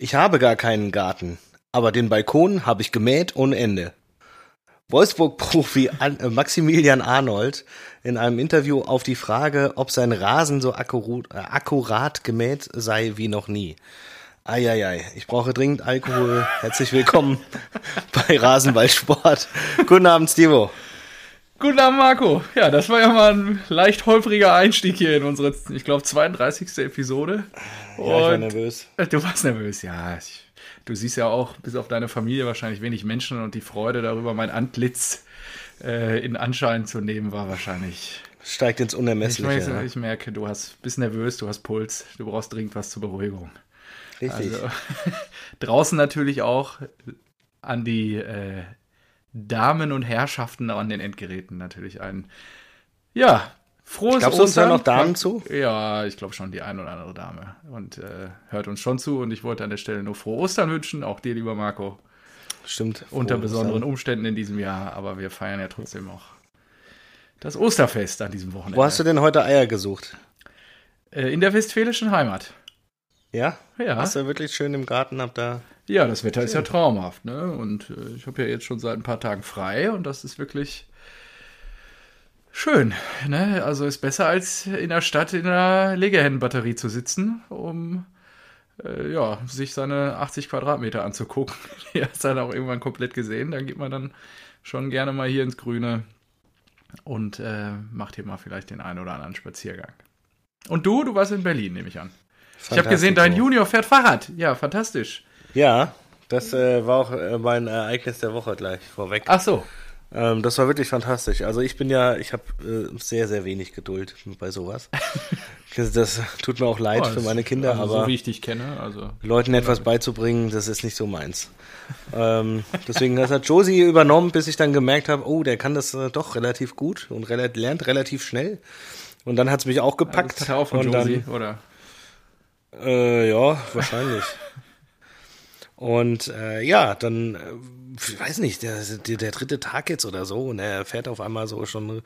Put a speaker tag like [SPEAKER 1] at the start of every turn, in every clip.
[SPEAKER 1] Ich habe gar keinen Garten, aber den Balkon habe ich gemäht ohne Ende. Wolfsburg-Profi äh, Maximilian Arnold in einem Interview auf die Frage, ob sein Rasen so akkurat, äh, akkurat gemäht sei wie noch nie. Eieiei, ich brauche dringend Alkohol. Herzlich willkommen bei Rasenballsport. Guten Abend, Stivo.
[SPEAKER 2] Guten Abend, Marco. Ja, das war ja mal ein leicht holpriger Einstieg hier in unsere, ich glaube, 32. Episode.
[SPEAKER 1] Und ja, ich war nervös.
[SPEAKER 2] Du warst nervös, ja. Ich, du siehst ja auch, bis auf deine Familie wahrscheinlich wenig Menschen und die Freude darüber, mein Antlitz äh, in Anschein zu nehmen, war wahrscheinlich.
[SPEAKER 1] Steigt ins Unermessliche.
[SPEAKER 2] Ich, ja. ich merke, du hast, bist nervös, du hast Puls, du brauchst dringend was zur Beruhigung.
[SPEAKER 1] Richtig. Also,
[SPEAKER 2] draußen natürlich auch an die äh, Damen und Herrschaften an den Endgeräten natürlich ein. Ja, frohes
[SPEAKER 1] Glaubst uns da noch Damen zu?
[SPEAKER 2] Ja, ich glaube schon die ein oder andere Dame. Und äh, hört uns schon zu. Und ich wollte an der Stelle nur frohe Ostern wünschen, auch dir, lieber Marco.
[SPEAKER 1] Stimmt.
[SPEAKER 2] Unter besonderen Ostern. Umständen in diesem Jahr, aber wir feiern ja trotzdem auch das Osterfest an diesem Wochenende.
[SPEAKER 1] Wo hast du denn heute Eier gesucht?
[SPEAKER 2] Äh, in der westfälischen Heimat.
[SPEAKER 1] Ja?
[SPEAKER 2] Ja.
[SPEAKER 1] Hast du wirklich schön im Garten, hab da
[SPEAKER 2] ja, das Wetter ist ja traumhaft, ne? Und äh, ich habe ja jetzt schon seit ein paar Tagen frei und das ist wirklich schön, ne? Also ist besser als in der Stadt in einer Legehennenbatterie zu sitzen, um äh, ja, sich seine 80 Quadratmeter anzugucken. Die hast dann auch irgendwann komplett gesehen. Dann geht man dann schon gerne mal hier ins Grüne und äh, macht hier mal vielleicht den einen oder anderen Spaziergang. Und du, du warst in Berlin, nehme ich an. Ich habe gesehen, dein Junior fährt Fahrrad. Ja, fantastisch.
[SPEAKER 1] Ja, das äh, war auch äh, mein Ereignis der Woche gleich vorweg.
[SPEAKER 2] Ach so.
[SPEAKER 1] Ähm, das war wirklich fantastisch. Also ich bin ja, ich habe äh, sehr, sehr wenig Geduld bei sowas. das tut mir auch leid oh, für meine Kinder,
[SPEAKER 2] also
[SPEAKER 1] aber
[SPEAKER 2] so wie ich dich kenne, also
[SPEAKER 1] Leuten etwas beizubringen, das ist nicht so meins. ähm, deswegen das hat Josie übernommen, bis ich dann gemerkt habe, oh, der kann das äh, doch relativ gut und rel lernt relativ schnell. Und dann hat es mich auch gepackt.
[SPEAKER 2] Also das hat er auch von Josie, oder?
[SPEAKER 1] Äh, ja, wahrscheinlich. Und äh, ja, dann, äh, ich weiß nicht, der, der, der, dritte Tag jetzt oder so und er fährt auf einmal so schon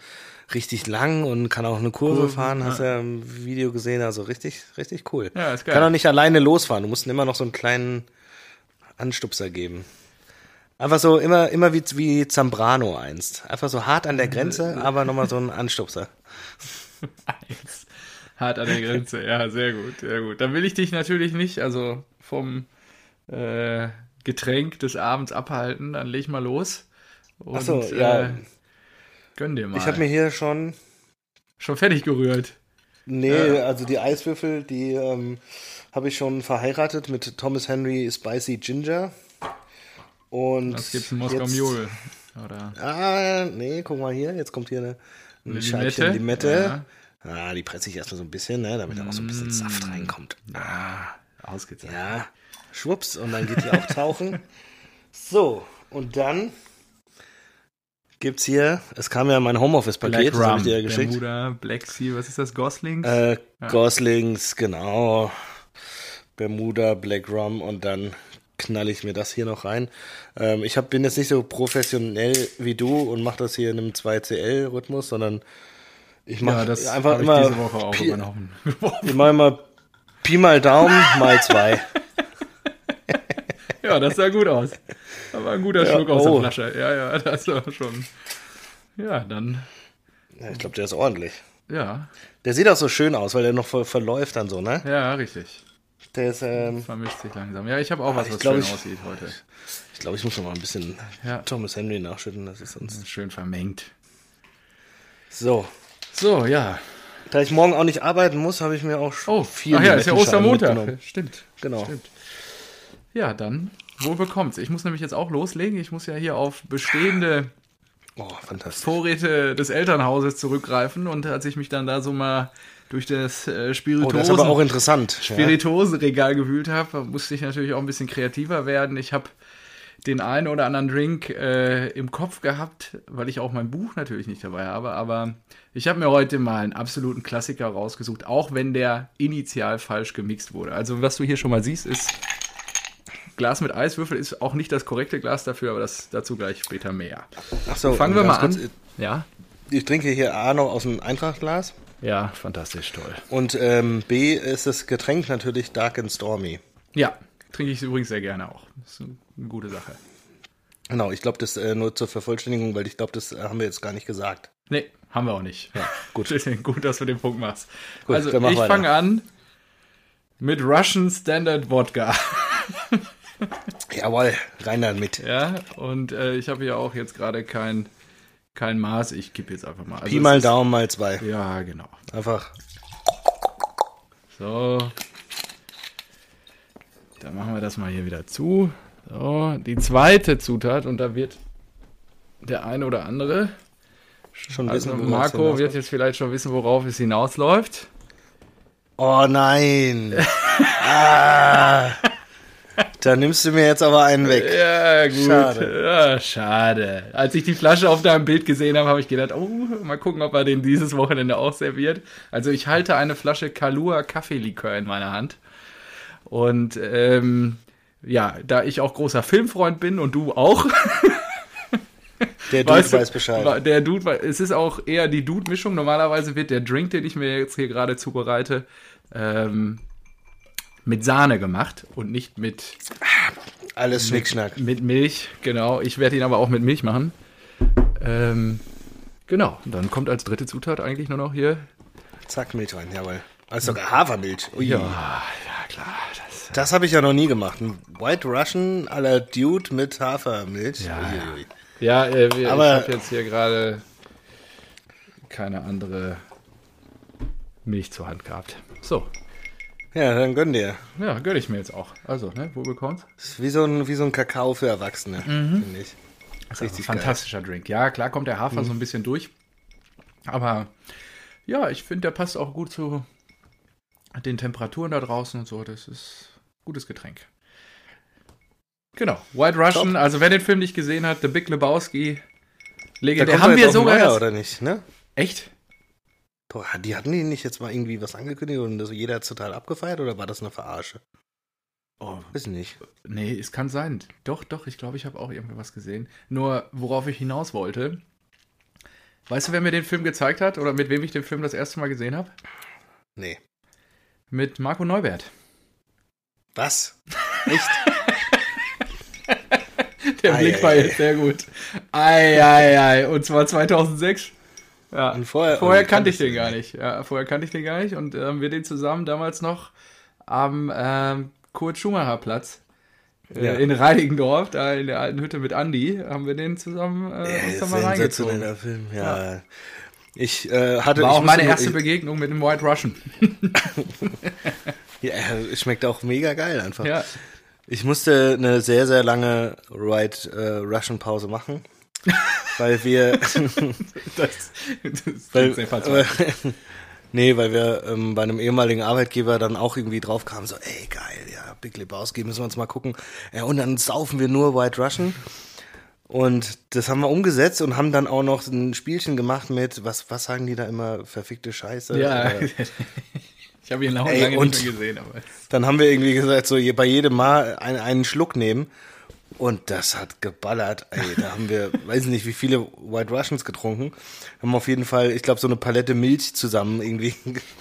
[SPEAKER 1] richtig lang und kann auch eine Kurve cool, fahren, ja. hast du ja im Video gesehen, also richtig, richtig cool.
[SPEAKER 2] Ja, ist geil.
[SPEAKER 1] Kann auch nicht alleine losfahren, du musst immer noch so einen kleinen Anstupser geben. Einfach so immer, immer wie, wie Zambrano einst. Einfach so hart an der Grenze, aber nochmal so ein Anstupser.
[SPEAKER 2] Eins. Hart an der Grenze, ja, sehr gut, sehr gut. Dann will ich dich natürlich nicht, also vom äh, Getränk des Abends abhalten, dann leg mal los.
[SPEAKER 1] Und, Ach so, ja. Äh,
[SPEAKER 2] gönn dir mal.
[SPEAKER 1] Ich habe mir hier schon.
[SPEAKER 2] Schon fertig gerührt.
[SPEAKER 1] Nee, äh, also die Eiswürfel, die ähm, habe ich schon verheiratet mit Thomas Henry Spicy Ginger. Und
[SPEAKER 2] das gibt's in Moskau Mule, oder?
[SPEAKER 1] Ah, nee, guck mal hier, jetzt kommt hier eine, eine
[SPEAKER 2] Limette.
[SPEAKER 1] Scheibchen Limette. Ja. Ah, die presse ich erstmal so ein bisschen, ne, damit da auch so ein bisschen
[SPEAKER 2] Mm.
[SPEAKER 1] Saft reinkommt.
[SPEAKER 2] Ja, ausgezeichnet.
[SPEAKER 1] Ja, schwupps, und dann geht die auch tauchen. So, und dann gibt's hier, es kam ja mein Homeoffice-Paket, das habe ich dir ja geschickt.
[SPEAKER 2] Bermuda, Black Sea, was ist das, Goslings?
[SPEAKER 1] Äh,
[SPEAKER 2] Ja.
[SPEAKER 1] Goslings, genau. Bermuda, Black Rum und dann knall ich mir das hier noch rein. Ähm, ich hab, bin jetzt nicht so professionell wie du und mache das hier in einem 2CL-Rhythmus, sondern ich mache
[SPEAKER 2] ja, das
[SPEAKER 1] einfach
[SPEAKER 2] habe ich
[SPEAKER 1] immer
[SPEAKER 2] diese Woche auch
[SPEAKER 1] Pi,
[SPEAKER 2] übernommen.
[SPEAKER 1] ich mache immer Pi mal Daumen mal zwei.
[SPEAKER 2] ja, das sah gut aus. Da war ein guter
[SPEAKER 1] Ja,
[SPEAKER 2] Schluck aus
[SPEAKER 1] oh.
[SPEAKER 2] der Flasche. Ja, ja, das war schon. Ja, dann,
[SPEAKER 1] Ja, ich glaube, der ist ordentlich.
[SPEAKER 2] ja,
[SPEAKER 1] Der sieht auch so schön aus, weil der noch voll verläuft dann so, ne?
[SPEAKER 2] ja, richtig.
[SPEAKER 1] Der ist, ähm,
[SPEAKER 2] Vermischt sich langsam. Ja, ich habe auch was,
[SPEAKER 1] ich
[SPEAKER 2] was
[SPEAKER 1] glaub,
[SPEAKER 2] schön
[SPEAKER 1] ich-
[SPEAKER 2] aussieht heute.
[SPEAKER 1] ich glaube, ich muss noch mal ein bisschen
[SPEAKER 2] Ja.
[SPEAKER 1] Thomas Henry nachschütten, das ist sonst.
[SPEAKER 2] Schön vermengt.
[SPEAKER 1] So.
[SPEAKER 2] So, ja.
[SPEAKER 1] Da ich morgen auch nicht arbeiten muss, habe ich mir auch schon
[SPEAKER 2] Oh,
[SPEAKER 1] vier
[SPEAKER 2] ach ja, ist ja Ostermontag. Stimmt.
[SPEAKER 1] Genau.
[SPEAKER 2] Stimmt. Ja, dann, wo bekommt's? Ich muss nämlich jetzt auch loslegen. Ich muss ja hier auf bestehende
[SPEAKER 1] Oh.
[SPEAKER 2] Vorräte des Elternhauses zurückgreifen und als ich mich dann da so mal durch das äh,
[SPEAKER 1] Oh, das ist
[SPEAKER 2] Spirituosen,
[SPEAKER 1] aber auch interessant. Ja.
[SPEAKER 2] Spirituosenregal gewühlt habe, musste ich natürlich auch ein bisschen kreativer werden. Ich habe den einen oder anderen Drink äh, im Kopf gehabt, weil ich auch mein Buch natürlich nicht dabei habe, aber ich habe mir heute mal einen absoluten Klassiker rausgesucht, auch wenn der initial falsch gemixt wurde. Also was du hier schon mal siehst, ist Glas mit Eiswürfel ist auch nicht das korrekte Glas dafür, aber das dazu gleich später mehr.
[SPEAKER 1] Ach so,
[SPEAKER 2] Fangen wir mal an.
[SPEAKER 1] kurz,
[SPEAKER 2] Ja?
[SPEAKER 1] Ich trinke hier A noch aus dem Eintrachtglas
[SPEAKER 2] Ja, fantastisch, toll.
[SPEAKER 1] und ähm, B ist das Getränk natürlich Dark and Stormy.
[SPEAKER 2] Ja, trinke ich übrigens sehr gerne auch. Das ist eine gute Sache.
[SPEAKER 1] Genau, ich glaube, das äh, nur zur Vervollständigung, weil ich glaube, das äh, haben wir jetzt gar nicht gesagt.
[SPEAKER 2] Nee, haben wir auch nicht. Ja,
[SPEAKER 1] gut.
[SPEAKER 2] Gut, dass du den Punkt machst.
[SPEAKER 1] Gut,
[SPEAKER 2] also ich fange an mit Russian Standard Wodka.
[SPEAKER 1] Jawohl, rein damit.
[SPEAKER 2] Ja, und äh, ich habe hier auch jetzt gerade kein, kein Maß. Ich kippe jetzt einfach mal. Also
[SPEAKER 1] Pi mal
[SPEAKER 2] ist-
[SPEAKER 1] Daumen mal zwei.
[SPEAKER 2] Ja, genau.
[SPEAKER 1] Einfach.
[SPEAKER 2] So. Dann machen wir das mal hier wieder zu. So, die zweite Zutat, und da wird der eine oder andere,
[SPEAKER 1] Schon
[SPEAKER 2] also
[SPEAKER 1] wissen,
[SPEAKER 2] Marco wird jetzt vielleicht schon wissen, worauf es hinausläuft.
[SPEAKER 1] Oh nein. ah. Da nimmst du mir jetzt aber einen weg.
[SPEAKER 2] Ja, gut.
[SPEAKER 1] Schade.
[SPEAKER 2] Ja, schade. Als ich die Flasche auf deinem Bild gesehen habe, habe ich gedacht, oh, mal gucken, ob er den dieses Wochenende auch serviert. Also ich halte eine Flasche Kalua Kaffeelikör in meiner Hand. Und ähm, ja, da ich auch großer Filmfreund bin und du auch,
[SPEAKER 1] Der Dude
[SPEAKER 2] weißt du,
[SPEAKER 1] weiß Bescheid.
[SPEAKER 2] Der Dude, es ist auch eher die Dude-Mischung. Normalerweise wird der Drink, den ich mir jetzt hier gerade zubereite, ähm, mit Sahne gemacht und nicht mit
[SPEAKER 1] Alles Schnickschnack.
[SPEAKER 2] mit Milch, genau. Ich werde ihn aber auch mit Milch machen. Ähm, genau. Und dann kommt als dritte Zutat eigentlich nur noch hier.
[SPEAKER 1] Zack, Milch rein, jawohl. Also sogar Hafermilch. Ui.
[SPEAKER 2] Ja, ja klar. Das,
[SPEAKER 1] Das habe ich ja noch nie gemacht. Ein White Russian à la Dude mit Hafermilch.
[SPEAKER 2] Ja,
[SPEAKER 1] Uiuiui.
[SPEAKER 2] ja, äh, wir,
[SPEAKER 1] Aber-
[SPEAKER 2] ich habe jetzt hier gerade keine andere Milch zur Hand gehabt. So,
[SPEAKER 1] ja, dann gönn dir.
[SPEAKER 2] ja, gönne ich mir jetzt auch. Also, ne, wo bekommt's?
[SPEAKER 1] Das ist wie so ein, wie so ein Kakao für Erwachsene,
[SPEAKER 2] Mhm.
[SPEAKER 1] finde ich.
[SPEAKER 2] Also,
[SPEAKER 1] Richtig geil.
[SPEAKER 2] fantastischer Drink. Ja, klar kommt der Hafer so ein bisschen durch. Aber ja, ich finde, der passt auch gut zu den Temperaturen da draußen und so. Das ist ein gutes Getränk. Genau. White Russian, also wer den Film nicht gesehen hat, The Big Lebowski.
[SPEAKER 1] Da
[SPEAKER 2] Legendär.
[SPEAKER 1] kommt
[SPEAKER 2] Haben wir
[SPEAKER 1] ein
[SPEAKER 2] sogar.
[SPEAKER 1] neuer,
[SPEAKER 2] das-
[SPEAKER 1] oder nicht, ne?
[SPEAKER 2] Echt?
[SPEAKER 1] Doch, die hatten die nicht jetzt mal irgendwie was angekündigt und das jeder hat total abgefeiert oder war das eine Verarsche?
[SPEAKER 2] Oh,
[SPEAKER 1] Weiß nicht.
[SPEAKER 2] nee, es kann sein. Doch, doch, ich glaube, ich habe auch irgendwie was gesehen. Nur, worauf ich hinaus wollte. Weißt du, wer mir den Film gezeigt hat oder mit wem ich den Film das erste Mal gesehen habe?
[SPEAKER 1] Nee.
[SPEAKER 2] Mit Marco Neubert.
[SPEAKER 1] Was? Echt?
[SPEAKER 2] Der Blick war jetzt sehr gut. Ei, ei, ei. Und zwar 2006. Ja.
[SPEAKER 1] Vorher-
[SPEAKER 2] vorher kannte ich den gar nicht. Ja, vorher kannte ich den gar nicht. Und ähm, wir den zusammen damals noch am ähm, Kurt-Schumacher-Platz äh,
[SPEAKER 1] Ja.
[SPEAKER 2] in Reinigendorf, da in der alten Hütte mit Andi, haben wir den zusammen äh, da mal reingezogen.
[SPEAKER 1] Film, ja. Ich äh, hatte.
[SPEAKER 2] War
[SPEAKER 1] ich
[SPEAKER 2] auch meine erste
[SPEAKER 1] nur-
[SPEAKER 2] Begegnung mit dem White Russian.
[SPEAKER 1] Ja, schmeckt auch mega geil einfach.
[SPEAKER 2] Ja.
[SPEAKER 1] Ich musste eine sehr, sehr lange White äh, Russian Pause machen, weil wir,
[SPEAKER 2] Das, das
[SPEAKER 1] weil, äh, nee, weil wir ähm, bei einem ehemaligen Arbeitgeber dann auch irgendwie drauf kamen, so, ey, geil, ja, Big Lebowski, müssen wir uns mal gucken. Ja, und dann saufen wir nur White Russian. Und das haben wir umgesetzt und haben dann auch noch ein Spielchen gemacht mit, was, was sagen die da immer, verfickte Scheiße?
[SPEAKER 2] Ja,
[SPEAKER 1] Äh,
[SPEAKER 2] ich habe ihn auch
[SPEAKER 1] Ey,
[SPEAKER 2] lange nicht mehr gesehen. Aber
[SPEAKER 1] Dann haben wir irgendwie gesagt, so bei jedem Mal ein, einen Schluck nehmen. Und das hat geballert. Ey, da haben wir, weiß nicht, wie viele White Russians getrunken. Haben auf jeden Fall, ich glaube, so eine Palette Milch zusammen irgendwie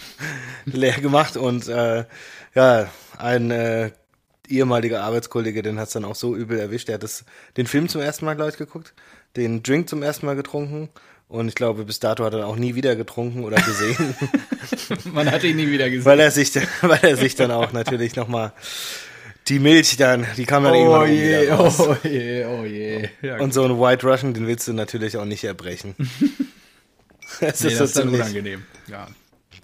[SPEAKER 1] leer gemacht. Und äh, ja, ein äh, ehemaliger Arbeitskollege, den hat es dann auch so übel erwischt. Der hat das, den Film zum ersten Mal, glaube ich, geguckt, den Drink zum ersten Mal getrunken. Und ich glaube, bis dato hat er auch nie wieder getrunken oder gesehen.
[SPEAKER 2] man hat ihn nie wieder gesehen.
[SPEAKER 1] weil er sich, weil er sich dann auch natürlich nochmal die Milch dann, die kam dann
[SPEAKER 2] Oh
[SPEAKER 1] irgendwann
[SPEAKER 2] je,
[SPEAKER 1] wieder raus.
[SPEAKER 2] oh je, oh je. Ja,
[SPEAKER 1] Und so ein White Russian, den willst du natürlich auch nicht erbrechen. das,
[SPEAKER 2] nee,
[SPEAKER 1] ist
[SPEAKER 2] das
[SPEAKER 1] so
[SPEAKER 2] ist dann unangenehm. Ja.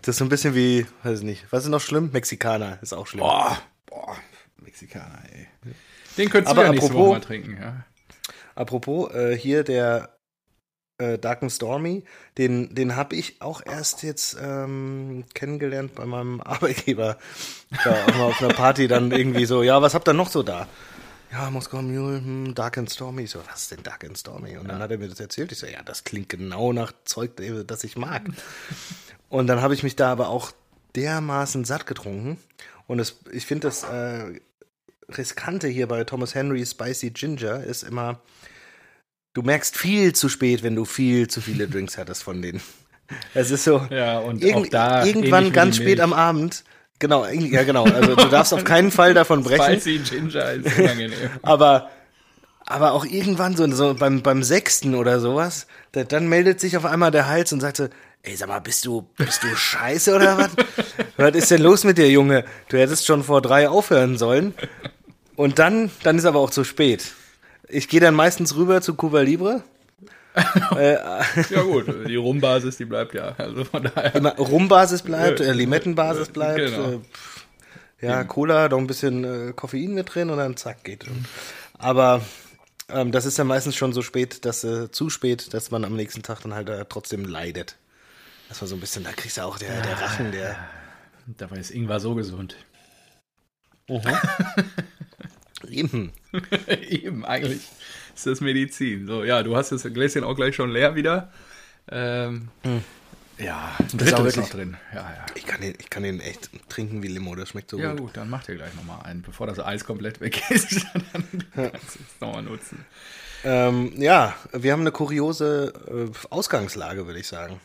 [SPEAKER 1] das ist so ein bisschen wie, weiß ich nicht, was ist noch schlimm? Mexikaner ist auch schlimm.
[SPEAKER 2] Boah, boah, Mexikaner, ey. Den könntest
[SPEAKER 1] Aber
[SPEAKER 2] du ja nächste
[SPEAKER 1] apropos-
[SPEAKER 2] Woche mal trinken, ja.
[SPEAKER 1] Apropos, äh, hier der äh, Dark and Stormy, den, den habe ich auch erst jetzt ähm, kennengelernt bei meinem Arbeitgeber. Da auch mal auf einer Party dann irgendwie so, ja, was habt ihr noch so da? Ja, Moskau Mule, hm, Dark and Stormy. Ich so, was ist denn Dark and Stormy? Und dann hat er mir das erzählt. Ich so, ja, das klingt genau nach Zeug, das ich mag. Und dann habe ich mich da aber auch dermaßen satt getrunken. Und es, ich finde das äh, Riskante hier bei Thomas Henry Spicy Ginger ist immer, du merkst viel zu spät, wenn du viel zu viele Drinks hattest von denen. Es ist so,
[SPEAKER 2] Ja, und da
[SPEAKER 1] irgendwann ganz spät am Abend Genau, ja genau. Also du darfst auf keinen Fall davon brechen.
[SPEAKER 2] Spicy Ginger ist unangenehm.
[SPEAKER 1] aber aber auch irgendwann so, so beim beim sechsten oder sowas, da, dann meldet sich auf einmal der Hals und sagt so, ey sag mal, bist du bist du scheiße oder was? was ist denn los mit dir, Junge? Du hättest schon vor drei aufhören sollen. Und dann dann ist aber auch zu spät. Ich gehe dann meistens rüber zu Cuba Libre.
[SPEAKER 2] äh, ja gut, die Rumbasis, die bleibt ja. Also von daher.
[SPEAKER 1] Immer Rumbasis bleibt, äh, Limettenbasis bleibt.
[SPEAKER 2] Genau.
[SPEAKER 1] Äh, ja, Cola, noch ein bisschen äh, Koffein mit drin und dann zack geht. Aber ähm, das ist ja meistens schon so spät, dass äh, zu spät, dass man am nächsten Tag dann halt äh, trotzdem leidet. Das war so ein bisschen, da kriegst du auch der, der Rachen, der.
[SPEAKER 2] Dabei ist Ingwer so gesund.
[SPEAKER 1] Eben.
[SPEAKER 2] Eben, eigentlich ist das Medizin. So, ja, du hast das Gläschen auch gleich schon leer wieder. Ähm, Ja, ein
[SPEAKER 1] ist
[SPEAKER 2] Drittel
[SPEAKER 1] auch
[SPEAKER 2] ist noch
[SPEAKER 1] wirklich-
[SPEAKER 2] drin. Ja, ja.
[SPEAKER 1] Ich kann den, ich kann den echt trinken wie Limo, das schmeckt so
[SPEAKER 2] Ja
[SPEAKER 1] gut.
[SPEAKER 2] gut, dann mach dir gleich nochmal einen, bevor das Eis komplett weg ist. dann kannst du es nochmal nutzen.
[SPEAKER 1] Ähm, ja, wir haben eine kuriose äh, Ausgangslage, würde ich sagen.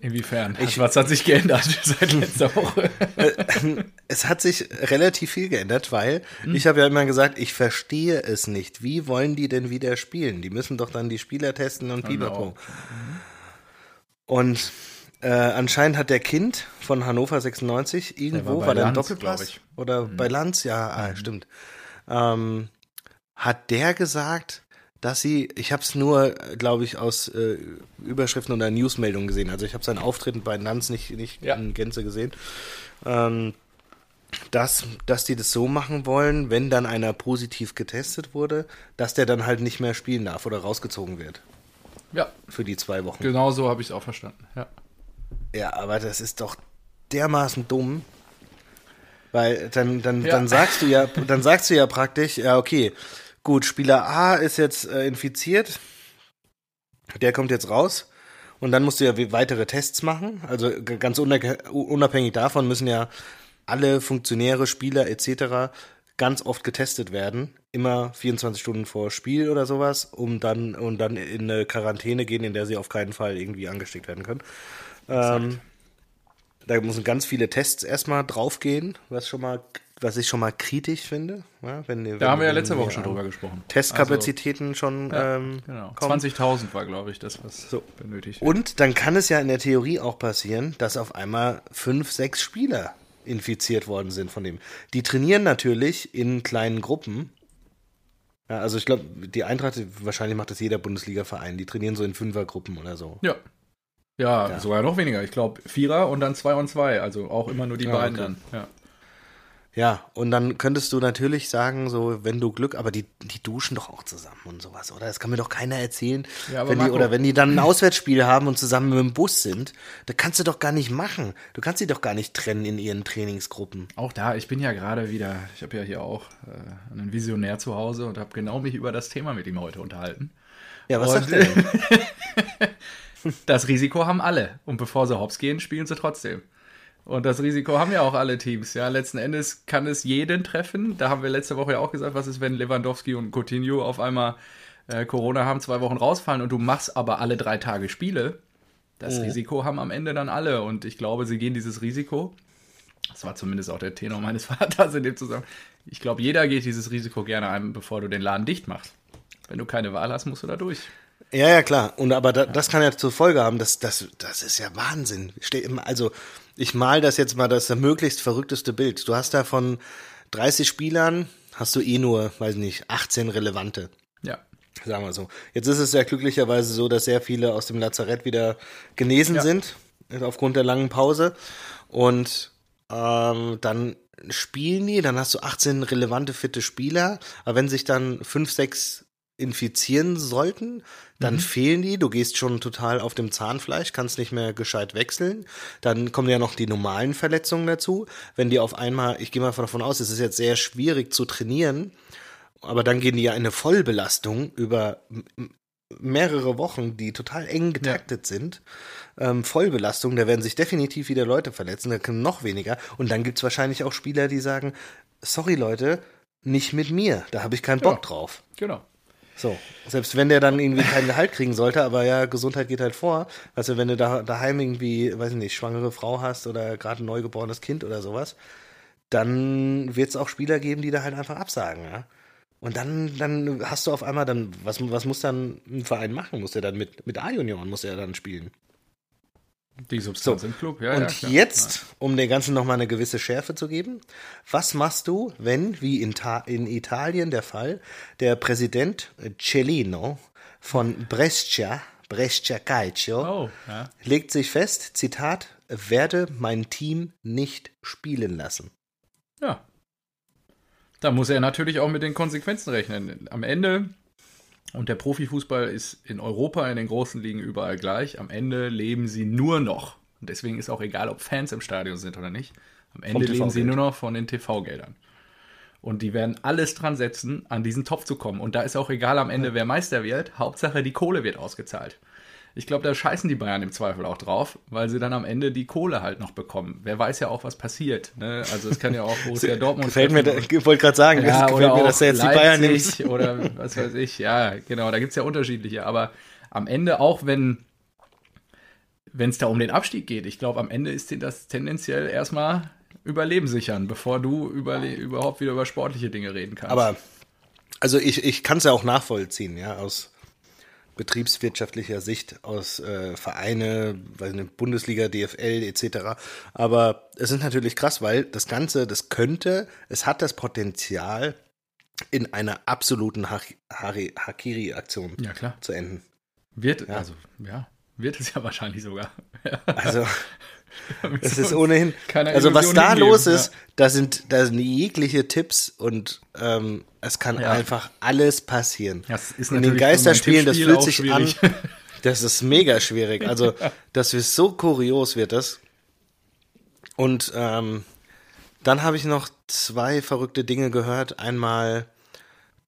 [SPEAKER 2] Inwiefern? Was hat sich geändert seit letzter Woche?
[SPEAKER 1] Es hat sich relativ viel geändert, weil
[SPEAKER 2] Hm.
[SPEAKER 1] ich habe ja immer gesagt, ich verstehe es nicht. Wie wollen die denn wieder spielen? Die müssen doch dann die Spieler testen und pipapo. Und äh, anscheinend hat der Kind von Hannover 96 irgendwo,
[SPEAKER 2] bei
[SPEAKER 1] war, der ein Doppelpass?
[SPEAKER 2] ich.
[SPEAKER 1] Oder bei Lanz, ja, ah, stimmt. Ähm, hat der gesagt, dass sie, ich habe es nur, glaube ich, aus äh, Überschriften oder Newsmeldungen gesehen. Also ich habe sein Auftreten bei Lanz nicht, nicht
[SPEAKER 2] Ja.
[SPEAKER 1] in Gänze gesehen. Ähm, dass, dass die das so machen wollen, wenn dann einer positiv getestet wurde, dass der dann halt nicht mehr spielen darf oder rausgezogen wird
[SPEAKER 2] Ja,
[SPEAKER 1] für die zwei Wochen.
[SPEAKER 2] genau so habe ich es auch verstanden. Ja.
[SPEAKER 1] Ja, aber das ist doch dermaßen dumm. Weil dann, dann,
[SPEAKER 2] Ja.
[SPEAKER 1] dann sagst du ja, dann sagst du ja praktisch, ja, okay, gut, Spieler A ist jetzt äh, infiziert, der kommt jetzt raus und dann musst du ja we- weitere Tests machen. Also ganz unab- unabhängig davon müssen ja alle Funktionäre, Spieler etc. ganz oft getestet werden, immer 24 Stunden vor Spiel oder sowas, um dann und dann in eine Quarantäne gehen, in der sie auf keinen Fall irgendwie angesteckt werden können. Ähm, da müssen ganz viele Tests erstmal draufgehen, was schon mal, was ich schon mal kritisch finde. Ja, wenn, wenn,
[SPEAKER 2] Da haben wir ja
[SPEAKER 1] wenn
[SPEAKER 2] letzte Woche schon drüber gesprochen.
[SPEAKER 1] Testkapazitäten schon
[SPEAKER 2] Also,
[SPEAKER 1] ähm,
[SPEAKER 2] genau.
[SPEAKER 1] kommen.
[SPEAKER 2] 20.000 war, glaube ich, das, was
[SPEAKER 1] So.
[SPEAKER 2] benötigt wird.
[SPEAKER 1] Und dann kann es ja in der Theorie auch passieren, dass auf einmal fünf, sechs Spieler infiziert worden sind von dem. Die trainieren natürlich in kleinen Gruppen. Ja, also ich glaube, die Eintracht, wahrscheinlich macht das jeder Bundesliga-Verein, die trainieren so in Fünfergruppen oder so.
[SPEAKER 2] Ja. Ja,
[SPEAKER 1] Ja.
[SPEAKER 2] sogar noch weniger. Ich glaube, Vierer und dann zwei und zwei. Also auch immer nur die
[SPEAKER 1] Ja,
[SPEAKER 2] beiden
[SPEAKER 1] okay.
[SPEAKER 2] dann. Ja.
[SPEAKER 1] Ja, und dann könntest du natürlich sagen, so, wenn du Glück, aber die, die duschen doch auch zusammen und sowas, oder? Das kann mir doch keiner erzählen.
[SPEAKER 2] Ja,
[SPEAKER 1] wenn die,
[SPEAKER 2] Marco-
[SPEAKER 1] oder wenn die dann ein Auswärtsspiel haben und zusammen mit dem Bus sind, da kannst du doch gar nicht machen. Du kannst sie doch gar nicht trennen in ihren Trainingsgruppen.
[SPEAKER 2] Auch da, ich bin ja gerade wieder, ich habe ja hier auch äh, einen Visionär zu Hause und habe genau mich über das Thema mit ihm heute unterhalten.
[SPEAKER 1] Ja, was
[SPEAKER 2] Und-
[SPEAKER 1] sagt er denn?
[SPEAKER 2] Das Risiko haben alle. Und bevor sie hops gehen, spielen sie trotzdem. Und das Risiko haben ja auch alle Teams. Ja, letzten Endes kann es jeden treffen. Da haben wir letzte Woche ja auch gesagt, was ist, wenn Lewandowski und Coutinho auf einmal äh, Corona haben, zwei Wochen rausfallen und du machst aber alle drei Tage Spiele. Das Risiko haben am Ende dann alle. Und ich glaube, sie gehen dieses Risiko. Das war zumindest auch der Tenor meines Vaters in dem Zusammenhang. Ich glaube, jeder geht dieses Risiko gerne ein, bevor du den Laden dicht machst. Wenn du keine Wahl hast, musst du da durch.
[SPEAKER 1] Ja, ja, klar. Und aber da, das kann ja zur Folge haben, das, das, das ist ja Wahnsinn. Also, ich mal das jetzt mal, das möglichst verrückteste Bild. Du hast da von 30 Spielern, hast du eh nur, weiß nicht, 18 relevante.
[SPEAKER 2] Ja.
[SPEAKER 1] Sagen wir so. Jetzt ist es ja glücklicherweise so, dass sehr viele aus dem Lazarett wieder genesen
[SPEAKER 2] Ja.
[SPEAKER 1] sind, aufgrund der langen Pause. Und ähm, dann spielen die, dann hast du 18 relevante, fitte Spieler. Aber wenn sich dann 5, 6 infizieren sollten, dann fehlen die. Du gehst schon total auf dem Zahnfleisch, kannst nicht mehr gescheit wechseln. Dann kommen ja noch die normalen Verletzungen dazu. Wenn die auf einmal, ich gehe mal davon aus, es ist jetzt sehr schwierig zu trainieren, aber dann gehen die ja in eine Vollbelastung über mehrere Wochen, die total eng getaktet sind. Ähm, Vollbelastung, da werden sich definitiv wieder Leute verletzen, da können noch weniger. Und dann gibt's wahrscheinlich auch Spieler, die sagen, sorry Leute, nicht mit mir, da habe ich keinen Bock
[SPEAKER 2] Ja.
[SPEAKER 1] drauf.
[SPEAKER 2] Genau.
[SPEAKER 1] So, selbst wenn der dann irgendwie kein Gehalt kriegen sollte, aber ja, Gesundheit geht halt vor. Also wenn du da daheim irgendwie, weiß ich nicht, schwangere Frau hast oder gerade ein neugeborenes Kind oder sowas, dann wird es auch Spieler geben, die da halt einfach absagen, ja. Und dann, dann hast du auf einmal dann, was, was muss dann ein Verein machen? Muss er dann mit, mit A-Junioren muss er dann spielen?
[SPEAKER 2] Die Substanz im Club, ja.
[SPEAKER 1] Und
[SPEAKER 2] ja,
[SPEAKER 1] jetzt, um dem Ganzen nochmal eine gewisse Schärfe zu geben, was machst du, wenn, wie in, Ta in Italien der Fall, der Präsident Cellino von Brescia, Brescia Calcio,
[SPEAKER 2] Oh, ja.
[SPEAKER 1] legt sich fest, Zitat, werde mein Team nicht spielen lassen.
[SPEAKER 2] Ja. Da muss er natürlich auch mit den Konsequenzen rechnen. Am Ende, und der Profifußball ist in Europa, in den großen Ligen überall gleich, am Ende leben sie nur noch. Und deswegen ist auch egal, ob Fans im Stadion sind oder nicht. Am Ende leben sie nur noch von den TV-Geldern. Und die werden alles dran setzen, an diesen Topf zu kommen. Und da ist auch egal am Ende, wer Meister wird. Hauptsache, die Kohle wird ausgezahlt. Ich glaube, da scheißen die Bayern im Zweifel auch drauf, weil sie dann am Ende die Kohle halt noch bekommen. Wer weiß ja auch, was passiert. Ne? Also es kann ja auch Borussia Dortmund
[SPEAKER 1] Gefällt mir, ich wollte gerade sagen,
[SPEAKER 2] ja,
[SPEAKER 1] es
[SPEAKER 2] oder
[SPEAKER 1] gefällt mir, dass er jetzt die Bayern.
[SPEAKER 2] Leipzig oder was weiß ich. Ja, genau, da gibt es ja unterschiedliche. Aber am Ende, auch wenn wenn es da um den Abstieg geht, ich glaube, am Ende ist dir das tendenziell erstmal Überleben sichern, bevor du überhaupt wieder über sportliche Dinge reden kannst.
[SPEAKER 1] Aber, also ich, ich kann es ja auch nachvollziehen, ja, aus betriebswirtschaftlicher Sicht, aus äh, Vereine, weiß nicht, Bundesliga, DFL etc. Aber es ist natürlich krass, weil das Ganze, das könnte, es hat das Potenzial, in einer absoluten Hakiri-Aktion
[SPEAKER 2] ja,
[SPEAKER 1] zu enden.
[SPEAKER 2] Wird, also, ja, wird es ja wahrscheinlich sogar.
[SPEAKER 1] Also es ist ohnehin, also was da los
[SPEAKER 2] ja.
[SPEAKER 1] ist, da sind, da sind jegliche Tipps und ähm, es kann
[SPEAKER 2] Ja.
[SPEAKER 1] einfach alles passieren.
[SPEAKER 2] Das ist
[SPEAKER 1] In den Geisterspielen, das fühlt sich an, das ist mega schwierig. Also, das ist so kurios wird das. Und ähm, dann habe ich noch zwei verrückte Dinge gehört. Einmal,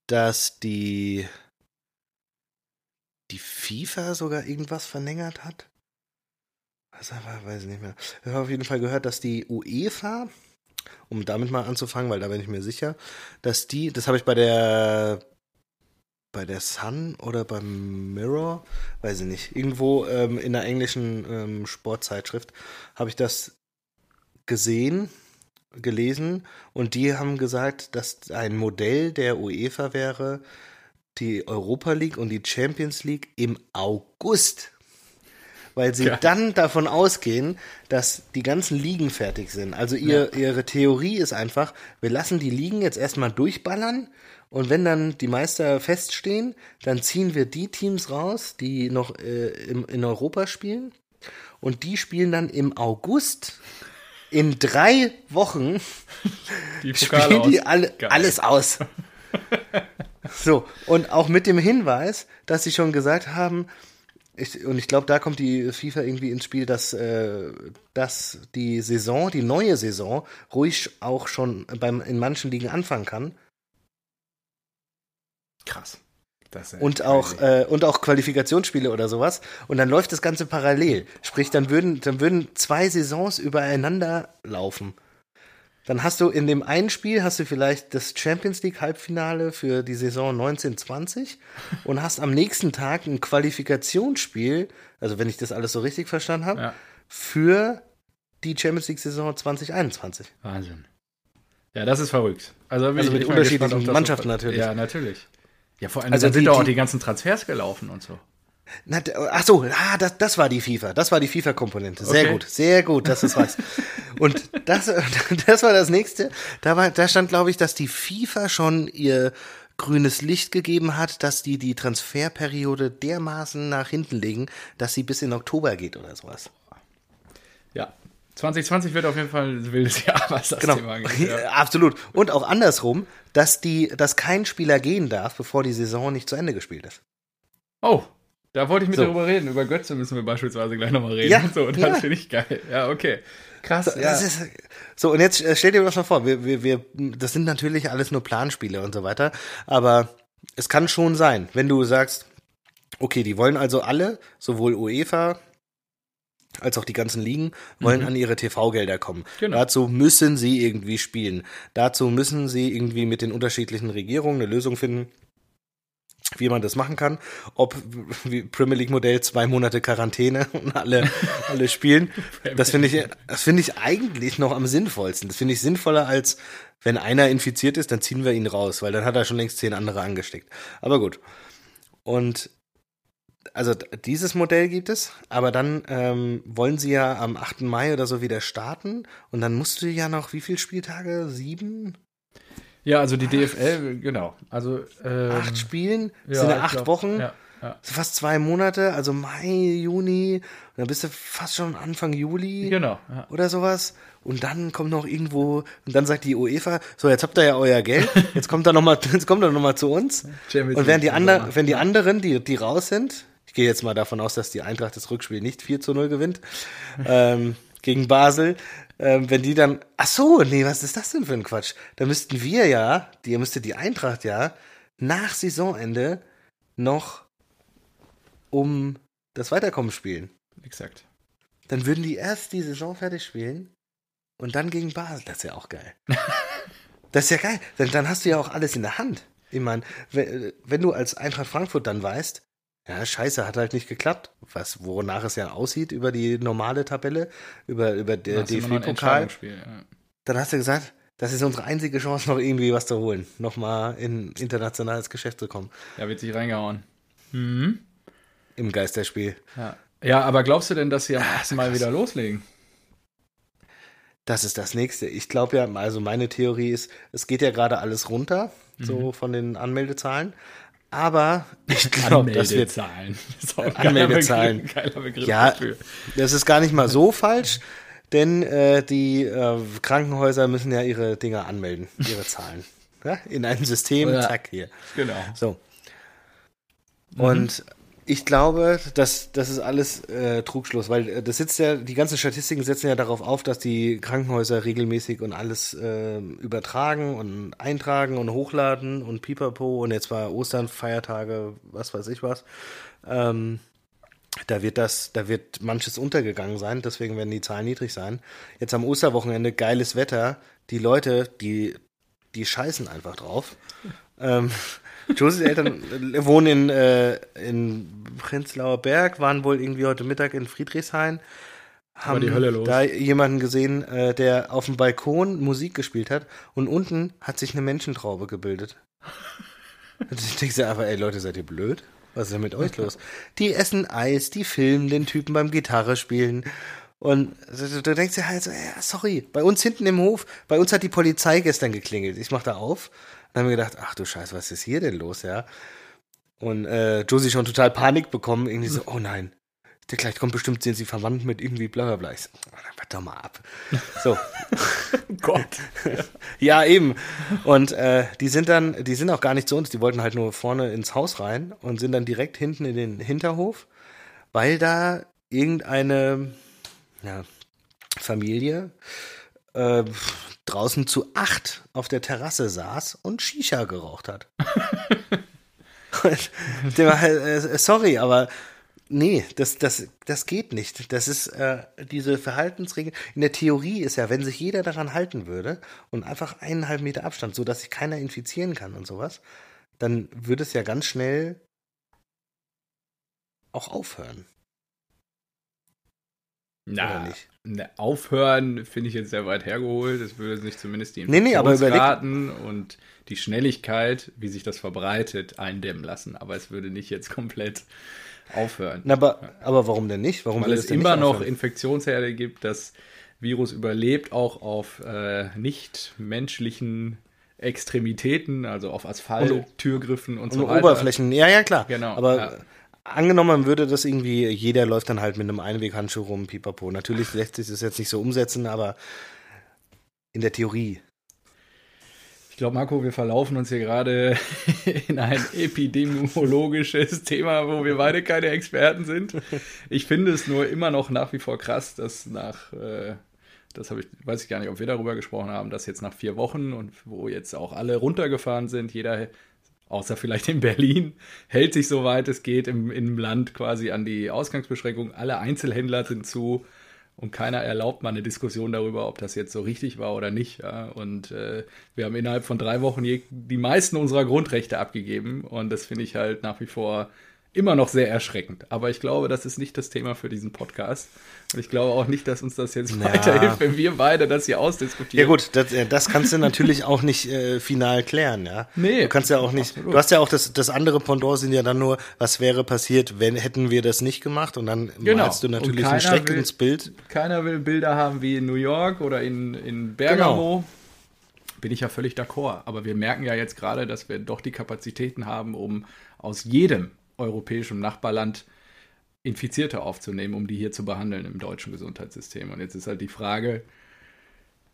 [SPEAKER 1] dass die die FIFA sogar irgendwas verlängert hat. Was aber, weiß ich nicht mehr. Ich habe auf jeden Fall gehört, dass die UEFA, um damit mal anzufangen, weil da bin ich mir sicher, dass die, das habe ich bei der bei der Sun oder beim Mirror, weiß ich nicht, irgendwo ähm, in der englischen ähm, Sportzeitschrift habe ich das gesehen, gelesen und die haben gesagt, dass ein Modell der UEFA wäre, die Europa League und die Champions League im August. Weil sie
[SPEAKER 2] Ja.
[SPEAKER 1] dann davon ausgehen, dass die ganzen Ligen fertig sind. Also ihr, ihre Theorie ist einfach, wir lassen die Ligen jetzt erstmal durchballern und wenn dann die Meister feststehen, dann ziehen wir die Teams raus, die noch äh, im, in Europa spielen und die spielen dann im August in drei Wochen
[SPEAKER 2] Die Pokale
[SPEAKER 1] spielen die alle, alles aus. so, und auch mit dem Hinweis, dass sie schon gesagt haben, ich, und ich glaube, da kommt die FIFA irgendwie ins Spiel, dass, äh, dass die Saison, die neue Saison, ruhig auch schon beim, in manchen Ligen anfangen kann.
[SPEAKER 2] Krass.
[SPEAKER 1] Und auch, äh, und auch Qualifikationsspiele oder sowas. Und dann läuft das Ganze parallel. Sprich, dann würden, dann würden zwei Saisons übereinander laufen. Dann hast du in dem einen Spiel hast du vielleicht das Champions League Halbfinale für die Saison 1920 und hast am nächsten Tag ein Qualifikationsspiel, also wenn ich das alles so richtig verstanden habe,
[SPEAKER 2] Ja.
[SPEAKER 1] für die Champions League Saison 2021.
[SPEAKER 2] Wahnsinn. Ja, das ist verrückt. Also,
[SPEAKER 1] Also mit unterschiedlichen
[SPEAKER 2] gespannt,
[SPEAKER 1] Mannschaften
[SPEAKER 2] so-
[SPEAKER 1] natürlich.
[SPEAKER 2] Ja, natürlich. Ja, vor allem
[SPEAKER 1] Also
[SPEAKER 2] sind
[SPEAKER 1] die-
[SPEAKER 2] auch
[SPEAKER 1] die
[SPEAKER 2] ganzen Transfers gelaufen und so.
[SPEAKER 1] Na, ach so, ah, das, das war die FIFA. Das war die FIFA-Komponente. Sehr
[SPEAKER 2] Okay.
[SPEAKER 1] gut, sehr gut, dass du es weißt. Und das, das war das nächste. Da, war, da stand, glaube ich, dass die FIFA schon ihr grünes Licht gegeben hat, dass die die Transferperiode dermaßen nach hinten legen, dass sie bis in Oktober geht oder sowas.
[SPEAKER 2] Ja. 2020 wird auf jeden Fall ein wildes Jahr, was das
[SPEAKER 1] Genau,
[SPEAKER 2] Thema angeht. Ja.
[SPEAKER 1] absolut. Und auch andersrum, dass die, dass kein Spieler gehen darf, bevor die Saison nicht zu Ende gespielt ist.
[SPEAKER 2] Oh, da wollte ich mit
[SPEAKER 1] So.
[SPEAKER 2] darüber reden. Über Götze müssen wir beispielsweise gleich nochmal reden.
[SPEAKER 1] Ja,
[SPEAKER 2] so, das
[SPEAKER 1] ja.
[SPEAKER 2] finde ich geil. Ja, okay. Krass.
[SPEAKER 1] So,
[SPEAKER 2] ja.
[SPEAKER 1] ist, so, und jetzt äh, stell dir das mal vor, wir, wir, wir, das sind natürlich alles nur Planspiele und so weiter, aber es kann schon sein, wenn du sagst, okay, die wollen also alle, sowohl UEFA als auch die ganzen Ligen, wollen an ihre TV-Gelder kommen.
[SPEAKER 2] Genau.
[SPEAKER 1] Dazu müssen sie irgendwie spielen. Dazu müssen sie irgendwie mit den unterschiedlichen Regierungen eine Lösung finden, wie man das machen kann. Ob wie Premier League Modell zwei Monate Quarantäne und alle, alle spielen. Das finde ich, das finde ich eigentlich noch am sinnvollsten. Das finde ich sinnvoller als wenn einer infiziert ist, dann ziehen wir ihn raus, weil dann hat er schon längst zehn andere angesteckt. Aber gut. Und also dieses Modell gibt es, aber dann ähm, wollen sie ja am 8. Mai oder so wieder starten und dann musst du ja noch wie viele Spieltage? Sieben?
[SPEAKER 2] Ja, also die DFL, genau. Also ähm,
[SPEAKER 1] acht Spielen, ja, sind ja acht glaub, Wochen, ja, ja. fast zwei Monate, also Mai, Juni, und dann bist du fast schon Anfang Juli
[SPEAKER 2] genau,
[SPEAKER 1] oder sowas. Und dann kommt noch irgendwo, und dann sagt die UEFA, so, jetzt habt ihr ja euer Geld, jetzt kommt er nochmal, jetzt kommt er nochmal zu uns. und während die, andre, wenn die anderen, die, die raus sind, ich gehe jetzt mal davon aus, dass die Eintracht das Rückspiel nicht 4 zu 0 gewinnt, ähm, gegen Basel, ähm, wenn die dann, ach so, nee, was ist das denn für ein Quatsch? Da müssten wir ja, die müsste die Eintracht ja nach Saisonende noch um das Weiterkommen spielen.
[SPEAKER 2] Exakt.
[SPEAKER 1] Dann würden die erst die Saison fertig spielen und dann gegen Basel. Das ist ja auch geil. das ist ja geil. Dann, dann hast du ja auch alles in der Hand. Ich meine, wenn, wenn du als Eintracht Frankfurt dann weißt, ja, scheiße, hat halt nicht geklappt. Was, wonach es ja aussieht über die normale Tabelle, über, über der DFB-Pokal. Ja. Dann hast du gesagt, das ist unsere einzige Chance, noch irgendwie was zu holen. Nochmal in internationales Geschäft zu kommen.
[SPEAKER 2] Ja, wird sich reingehauen. Mhm.
[SPEAKER 1] Im Geisterspiel.
[SPEAKER 2] Ja. ja, aber glaubst du denn, dass sie am ersten Mal wieder loslegen?
[SPEAKER 1] Das ist das nächste. Ich glaube ja, also meine Theorie ist, es geht ja gerade alles runter, so mhm. von den Anmeldezahlen. Aber ich glaube, das wird
[SPEAKER 2] Anmeldezahlen.
[SPEAKER 1] Anmeldezahlen. Geiler Begriff ja, dafür. das ist gar nicht mal so falsch, denn äh, die äh, Krankenhäuser müssen ja ihre Dinger anmelden, ihre Zahlen. Ja? In einem System, ja. zack, hier.
[SPEAKER 2] Genau.
[SPEAKER 1] So. Und mhm ich glaube, dass das ist alles äh, Trugschluss, weil äh, das sitzt ja, die ganzen Statistiken setzen ja darauf auf, dass die Krankenhäuser regelmäßig und alles äh, übertragen und eintragen und hochladen und pipapo und jetzt war Ostern, Feiertage, was weiß ich was. Ähm, da wird das, da wird manches untergegangen sein, deswegen werden die Zahlen niedrig sein. Jetzt am Osterwochenende geiles Wetter, die Leute, die, die scheißen einfach drauf. Ähm, Josies Eltern wohnen in, äh, in Prenzlauer Berg, waren wohl irgendwie heute Mittag in Friedrichshain. Haben die Hölle los. da jemanden gesehen, äh, der auf dem Balkon Musik gespielt hat und unten hat sich eine Menschentraube gebildet. und ich denke so einfach, ey Leute, seid ihr blöd? Was ist denn mit euch los? Die essen Eis, die filmen den Typen beim Gitarre spielen. Und du denkst dir halt so, ja, sorry, bei uns hinten im Hof, bei uns hat die Polizei gestern geklingelt. Ich mach da auf dann haben wir gedacht, ach du Scheiße, was ist hier denn los, ja? Und äh, Josie schon total Panik bekommen, irgendwie so, oh nein, der gleich kommt bestimmt, sind sie verwandt mit irgendwie bla bla bla. Ich so, oh, dann warte doch mal ab. So.
[SPEAKER 2] Gott.
[SPEAKER 1] ja, eben. Und äh, die sind dann, die sind auch gar nicht zu uns, die wollten halt nur vorne ins Haus rein und sind dann direkt hinten in den Hinterhof, weil da irgendeine ja, Familie äh, draußen zu acht auf der Terrasse saß und Shisha geraucht hat. war, äh, sorry, aber nee, das, das, das geht nicht. Das ist äh, diese Verhaltensregel. In der Theorie ist ja, wenn sich jeder daran halten würde und einfach eineinhalb Meter Abstand, so dass sich keiner infizieren kann und sowas, dann würde es ja ganz schnell auch aufhören.
[SPEAKER 2] Na, nicht? Ne, aufhören finde ich jetzt sehr weit hergeholt. Das würde sich zumindest die
[SPEAKER 1] Infektionsraten
[SPEAKER 2] nee, nee, und die Schnelligkeit, wie sich das verbreitet, eindämmen lassen. Aber es würde nicht jetzt komplett aufhören.
[SPEAKER 1] Na, aber, ja. aber warum denn nicht? Warum
[SPEAKER 2] Weil es immer noch Infektionsherde gibt, das Virus überlebt auch auf äh, nicht menschlichen Extremitäten, also auf Asphalt, Türgriffen und, und so weiter.
[SPEAKER 1] Oberflächen, ja, ja, klar.
[SPEAKER 2] Genau.
[SPEAKER 1] Aber
[SPEAKER 2] ja
[SPEAKER 1] angenommen, würde das irgendwie, jeder läuft dann halt mit einem Einweghandschuh rum, pipapo. Natürlich lässt sich das jetzt nicht so umsetzen, aber in der Theorie.
[SPEAKER 2] Ich glaube, Marco, wir verlaufen uns hier gerade in ein epidemiologisches Thema, wo wir beide keine Experten sind. Ich finde es nur immer noch nach wie vor krass, dass nach, äh, das habe ich, weiß ich gar nicht, ob wir darüber gesprochen haben, dass jetzt nach vier Wochen und wo jetzt auch alle runtergefahren sind, jeder außer vielleicht in Berlin, hält sich soweit es geht im, im Land quasi an die Ausgangsbeschränkung. Alle Einzelhändler sind zu Und keiner erlaubt mal eine Diskussion darüber, ob das jetzt so richtig war oder nicht. Ja? Und äh, wir haben innerhalb von drei Wochen die meisten unserer Grundrechte abgegeben. Und das finde ich halt nach wie vor immer noch sehr erschreckend. Aber ich glaube, das ist nicht das Thema für diesen Podcast. Und ich glaube auch nicht, dass uns das jetzt ja. weiterhilft, wenn wir beide das hier ausdiskutieren.
[SPEAKER 1] Ja gut, das, äh, das kannst du natürlich auch nicht äh, final klären, ja. Nee. Du kannst ja auch nicht, absolut. du hast ja auch das, das andere Pendant sind ja dann nur, was wäre passiert, wenn, hätten wir das nicht gemacht und dann
[SPEAKER 2] genau.
[SPEAKER 1] malst du natürlich ein schreckliches Bild.
[SPEAKER 2] Keiner will Bilder haben wie in New York oder in, in Bergamo. Genau. Bin ich ja völlig d'accord. Aber wir merken ja jetzt gerade, dass wir doch die Kapazitäten haben, um aus jedem europäischem Nachbarland Infizierte aufzunehmen, um die hier zu behandeln im deutschen Gesundheitssystem. Und jetzt ist halt die Frage,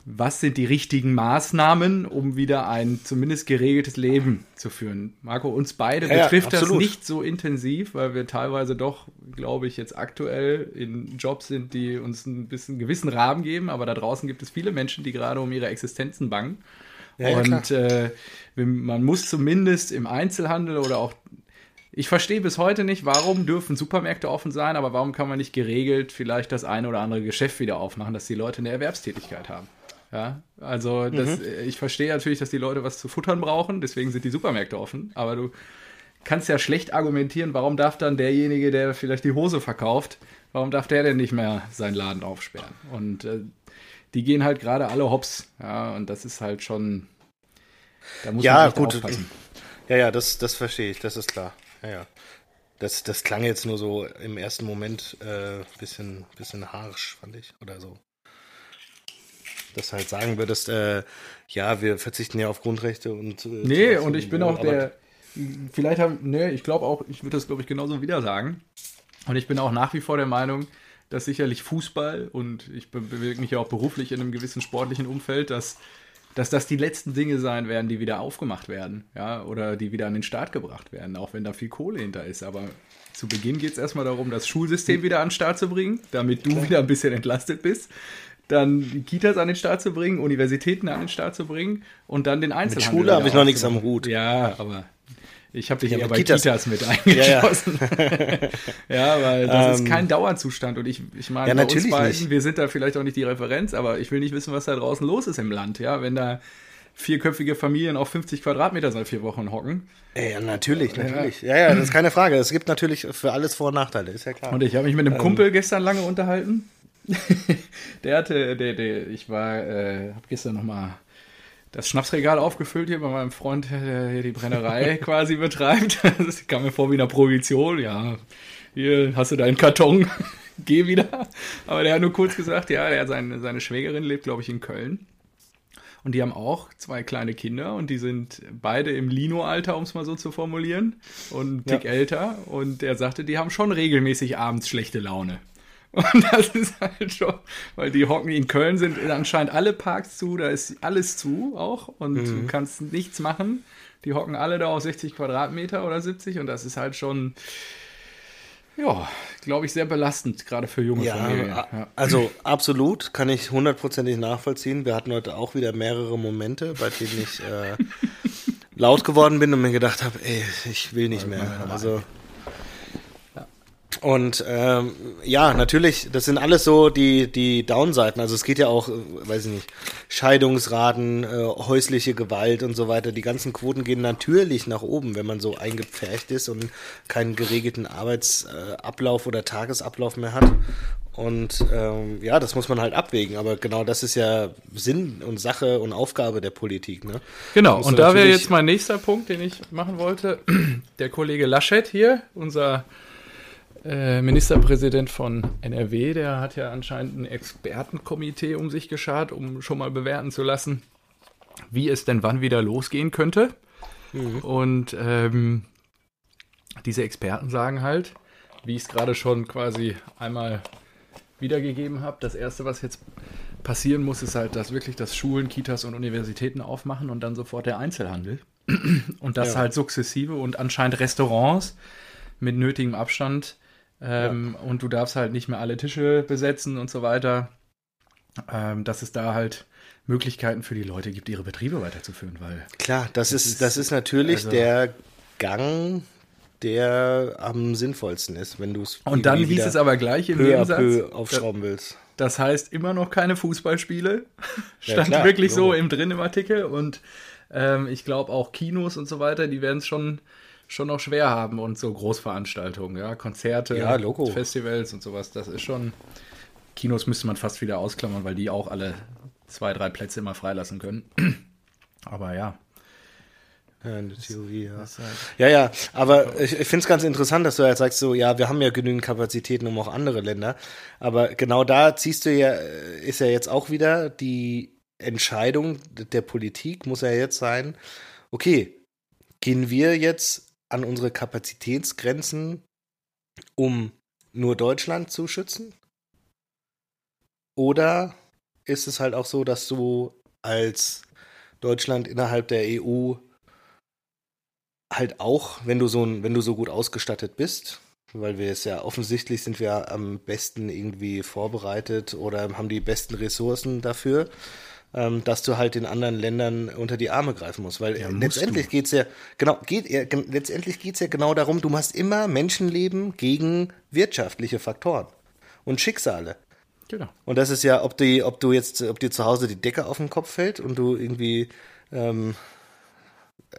[SPEAKER 2] was sind die richtigen Maßnahmen, um wieder ein zumindest geregeltes Leben zu führen? Marco, uns beide ja, betrifft ja, das nicht so intensiv, weil wir teilweise doch, glaube ich, jetzt aktuell in Jobs sind, die uns ein bisschen einen gewissen Rahmen geben, aber da draußen gibt es viele Menschen, die gerade um ihre Existenzen bangen. Ja, und äh, man muss zumindest im Einzelhandel oder auch ich verstehe bis heute nicht, warum dürfen Supermärkte offen sein, aber warum kann man nicht geregelt vielleicht das eine oder andere Geschäft wieder aufmachen, dass die Leute eine Erwerbstätigkeit haben. Ja, also das, mhm. ich verstehe natürlich, dass die Leute was zu futtern brauchen, deswegen sind die Supermärkte offen, aber du kannst ja schlecht argumentieren, warum darf dann derjenige, der vielleicht die Hose verkauft, warum darf der denn nicht mehr seinen Laden aufsperren? Und äh, die gehen halt gerade alle hops, ja, und das ist halt schon,
[SPEAKER 1] da muss ja, man gut. aufpassen. Ja, ja, das, das verstehe ich, das ist klar. Ja. Das, das klang jetzt nur so im ersten Moment äh, bisschen, bisschen harsch, fand ich, oder so. Dass halt sagen würdest, äh, ja, wir verzichten ja auf Grundrechte und. Äh,
[SPEAKER 2] nee, und ich bin auch der. Vielleicht haben, nee, ich glaube auch, ich würde das, glaube ich, genauso wieder sagen. Und ich bin auch nach wie vor der Meinung, dass sicherlich Fußball und ich bewege mich ja auch beruflich in einem gewissen sportlichen Umfeld, dass dass das die letzten Dinge sein werden, die wieder aufgemacht werden, ja, oder die wieder an den Start gebracht werden, auch wenn da viel Kohle hinter ist. Aber zu Beginn geht es erstmal darum, das Schulsystem wieder an den Start zu bringen, damit du Klar. wieder ein bisschen entlastet bist. Dann die Kitas an den Start zu bringen, Universitäten an den Start zu bringen und dann den Einzelhandel.
[SPEAKER 1] Mit Schule habe ich noch nichts am Hut.
[SPEAKER 2] Ja, aber ich habe dich ja, eher bei Kitas, Kitas mit eingeschlossen. Ja, ja. ja weil das ähm, ist kein Dauerzustand. Und ich, ich meine,
[SPEAKER 1] ja, bei uns beiden,
[SPEAKER 2] nicht. wir sind da vielleicht auch nicht die Referenz, aber ich will nicht wissen, was da draußen los ist im Land. Ja, wenn da vierköpfige Familien auf 50 Quadratmeter seit vier Wochen hocken.
[SPEAKER 1] Ja, natürlich, natürlich. Ja, ja, das ist keine Frage. Es gibt natürlich für alles Vor- und Nachteile, ist ja klar.
[SPEAKER 2] Und ich habe mich mit einem ähm, Kumpel gestern lange unterhalten. der hatte, der, der, ich war, äh, habe gestern noch mal das Schnapsregal aufgefüllt hier bei meinem Freund, der hier die Brennerei quasi betreibt. Das kam mir vor wie eine Provision. Ja, hier hast du deinen Karton, geh wieder. Aber der hat nur kurz gesagt, ja, der hat seine, seine Schwägerin lebt, glaube ich, in Köln. Und die haben auch zwei kleine Kinder und die sind beide im Lino-Alter, um es mal so zu formulieren, und ein Tick ja. älter. Und er sagte, die haben schon regelmäßig abends schlechte Laune. Und das ist halt schon, weil die hocken in Köln sind anscheinend alle Parks zu, da ist alles zu auch und mhm. du kannst nichts machen. Die hocken alle da auf 60 Quadratmeter oder 70 und das ist halt schon, ja, glaube ich, sehr belastend, gerade für junge
[SPEAKER 1] ja,
[SPEAKER 2] Familien. Ja.
[SPEAKER 1] Also absolut, kann ich hundertprozentig nachvollziehen. Wir hatten heute auch wieder mehrere Momente, bei denen ich äh, laut geworden bin und mir gedacht habe, ey, ich will nicht mehr. Also und ähm, ja, natürlich, das sind alles so die, die Downseiten. Also es geht ja auch, äh, weiß ich nicht, Scheidungsraten, äh, häusliche Gewalt und so weiter. Die ganzen Quoten gehen natürlich nach oben, wenn man so eingepfercht ist und keinen geregelten Arbeitsablauf oder Tagesablauf mehr hat. Und ähm, ja, das muss man halt abwägen. Aber genau das ist ja Sinn und Sache und Aufgabe der Politik. Ne?
[SPEAKER 2] Genau, und da wäre jetzt mein nächster Punkt, den ich machen wollte. Der Kollege Laschet hier, unser äh, Ministerpräsident von NRW, der hat ja anscheinend ein Expertenkomitee um sich geschart, um schon mal bewerten zu lassen, wie es denn wann wieder losgehen könnte. Mhm. Und ähm, diese Experten sagen halt, wie ich es gerade schon quasi einmal wiedergegeben habe, das Erste, was jetzt passieren muss, ist halt, dass wirklich das Schulen, Kitas und Universitäten aufmachen und dann sofort der Einzelhandel. Und das ja. halt sukzessive und anscheinend Restaurants mit nötigem Abstand ähm, ja. Und du darfst halt nicht mehr alle Tische besetzen und so weiter. Ähm, dass es da halt Möglichkeiten für die Leute gibt, ihre Betriebe weiterzuführen, weil.
[SPEAKER 1] Klar, das, das ist, ist, das ist natürlich also, der Gang, der am sinnvollsten ist, wenn du es.
[SPEAKER 2] Und dann hieß es aber gleich im peu Nebensatz.
[SPEAKER 1] Peu aufschrauben willst.
[SPEAKER 2] Das heißt immer noch keine Fußballspiele.
[SPEAKER 1] Ja,
[SPEAKER 2] Stand
[SPEAKER 1] klar,
[SPEAKER 2] wirklich so im drin im Artikel. Und ähm, ich glaube auch Kinos und so weiter, die werden es schon, schon noch schwer haben und so Großveranstaltungen, ja, Konzerte,
[SPEAKER 1] Ja.
[SPEAKER 2] Festivals und sowas. Das ist schon. Kinos müsste man fast wieder ausklammern, weil die auch alle zwei, drei Plätze immer freilassen können. Aber ja.
[SPEAKER 1] Ja, in der Theorie, ja.
[SPEAKER 2] halt-
[SPEAKER 1] Ja, ja, aber ich, ich finde es ganz interessant, dass du halt sagst, so, ja, wir haben ja genügend Kapazitäten um auch andere Länder. Aber genau da ziehst du ja, ist ja jetzt auch wieder die Entscheidung der Politik, muss ja jetzt sein, okay, gehen wir jetzt an unsere Kapazitätsgrenzen, um nur Deutschland zu schützen? Oder ist es halt auch so, dass du als Deutschland innerhalb der EU halt auch, wenn du so wenn du so gut ausgestattet bist, weil wir es ja offensichtlich sind wir am besten irgendwie vorbereitet oder haben die besten Ressourcen dafür, ähm, dass du halt den anderen Ländern unter die Arme greifen musst. Weil
[SPEAKER 2] Ja,
[SPEAKER 1] äh, letztendlich
[SPEAKER 2] du.
[SPEAKER 1] geht's ja, genau, geht ja, letztendlich geht's ja genau darum, du machst immer Menschenleben gegen wirtschaftliche Faktoren und Schicksale.
[SPEAKER 2] Genau.
[SPEAKER 1] Und das ist ja, ob die, ob du jetzt, ob dir zu Hause die Decke auf den Kopf fällt und du irgendwie, ähm,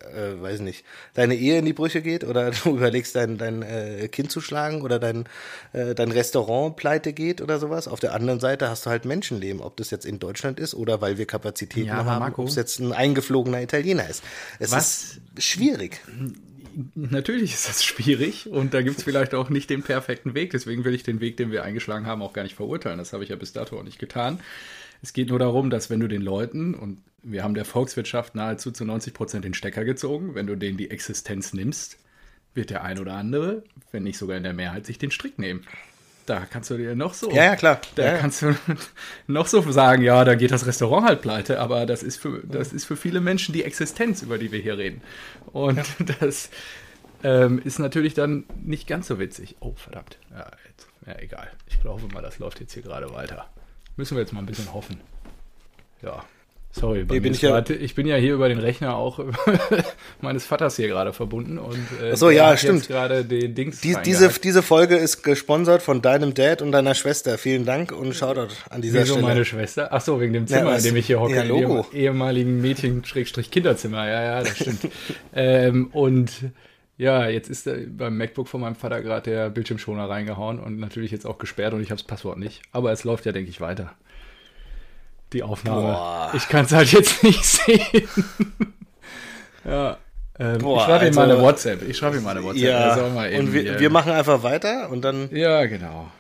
[SPEAKER 1] äh, weiß nicht, deine Ehe in die Brüche geht oder du überlegst, dein, dein äh, Kind zu schlagen oder dein, äh, dein Restaurant pleite geht oder sowas. Auf der anderen Seite hast du halt Menschenleben, ob das jetzt in Deutschland ist oder weil wir Kapazitäten
[SPEAKER 2] Ja,
[SPEAKER 1] haben, ob es jetzt ein eingeflogener Italiener ist. Es
[SPEAKER 2] Was-
[SPEAKER 1] ist schwierig.
[SPEAKER 2] Natürlich ist das schwierig und da gibt es vielleicht auch nicht den perfekten Weg. Deswegen will ich den Weg, den wir eingeschlagen haben, auch gar nicht verurteilen. Das habe ich ja bis dato auch nicht getan. Es geht nur darum, dass wenn du den Leuten, und wir haben der Volkswirtschaft nahezu zu 90 Prozent den Stecker gezogen, wenn du denen die Existenz nimmst, wird der ein oder andere, wenn nicht sogar in der Mehrheit, sich den Strick nehmen. Da kannst du dir noch so.
[SPEAKER 1] Ja, ja, klar.
[SPEAKER 2] Da
[SPEAKER 1] Ja, ja.
[SPEAKER 2] kannst du noch so sagen, ja, da geht das Restaurant halt pleite, aber das ist für, das ist für viele Menschen die Existenz, über die wir hier reden. Und das ähm, ist natürlich dann nicht ganz so witzig. Oh, verdammt. Ja, jetzt, ja, egal. Ich glaube mal, das läuft jetzt hier gerade weiter. Müssen wir jetzt mal ein bisschen hoffen. Ja. Sorry,
[SPEAKER 1] Nee, bin ich ja-
[SPEAKER 2] grad, ich bin ja hier über den Rechner auch meines Vaters hier gerade verbunden und äh,
[SPEAKER 1] so, ja, stimmt.
[SPEAKER 2] gerade den Dings
[SPEAKER 1] Die, diese, diese Folge ist gesponsert von deinem Dad und deiner Schwester. Vielen Dank und Shoutout an dieser
[SPEAKER 2] Wieso
[SPEAKER 1] Stelle.
[SPEAKER 2] meine Schwester? Ach so, wegen dem Zimmer,
[SPEAKER 1] was?
[SPEAKER 2] in dem ich hier hocke,
[SPEAKER 1] Ja, Logo.
[SPEAKER 2] ehemaligen Mädchen-Kinderzimmer. Ja, ja, das stimmt. ähm, und ja, jetzt ist da beim MacBook von meinem Vater gerade der Bildschirmschoner reingehauen und natürlich jetzt auch gesperrt und ich habe das Passwort nicht. Aber es läuft ja, denke ich, weiter. Die Aufnahme.
[SPEAKER 1] Boah.
[SPEAKER 2] Ich kann es halt jetzt nicht sehen. ja. Ähm,
[SPEAKER 1] Boah,
[SPEAKER 2] ich schreibe ihm mal
[SPEAKER 1] also-
[SPEAKER 2] eine WhatsApp. Ich schreibe ihm mal eine WhatsApp.
[SPEAKER 1] Ja,
[SPEAKER 2] soll mal eben
[SPEAKER 1] und wir,
[SPEAKER 2] hier-
[SPEAKER 1] wir machen einfach weiter und dann,
[SPEAKER 2] Ja, genau.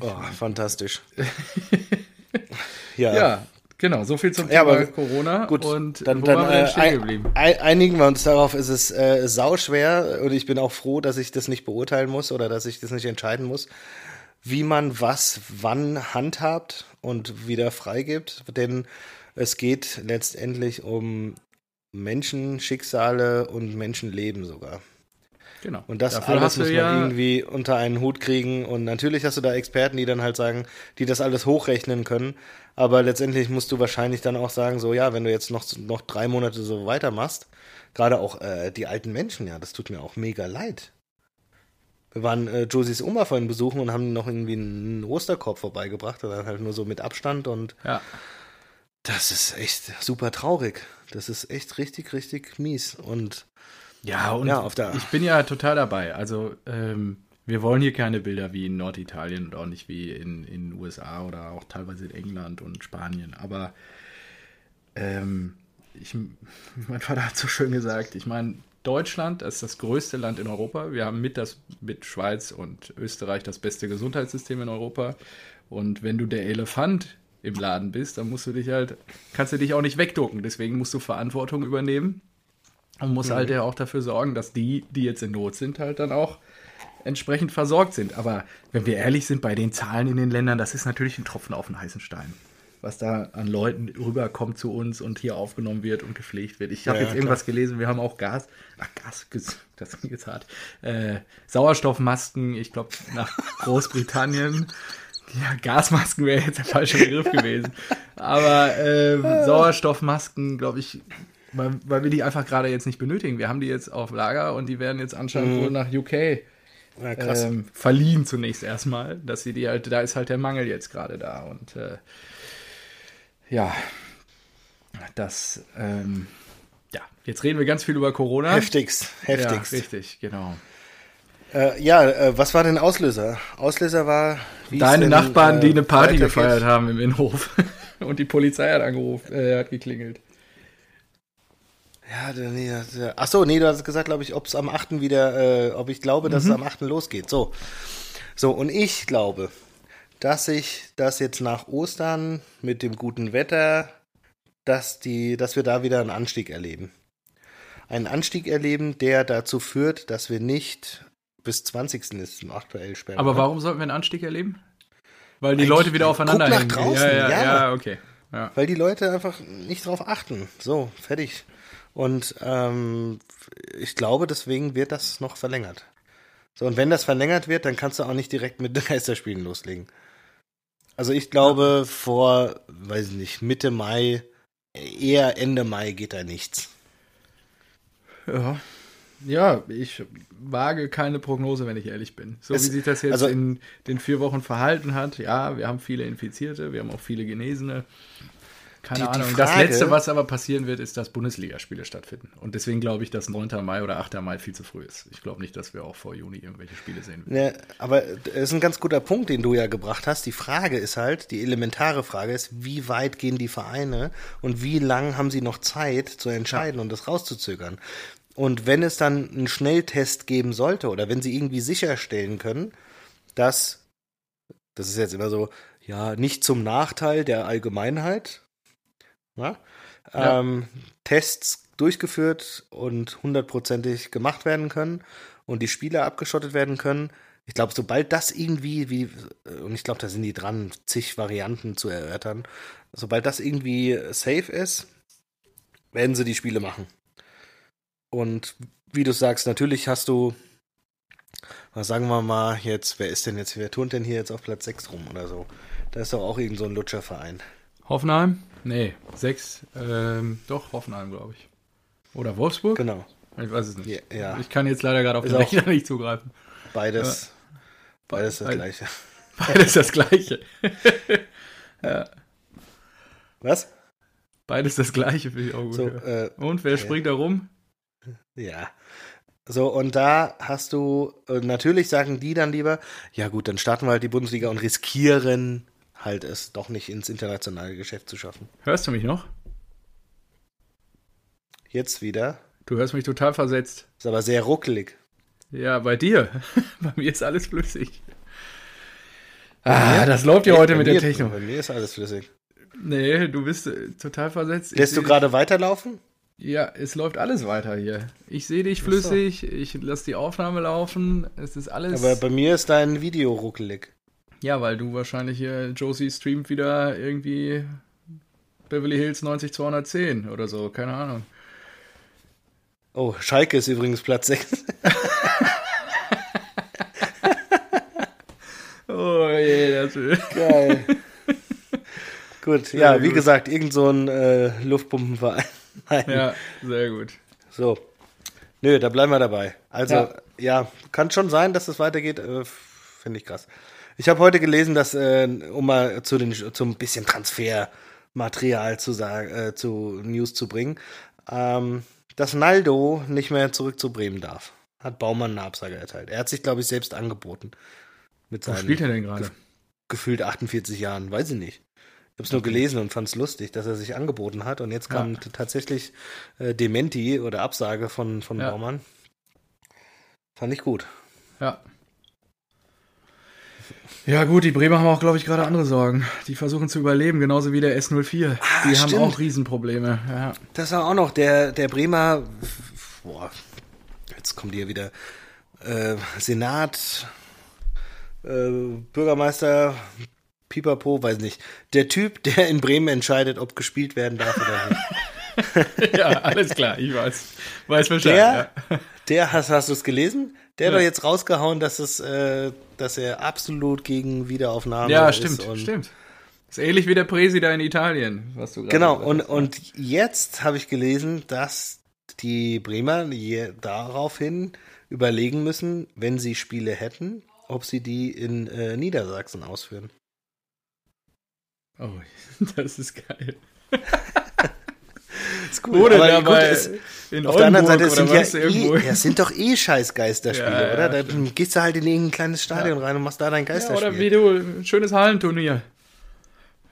[SPEAKER 1] oh, fantastisch. ja.
[SPEAKER 2] Ja, genau. So viel zum
[SPEAKER 1] Ja,
[SPEAKER 2] Thema
[SPEAKER 1] aber
[SPEAKER 2] Corona.
[SPEAKER 1] Gut,
[SPEAKER 2] und
[SPEAKER 1] dann, dann
[SPEAKER 2] wir
[SPEAKER 1] äh,
[SPEAKER 2] stehen geblieben?
[SPEAKER 1] ein, einigen wir uns darauf, es ist äh, sauschwer und ich bin auch froh, dass ich das nicht beurteilen muss oder dass ich das nicht entscheiden muss, wie man was wann handhabt und wieder freigibt, denn es geht letztendlich um Menschen, Schicksale und Menschenleben sogar.
[SPEAKER 2] Genau.
[SPEAKER 1] Und das
[SPEAKER 2] Dafür
[SPEAKER 1] alles muss man
[SPEAKER 2] ja,
[SPEAKER 1] irgendwie unter einen Hut kriegen. Und natürlich hast du da Experten, die dann halt sagen, die das alles hochrechnen können. Aber letztendlich musst du wahrscheinlich dann auch sagen, so ja, wenn du jetzt noch, noch drei Monate so weitermachst, gerade auch äh, die alten Menschen, ja, das tut mir auch mega leid. Wir waren äh, Josies Oma vorhin besuchen und haben noch irgendwie einen Osterkorb vorbeigebracht, oder halt nur so mit Abstand und
[SPEAKER 2] Ja,
[SPEAKER 1] das ist echt super traurig. Das ist echt richtig, richtig mies. Und
[SPEAKER 2] ja und
[SPEAKER 1] Ja, auf der-
[SPEAKER 2] ich bin ja total dabei. Also, ähm, wir wollen hier keine Bilder wie in Norditalien und auch nicht wie in in den USA oder auch teilweise in England und Spanien. Aber ähm, ich, mein Vater hat so schön gesagt, ich meine, Deutschland ist das größte Land in Europa. Wir haben mit, das, mit Schweiz und Österreich das beste Gesundheitssystem in Europa. Und wenn du der Elefant im Laden bist, dann musst du dich halt, kannst du dich auch nicht wegducken. Deswegen musst du Verantwortung übernehmen und musst halt ja auch dafür sorgen, dass die, die jetzt in Not sind, halt dann auch entsprechend versorgt sind. Aber wenn wir ehrlich sind, bei den Zahlen in den Ländern, das ist natürlich ein Tropfen auf den heißen Stein. Was da an Leuten rüberkommt zu uns und hier aufgenommen wird und gepflegt wird. Ich habe
[SPEAKER 1] Ja,
[SPEAKER 2] jetzt irgendwas gelesen, wir haben auch Gas, ach Gas, das klingt jetzt hart, äh, Sauerstoffmasken, ich glaube nach Großbritannien. Ja, Gasmasken wäre jetzt der falsche Begriff gewesen. Aber ähm, Sauerstoffmasken, glaube ich, weil, weil wir die einfach gerade jetzt nicht benötigen. Wir haben die jetzt auf Lager und die werden jetzt anscheinend wohl nach UK
[SPEAKER 1] Ja,
[SPEAKER 2] ähm, verliehen zunächst erstmal, dass sie die halt, da ist halt der Mangel jetzt gerade da und äh, ja, das, ähm, ja, jetzt reden wir ganz viel über Corona.
[SPEAKER 1] Heftigst, heftigst.
[SPEAKER 2] Ja, richtig, genau.
[SPEAKER 1] Äh, ja, äh, was war denn Auslöser? Auslöser war,
[SPEAKER 2] Deine
[SPEAKER 1] denn,
[SPEAKER 2] Nachbarn, die
[SPEAKER 1] äh,
[SPEAKER 2] eine Party gefeiert haben im Innenhof und die Polizei hat angerufen, äh, hat geklingelt.
[SPEAKER 1] Ja, nee, der, ach so, nee, du hast gesagt, glaube ich, ob es am 8. wieder, äh, ob ich glaube, dass es am 8. losgeht. So. So, und ich glaube, dass ich das jetzt nach Ostern mit dem guten Wetter, dass die, dass wir da wieder einen Anstieg erleben. Einen Anstieg erleben, der dazu führt, dass wir nicht bis 20. ist aktuell sperren.
[SPEAKER 2] Aber warum sollten wir einen Anstieg erleben? Weil die
[SPEAKER 1] Eigentlich,
[SPEAKER 2] Leute wieder aufeinander
[SPEAKER 1] guck nach
[SPEAKER 2] hängen.
[SPEAKER 1] draußen,
[SPEAKER 2] ja, ja,
[SPEAKER 1] ja.
[SPEAKER 2] ja, okay. Ja.
[SPEAKER 1] Weil die Leute einfach nicht drauf achten. So, fertig. Und ähm, ich glaube, deswegen wird das noch verlängert. So, und wenn das verlängert wird, dann kannst du auch nicht direkt mit Geisterspielen loslegen. Also ich glaube, vor, weiß ich nicht, Mitte Mai, eher Ende Mai geht da nichts.
[SPEAKER 2] Ja. Ja, ich wage keine Prognose, wenn ich ehrlich bin. So
[SPEAKER 1] Es-
[SPEAKER 2] wie sich das jetzt
[SPEAKER 1] also-
[SPEAKER 2] in den vier Wochen verhalten hat, ja, wir haben viele Infizierte, wir haben auch viele Genesene. Keine
[SPEAKER 1] Die- die
[SPEAKER 2] Ahnung. das
[SPEAKER 1] Frage-
[SPEAKER 2] Letzte, was aber passieren wird, ist, dass Bundesligaspiele stattfinden. Und deswegen glaube ich, dass 9. Mai oder 8. Mai viel zu früh ist. Ich glaube nicht, dass wir auch vor Juni irgendwelche Spiele sehen werden.
[SPEAKER 1] Ne, aber es ist ein ganz guter Punkt, den du ja gebracht hast. Die Frage ist halt, die elementare Frage ist, wie weit gehen die Vereine und wie lang haben sie noch Zeit zu entscheiden und das rauszuzögern? Und wenn es dann einen Schnelltest geben sollte oder wenn sie irgendwie sicherstellen können, dass, das ist jetzt immer so, ja, nicht zum Nachteil der Allgemeinheit, ja,
[SPEAKER 2] Ja.
[SPEAKER 1] Ähm, Tests durchgeführt und hundertprozentig gemacht werden können und die Spieler abgeschottet werden können. Ich glaube, sobald das irgendwie, wie, und ich glaube, da sind die dran, zig Varianten zu erörtern, sobald das irgendwie safe ist, werden sie die Spiele machen. Und wie du sagst, natürlich hast du, was sagen wir mal jetzt, wer ist denn jetzt, wer turnt denn hier jetzt auf Platz 6 rum oder so? Da ist doch auch irgend so ein Lutscherverein.
[SPEAKER 2] Hoffenheim? Nee, sechs. Ähm, doch, Hoffenheim, glaube ich. Oder Wolfsburg?
[SPEAKER 1] Genau.
[SPEAKER 2] Ich weiß es nicht.
[SPEAKER 1] Ja, ja.
[SPEAKER 2] Ich kann jetzt leider gerade auf
[SPEAKER 1] Ist
[SPEAKER 2] den Rechner nicht zugreifen.
[SPEAKER 1] Beides, beides das gleiche.
[SPEAKER 2] Beides das gleiche.
[SPEAKER 1] Was?
[SPEAKER 2] Beides das gleiche, finde ich auch gut.
[SPEAKER 1] So,
[SPEAKER 2] ja.
[SPEAKER 1] äh,
[SPEAKER 2] Und wer springt da rum?
[SPEAKER 1] ja. So, und da hast du, äh, natürlich sagen die dann lieber, ja gut, dann starten wir halt die Bundesliga und riskieren halt es doch nicht ins internationale Geschäft zu schaffen.
[SPEAKER 2] Hörst du mich noch?
[SPEAKER 1] Jetzt wieder,
[SPEAKER 2] Du hörst mich total versetzt.
[SPEAKER 1] ist aber sehr ruckelig.
[SPEAKER 2] Ja, bei dir. bei mir ist alles flüssig. Ah, das läuft ja heute mit
[SPEAKER 1] mir,
[SPEAKER 2] der Technik.
[SPEAKER 1] Bei mir ist alles flüssig.
[SPEAKER 2] Nee, du bist äh, total versetzt.
[SPEAKER 1] Lässt du gerade weiterlaufen?
[SPEAKER 2] Ja, es läuft alles weiter hier. Ich sehe dich
[SPEAKER 1] so.
[SPEAKER 2] flüssig, ich lasse die Aufnahme laufen. Es ist alles.
[SPEAKER 1] Aber bei mir ist dein Video ruckelig.
[SPEAKER 2] Ja, weil du wahrscheinlich hier, Josie streamt wieder irgendwie Beverly Hills 90210 oder so, keine Ahnung.
[SPEAKER 1] Oh, Schalke ist übrigens Platz 6.
[SPEAKER 2] Oh je, das
[SPEAKER 1] Geil. Gut, ja,
[SPEAKER 2] Sehr
[SPEAKER 1] wie
[SPEAKER 2] gut.
[SPEAKER 1] gesagt, irgend so ein äh, Luftpumpenverein.
[SPEAKER 2] Ja, sehr gut.
[SPEAKER 1] So. Nö, da bleiben wir dabei. Also, ja,
[SPEAKER 2] Ja.
[SPEAKER 1] kann schon sein, dass es weitergeht. Äh, Finde ich krass. Ich habe heute gelesen, dass, äh, um mal zu den, zum bisschen Transfermaterial zu sagen, äh, zu News zu bringen, ähm, dass Naldo nicht mehr zurück zu Bremen darf. Hat Baumann eine Absage erteilt. Er hat sich, glaube ich, selbst angeboten. Mit seinen
[SPEAKER 2] spielt er denn gerade?
[SPEAKER 1] gefühlt 48 Jahren, weiß ich nicht. Ich habe es nur gelesen und fand es lustig, dass er sich angeboten hat. Und jetzt kam
[SPEAKER 2] Ja.
[SPEAKER 1] tatsächlich äh, Dementi oder Absage von, von
[SPEAKER 2] Ja.
[SPEAKER 1] Baumann. Fand ich gut.
[SPEAKER 2] Ja. Ja, gut, die Bremer haben auch, glaube ich, gerade andere Sorgen. Die versuchen zu überleben, genauso wie der S04.
[SPEAKER 1] Ah,
[SPEAKER 2] die haben
[SPEAKER 1] stimmt.
[SPEAKER 2] auch Riesenprobleme. Ja.
[SPEAKER 1] Das war auch noch der, der Bremer, boah, jetzt kommt hier wieder, äh, Senat, äh, Bürgermeister, Pipapo, weiß nicht. Der Typ, der in Bremen entscheidet, ob gespielt werden darf oder nicht.
[SPEAKER 2] ja, alles klar, ich weiß. Weiß Bescheid.
[SPEAKER 1] Der,
[SPEAKER 2] ja.
[SPEAKER 1] Der hast, hast du es gelesen? Der hat
[SPEAKER 2] Ja.
[SPEAKER 1] doch jetzt rausgehauen, dass es, äh, dass er absolut gegen Wiederaufnahme
[SPEAKER 2] ja,
[SPEAKER 1] ist.
[SPEAKER 2] stimmt,
[SPEAKER 1] und
[SPEAKER 2] stimmt. Ist ähnlich wie der Präsi da in Italien, was du gerade
[SPEAKER 1] Genau, und,
[SPEAKER 2] hast.
[SPEAKER 1] und jetzt habe ich gelesen, dass die Bremer daraufhin überlegen müssen, wenn sie Spiele hätten, ob sie die in äh, Niedersachsen ausführen.
[SPEAKER 2] Oh, das ist geil.
[SPEAKER 1] ist cool.
[SPEAKER 2] Oder
[SPEAKER 1] aber
[SPEAKER 2] dabei
[SPEAKER 1] gut, es,
[SPEAKER 2] in
[SPEAKER 1] auf der anderen Seite sind ja,
[SPEAKER 2] was,
[SPEAKER 1] eh, ja, es sind doch eh scheiß Geisterspiele,
[SPEAKER 2] Ja,
[SPEAKER 1] oder? Da
[SPEAKER 2] stimmt.
[SPEAKER 1] gehst du halt in irgendein kleines Stadion rein und machst da dein Geisterspiel.
[SPEAKER 2] oder wie du, ein schönes Hallenturnier.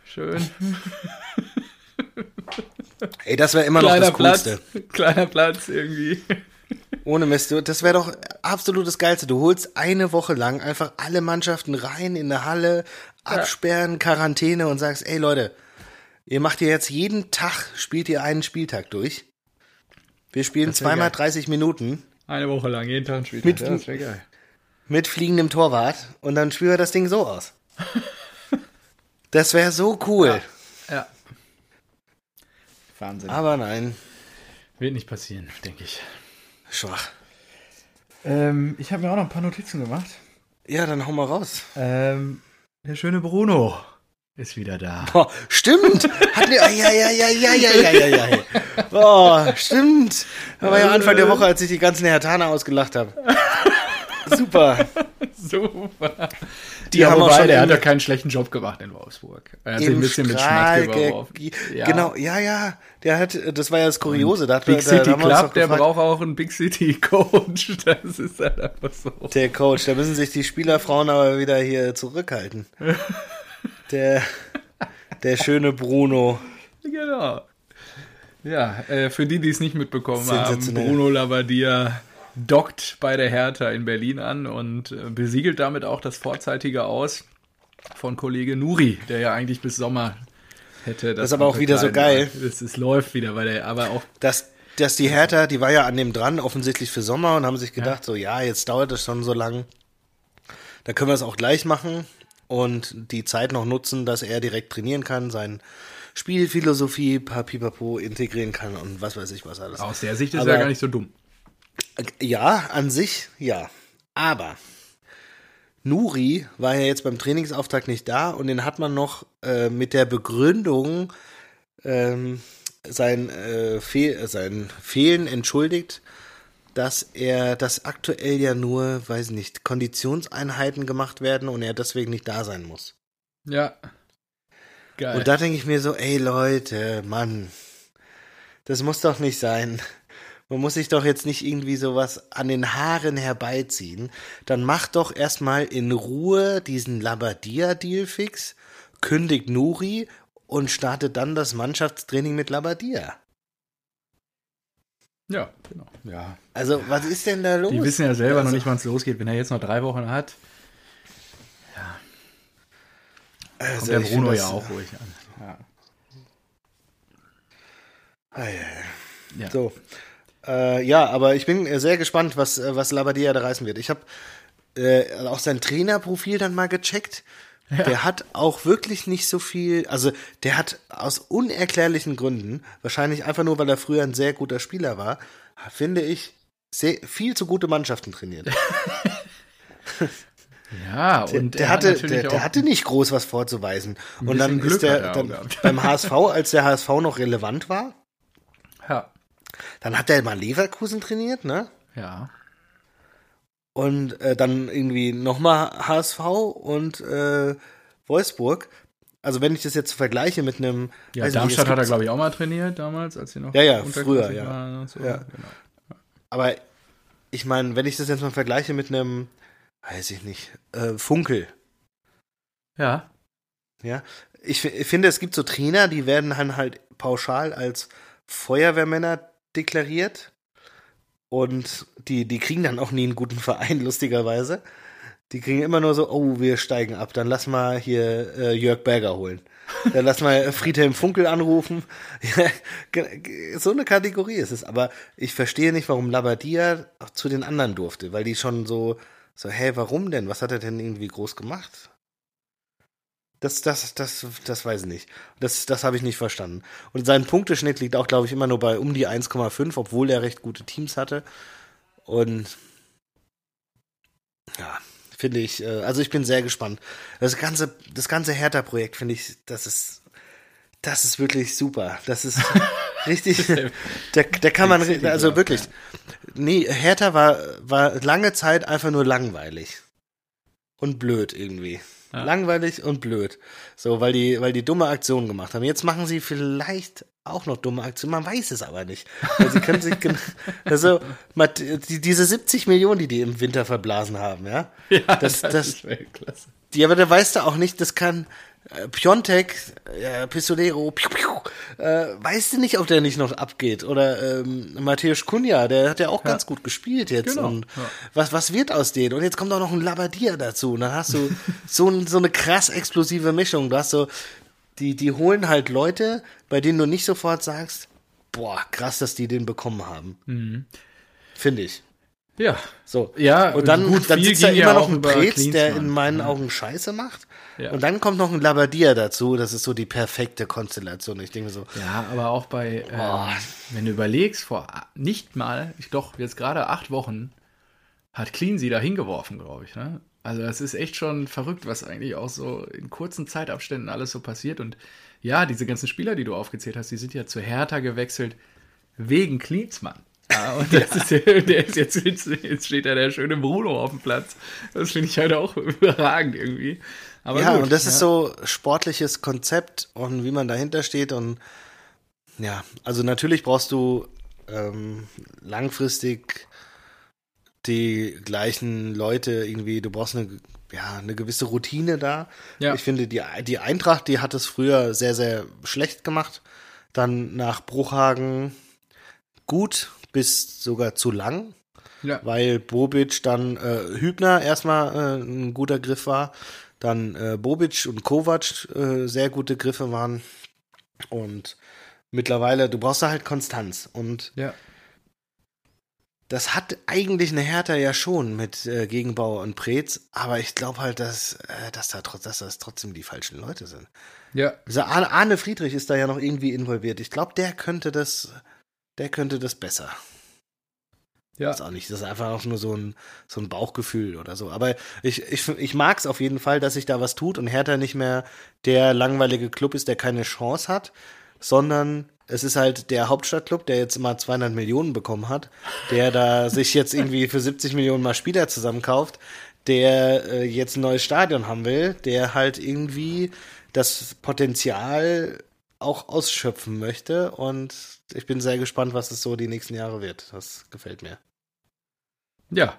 [SPEAKER 2] Schön.
[SPEAKER 1] Ey, das wäre immer noch
[SPEAKER 2] Kleiner
[SPEAKER 1] das
[SPEAKER 2] Platz,
[SPEAKER 1] Coolste.
[SPEAKER 2] kleiner Platz irgendwie.
[SPEAKER 1] Ohne Mist, das wäre doch absolut das Geilste. Du holst eine Woche lang einfach alle Mannschaften rein in der Halle, absperren, Quarantäne und sagst, ey Leute, ihr macht ihr jetzt jeden Tag, spielt ihr einen Spieltag durch. Wir spielen zweimal
[SPEAKER 2] geil.
[SPEAKER 1] 30 Minuten
[SPEAKER 2] Eine Woche lang, jeden Tag ein Spieltag.
[SPEAKER 1] Mit-
[SPEAKER 2] ja, geil.
[SPEAKER 1] mit fliegendem Torwart und dann spielen wir das Ding so aus. Das wäre so cool.
[SPEAKER 2] Ja. Wahnsinn.
[SPEAKER 1] Aber nein,
[SPEAKER 2] Wird nicht passieren, denke ich.
[SPEAKER 1] schwach.
[SPEAKER 2] Ähm, ich habe mir auch noch ein paar Notizen gemacht.
[SPEAKER 1] Ja, dann hau mal raus.
[SPEAKER 2] Ähm, der schöne Bruno ist wieder da.
[SPEAKER 1] Boah, stimmt. Hat mir, ja, ja, ja, ja, ja, ja, ja, ja. Boah, stimmt. Das war ja Anfang der Woche, als ich die ganzen Hertaner ausgelacht habe. Super.
[SPEAKER 2] Super.
[SPEAKER 1] Die
[SPEAKER 2] ja,
[SPEAKER 1] haben auch
[SPEAKER 2] wobei,
[SPEAKER 1] schon
[SPEAKER 2] der hat ja keinen schlechten Job gemacht in Wolfsburg. Er hat sich ein bisschen mit
[SPEAKER 1] Strahl
[SPEAKER 2] Schmack
[SPEAKER 1] ge-
[SPEAKER 2] überworfen. Ja.
[SPEAKER 1] Genau, ja, ja. Der hat, das war ja das Kuriose. Da
[SPEAKER 2] Big
[SPEAKER 1] da-
[SPEAKER 2] City
[SPEAKER 1] da wir uns
[SPEAKER 2] Club, der braucht auch einen Big City Coach. Das ist halt einfach so.
[SPEAKER 1] Der Coach, da müssen sich die Spielerfrauen aber wieder hier zurückhalten. Der, der schöne Bruno.
[SPEAKER 2] Genau. Ja, äh, für die, die es nicht mitbekommen haben. Bruno Labbadia dockt bei der Hertha in Berlin an und äh, besiegelt damit auch das vorzeitige Aus von Kollege Nuri, der ja eigentlich bis Sommer hätte.
[SPEAKER 1] Das ist aber auch wieder so geil.
[SPEAKER 2] Es, es läuft wieder, weil der aber auch
[SPEAKER 1] Dass, dass die Hertha, die war ja an dem dran, offensichtlich für Sommer und haben sich gedacht, so, ja, jetzt dauert es schon so lang. Da können wir es auch gleich machen und die Zeit noch nutzen, dass er direkt trainieren kann, sein Spielphilosophie, Papipapo integrieren kann und was weiß ich was alles.
[SPEAKER 2] aus der Sicht ist
[SPEAKER 1] Aber-
[SPEAKER 2] er gar nicht so dumm.
[SPEAKER 1] Ja, an sich, ja. Aber Nuri war ja jetzt beim Trainingsauftakt nicht da und den hat man noch äh, mit der Begründung ähm, sein, äh, Fehl, sein Fehlen entschuldigt, dass er, dass aktuell ja nur, weiß nicht, Konditionseinheiten gemacht werden und er deswegen nicht da sein muss.
[SPEAKER 2] Ja. Geil.
[SPEAKER 1] Und da denke ich mir so, ey Leute, Mann, das muss doch nicht sein. Man muss sich doch jetzt nicht irgendwie sowas an den Haaren herbeiziehen. Dann macht doch erstmal in Ruhe diesen Labadia-Deal fix, kündigt Nuri und startet dann das Mannschaftstraining mit Labadia.
[SPEAKER 2] Ja, genau. Ja.
[SPEAKER 1] Also, was ist denn da los?
[SPEAKER 2] Die wissen ja selber noch
[SPEAKER 1] Also-
[SPEAKER 2] nicht, wann es losgeht. Wenn er jetzt noch drei Wochen hat,
[SPEAKER 1] Also,
[SPEAKER 2] kommt der Bruno ja auch ruhig an. Ja.
[SPEAKER 1] Ah, ja, ja.
[SPEAKER 2] Ja.
[SPEAKER 1] So. Äh, ja, aber ich bin äh, sehr gespannt, was, äh, was Labadia da reißen wird. Ich habe äh, auch sein Trainerprofil dann mal gecheckt. Der hat auch wirklich nicht so viel, also der hat aus unerklärlichen Gründen, wahrscheinlich einfach nur, weil er früher ein sehr guter Spieler war, finde ich, sehr, viel zu gute Mannschaften trainiert.
[SPEAKER 2] Ja,
[SPEAKER 1] Der,
[SPEAKER 2] und
[SPEAKER 1] der,
[SPEAKER 2] er hat
[SPEAKER 1] hatte, der, der hatte nicht groß was vorzuweisen. Und dann
[SPEAKER 2] Glück
[SPEAKER 1] ist der
[SPEAKER 2] er
[SPEAKER 1] dann beim HSV, als der HSV noch relevant war,
[SPEAKER 2] Ja.
[SPEAKER 1] dann hat der mal Leverkusen trainiert, ne?
[SPEAKER 2] Ja.
[SPEAKER 1] Und äh, dann irgendwie nochmal HSV und äh, Wolfsburg. Also wenn ich das jetzt vergleiche mit einem
[SPEAKER 2] Ja,
[SPEAKER 1] weiß nicht,
[SPEAKER 2] Darmstadt
[SPEAKER 1] es
[SPEAKER 2] hat er, glaube ich, auch mal trainiert damals, als sie noch
[SPEAKER 1] Ja, ja, früher, ja.
[SPEAKER 2] so.
[SPEAKER 1] Ja.
[SPEAKER 2] Genau.
[SPEAKER 1] Aber ich meine, wenn ich das jetzt mal vergleiche mit einem, weiß ich nicht, äh, Funkel,
[SPEAKER 2] ja.
[SPEAKER 1] ja. Ich, ich finde, es gibt so Trainer, die werden dann halt pauschal als Feuerwehrmänner deklariert. Und die, die kriegen dann auch nie einen guten Verein, lustigerweise. Die kriegen immer nur so, oh, wir steigen ab, dann lass mal hier äh, Jörg Berger holen. Dann lass mal Friedhelm Funkel anrufen. So eine Kategorie ist es. Aber ich verstehe nicht, warum Labadia zu den anderen durfte, weil die schon so, so, hä, warum denn? Was hat er denn irgendwie groß gemacht? Das, das, das, das weiß ich nicht. Das, das habe ich nicht verstanden. Und sein Punkteschnitt liegt auch, glaube ich, immer nur bei um die 1,5, obwohl er recht gute Teams hatte. Und ja, finde ich, äh, also ich bin sehr gespannt. Das ganze, das ganze Hertha-Projekt finde ich, das ist, das ist wirklich super. Das ist, richtig, da, da kann man, also wirklich, nee, Hertha war, war lange Zeit einfach nur langweilig. Und blöd irgendwie. Ja. Langweilig und blöd. So, weil die, weil die dumme Aktionen gemacht haben. Jetzt machen sie vielleicht auch noch dumme Aktionen, man weiß es aber nicht. Weil sie können sich, also, diese 70 Millionen, die die im Winter verblasen haben, ja.
[SPEAKER 2] Ja, das, das, das ist klasse.
[SPEAKER 1] Ja, aber da weißt du auch nicht, das kann, äh, Piontek, äh, Pistolero, piu, piu, äh, weißt du nicht, ob der nicht noch abgeht? Oder ähm, Matthäus Kunja, der hat ja auch ja. ganz gut gespielt jetzt. Genau. Und ja. was, was wird aus denen? Und jetzt kommt auch noch ein Labadier dazu. Und dann hast du so, so eine krass explosive Mischung. Du hast so, die, die holen halt Leute, bei denen du nicht sofort sagst, boah, krass, dass die den bekommen haben. Mhm. Finde ich.
[SPEAKER 2] Ja.
[SPEAKER 1] So.
[SPEAKER 2] Ja,
[SPEAKER 1] und dann, gut, dann sitzt da immer noch ein Prez, der in meinen Augen Scheiße macht. Ja. Und dann kommt noch ein Labadier dazu. Das ist so die perfekte Konstellation. Ich denke so.
[SPEAKER 2] Ja, aber auch bei, ähm, wenn du überlegst, vor nicht mal, ich doch, jetzt gerade acht Wochen, hat Clean sie da hingeworfen, glaube ich. Ne? Also, das ist echt schon verrückt, was eigentlich auch so in kurzen Zeitabständen alles so passiert. Und ja, diese ganzen Spieler, die du aufgezählt hast, die sind ja zu Hertha gewechselt wegen Klinsmann. Ja, und das ist, ist jetzt, jetzt steht da der schöne Bruno auf dem Platz. Das finde ich halt auch überragend irgendwie.
[SPEAKER 1] Aber ja, gut, und das ja. ist so sportliches Konzept und wie man dahinter steht und ja, also natürlich brauchst du ähm, langfristig die gleichen Leute irgendwie, du brauchst eine, ja, eine gewisse Routine da. Ja. Ich finde, die, die Eintracht, die hat es früher sehr, sehr schlecht gemacht. Dann nach Bruchhagen gut, bis sogar zu lang. Ja. Weil Bobic dann äh, Hübner erstmal äh, ein guter Griff war, dann äh, Bobic und Kovac äh, sehr gute Griffe waren und mittlerweile, du brauchst da halt Konstanz und
[SPEAKER 2] ja.
[SPEAKER 1] das hat eigentlich eine Hertha ja schon mit äh, Gegenbauer und Preetz, aber ich glaube halt, dass, äh, dass, da, dass das trotzdem die falschen Leute sind.
[SPEAKER 2] Ja.
[SPEAKER 1] Also Arne, Arne Friedrich ist da ja noch irgendwie involviert. Ich glaube, der könnte das, der könnte das besser. Ja. Das ist auch nicht. Das ist einfach auch nur so ein, so ein Bauchgefühl oder so. Aber ich, ich, ich mag es auf jeden Fall, dass sich da was tut und Hertha nicht mehr der langweilige Club ist, der keine Chance hat, sondern es ist halt der Hauptstadtclub, der jetzt mal 200 Millionen bekommen hat, der da sich jetzt irgendwie für 70 Millionen mal Spieler zusammenkauft, der äh, jetzt ein neues Stadion haben will, der halt irgendwie das Potenzial auch ausschöpfen möchte und ich bin sehr gespannt, was es so die nächsten Jahre wird. Das gefällt mir.
[SPEAKER 2] Ja,